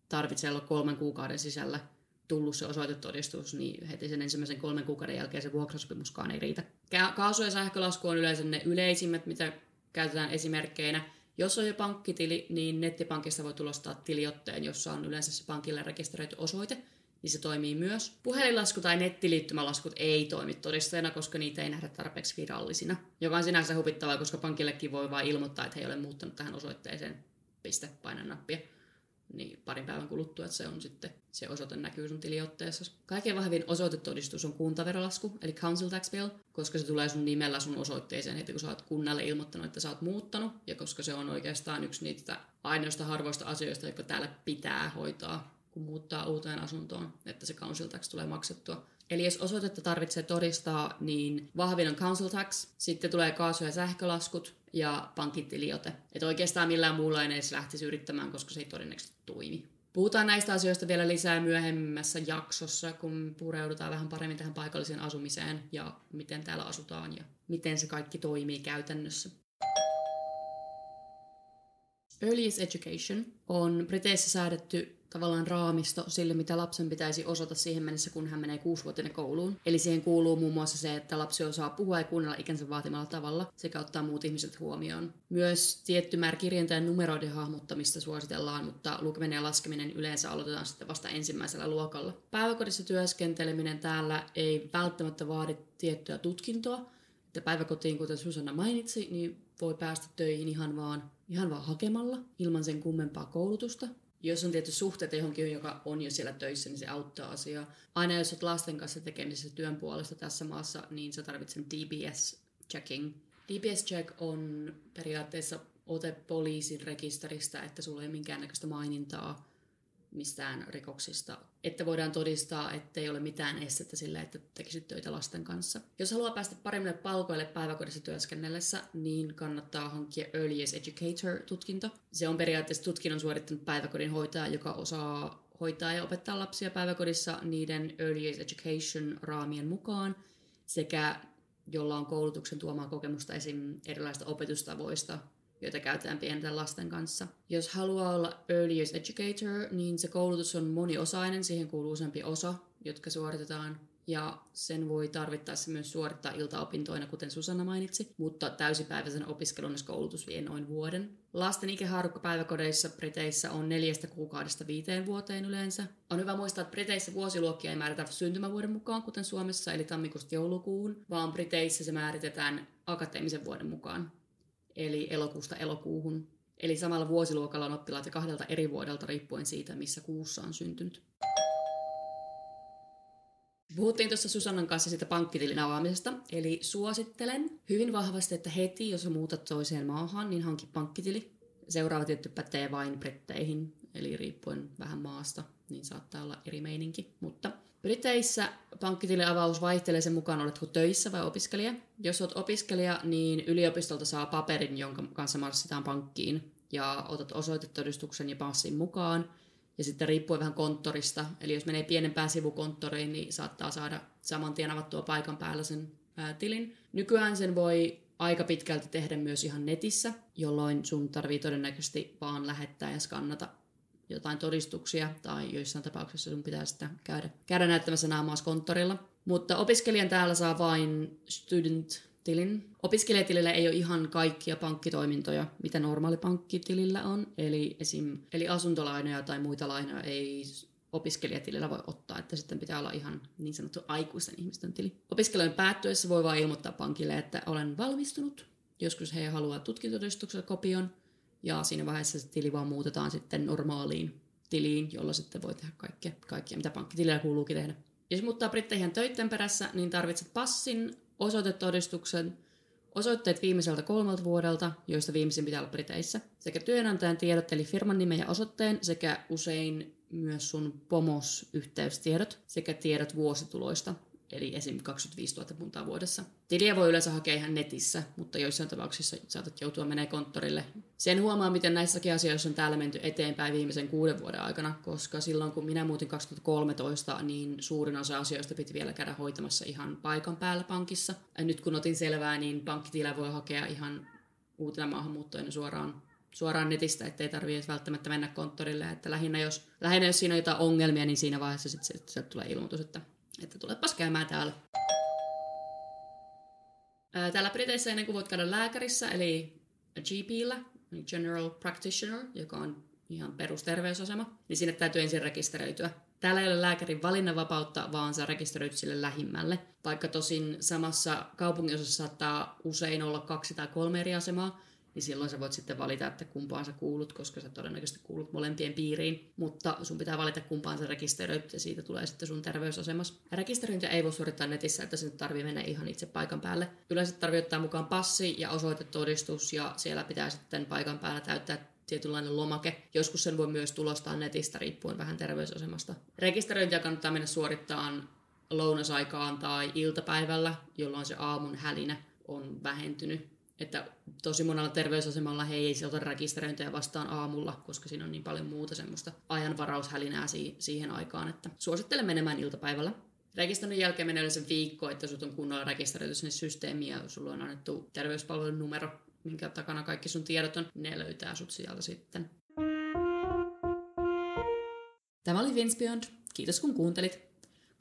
tarvitsee olla kolmen kuukauden sisällä tullut se osoitetodistus, niin heti sen ensimmäisen kolmen kuukauden jälkeen se vuokrasopimuskaan ei riitä. Ka- Kaasu- ja sähkölasku on yleensä ne yleisimmät, mitä käytetään esimerkkeinä. Jos on jo pankkitili, niin nettipankista voi tulostaa tiliotteen, jossa on yleensä se pankille rekisteröity osoite, niin se toimii myös. Puhelinlasku tai nettiliittymälaskut ei toimi todisteena, koska niitä ei nähdä tarpeeksi virallisina. Joka on sinänsä huvittavaa, koska pankillekin voi vain ilmoittaa, että he ei ole muuttanut tähän osoitteeseen piste paina nappia. Niin parin päivän kuluttua, että se on sitten, se osoite näkyy sun tiliotteessa. Kaikkein vahvin osoitetodistus on kuntaverolasku, eli council tax bill, koska se tulee sun nimellä sun osoitteeseen heti, kun sä oot kunnalle ilmoittanut, että sä oot muuttanut. Ja koska se on oikeastaan yksi niistä ainoista harvoista asioista, jotka täällä pitää hoitaa, kun muuttaa uuteen asuntoon, että se council tax tulee maksettua. Eli jos osoitetta tarvitsee todistaa, niin vahvin on council tax, sitten tulee kaasu- ja sähkölaskut ja pankkitiliote. Että oikeastaan millään muulla ei edes lähtisi yrittämään, koska se ei todennäköisesti toimi. Puhutaan näistä asioista vielä lisää myöhemmässä jaksossa, kun pureudutaan vähän paremmin tähän paikalliseen asumiseen ja miten täällä asutaan ja miten se kaikki toimii käytännössä. Earliest Education on Briteissä säädetty tavallaan raamisto sille, mitä lapsen pitäisi osata siihen mennessä, kun hän menee kuusivuotinen kouluun. Eli siihen kuuluu muun muassa se, että lapsi osaa puhua ja kuunnella ikänsä vaatimalla tavalla sekä ottaa muut ihmiset huomioon. Myös tietty määrä kirjainten ja numeroiden hahmottamista suositellaan, mutta lukeminen ja laskeminen yleensä aloitetaan sitten vasta ensimmäisellä luokalla. Päiväkodissa työskenteleminen täällä ei välttämättä vaadi tiettyä tutkintoa, että päiväkotiin, kuten Susanna mainitsi, niin voi päästä töihin ihan vaan, ihan vaan hakemalla, ilman sen kummempaa koulutusta. Jos on tietty suhteet johonkin, joka on jo siellä töissä, niin se auttaa asiaa. Aina jos olet lasten kanssa tekemisessä työn puolesta tässä maassa, niin sä tarvitset DBS-checking. DBS-check on periaatteessa ote poliisin rekisteristä, että sulla ei ole minkäännäköistä mainintaa mistään rikoksista, että voidaan todistaa, ettei ole mitään estettä sille, että tekisit töitä lasten kanssa. Jos haluaa päästä paremmille palkoille päiväkodissa työskennellessä, niin kannattaa hankkia Earliest Educator-tutkinto. Se on periaatteessa tutkinnon suorittanut päiväkodin hoitaja, joka osaa hoitaa ja opettaa lapsia päiväkodissa niiden Earliest Education-raamien mukaan, sekä jolla on koulutuksen tuomaa kokemusta esim. erilaisista opetustavoista, joita käytetään pienten lasten kanssa. Jos haluaa olla early years educator, niin se koulutus on moniosainen, siihen kuuluu useampi osa, jotka suoritetaan ja sen voi tarvittaessa myös suorittaa iltaopintoina, kuten Susanna mainitsi, mutta täysipäiväisen opiskelun koulutus vie noin vuoden. Lasten ikähaarukka päiväkodeissa Briteissä on neljästä kuukaudesta viiteen vuoteen yleensä. On hyvä muistaa, että Briteissä vuosiluokkia ei määritä syntymävuoden mukaan, kuten Suomessa, eli tammikuusta joulukuuhun, vaan Briteissä se määritetään akateemisen vuoden mukaan, eli elokuusta elokuuhun. Eli samalla vuosiluokalla on oppilaat kahdelta eri vuodelta riippuen siitä, missä kuussa on syntynyt. Puhuttiin tuossa Susannan kanssa siitä pankkitilin avaamisesta, eli suosittelen hyvin vahvasti, että heti jos muutat toiseen maahan, niin hanki pankkitili. Seuraava tietty pätee vain britteihin, eli riippuen vähän maasta, niin saattaa olla eri meininki. Mutta Briteissä pankkitilin avaus vaihtelee sen mukaan, oletko töissä vai opiskelija. Jos olet opiskelija, niin yliopistolta saa paperin, jonka kanssa marssitaan pankkiin, ja otat osoitetodistuksen ja passin mukaan – ja sitten riippuen vähän konttorista, eli jos menee pienempään sivukonttoriin, niin saattaa saada saman tien avattua paikan päällä sen ää, tilin. Nykyään sen voi aika pitkälti tehdä myös ihan netissä, jolloin sun tarvii todennäköisesti vaan lähettää ja skannata jotain todistuksia, tai joissain tapauksissa sun pitää sitten käydä, käydä näyttämässä naamaas konttorilla. Mutta opiskelijan täällä saa vain student tilin. Opiskelijatilillä ei ole ihan kaikkia pankkitoimintoja, mitä normaali pankkitilillä on. Eli esim. Eli asuntolainoja tai muita lainoja ei opiskelijatilillä voi ottaa, että sitten pitää olla ihan niin sanottu aikuisten ihmisten tili. Opiskelujen päättyessä voi vain ilmoittaa pankille, että olen valmistunut. Joskus he haluaa tutkintotodistuksella kopion, ja siinä vaiheessa se tili vaan muutetaan sitten normaaliin tiliin, jolla sitten voi tehdä kaikkea, kaikkea mitä pankkitilillä kuuluukin tehdä. Jos muuttaa britteihin töitten perässä, niin tarvitset passin, osoitetodistuksen, osoitteet viimeiseltä kolmelta vuodelta, joista viimeisin pitää olla Briteissä, sekä työnantajan tiedot eli firman nimen ja osoitteen, sekä usein myös sun POMOS-yhteystiedot sekä tiedot vuosituloista, eli esim. 25 000 puntaa vuodessa. Tiliä voi yleensä hakea ihan netissä, mutta joissain tapauksissa saatat joutua menemään konttorille. Sen huomaa, miten näissäkin asioissa on täällä menty eteenpäin viimeisen kuuden vuoden aikana, koska silloin kun minä muutin 2013, niin suurin osa asioista piti vielä käydä hoitamassa ihan paikan päällä pankissa. Ja nyt kun otin selvää, niin pankkitilä voi hakea ihan uutena maahanmuuttajana suoraan suoraan netistä, ettei tarvitse välttämättä mennä konttorille. Että lähinnä jos, lähinnä jos siinä on jotain ongelmia, niin siinä vaiheessa sitten sit, tulee ilmoitus, että että tulepas käymään täällä. Täällä Briteissä ennen kuin voit käydä lääkärissä, eli GPllä, General Practitioner, joka on ihan perusterveysasema, niin sinne täytyy ensin rekisteröityä. Täällä ei ole lääkärin valinnanvapautta, vaan sä rekisteröityt sille lähimmälle. Vaikka tosin samassa kaupunginosassa saattaa usein olla kaksi tai kolme eri asemaa, niin silloin sä voit sitten valita, että kumpaan sä kuulut, koska sä todennäköisesti kuulut molempien piiriin. Mutta sun pitää valita, kumpaan sä rekisteröit, ja siitä tulee sitten sun terveysasemas. Rekisteröintiä ei voi suorittaa netissä, että sinne tarvii mennä ihan itse paikan päälle. Yleensä tarvii ottaa mukaan passi ja osoitetodistus, ja siellä pitää sitten paikan päällä täyttää tietynlainen lomake. Joskus sen voi myös tulostaa netistä riippuen vähän terveysasemasta. Rekisteröintiä kannattaa mennä suorittamaan lounasaikaan tai iltapäivällä, jolloin se aamun hälinä on vähentynyt että tosi monella terveysasemalla he ei ota rekisteröintiä vastaan aamulla, koska siinä on niin paljon muuta semmoista ajanvaraushälinää si- siihen aikaan, että suosittelen menemään iltapäivällä. Rekisteröinnin jälkeen menee se viikko, että sut on kunnolla rekisteröity sinne systeemiin ja sulla on annettu terveyspalvelun numero, minkä takana kaikki sun tiedot on, ne löytää sut sieltä sitten. Tämä oli Vince Beyond. Kiitos kun kuuntelit.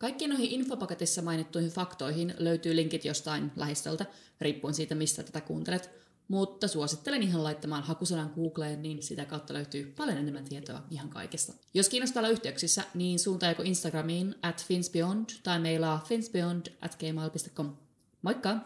Kaikkiin noihin infopaketissa mainittuihin faktoihin löytyy linkit jostain lähistöltä, riippuen siitä, mistä tätä kuuntelet. Mutta suosittelen ihan laittamaan hakusanan Googleen, niin sitä kautta löytyy paljon enemmän tietoa ihan kaikesta. Jos kiinnostaa olla yhteyksissä, niin suuntaa joko Instagramiin at finsbeyond tai meilaa finsbeyond at gmail.com. Moikka!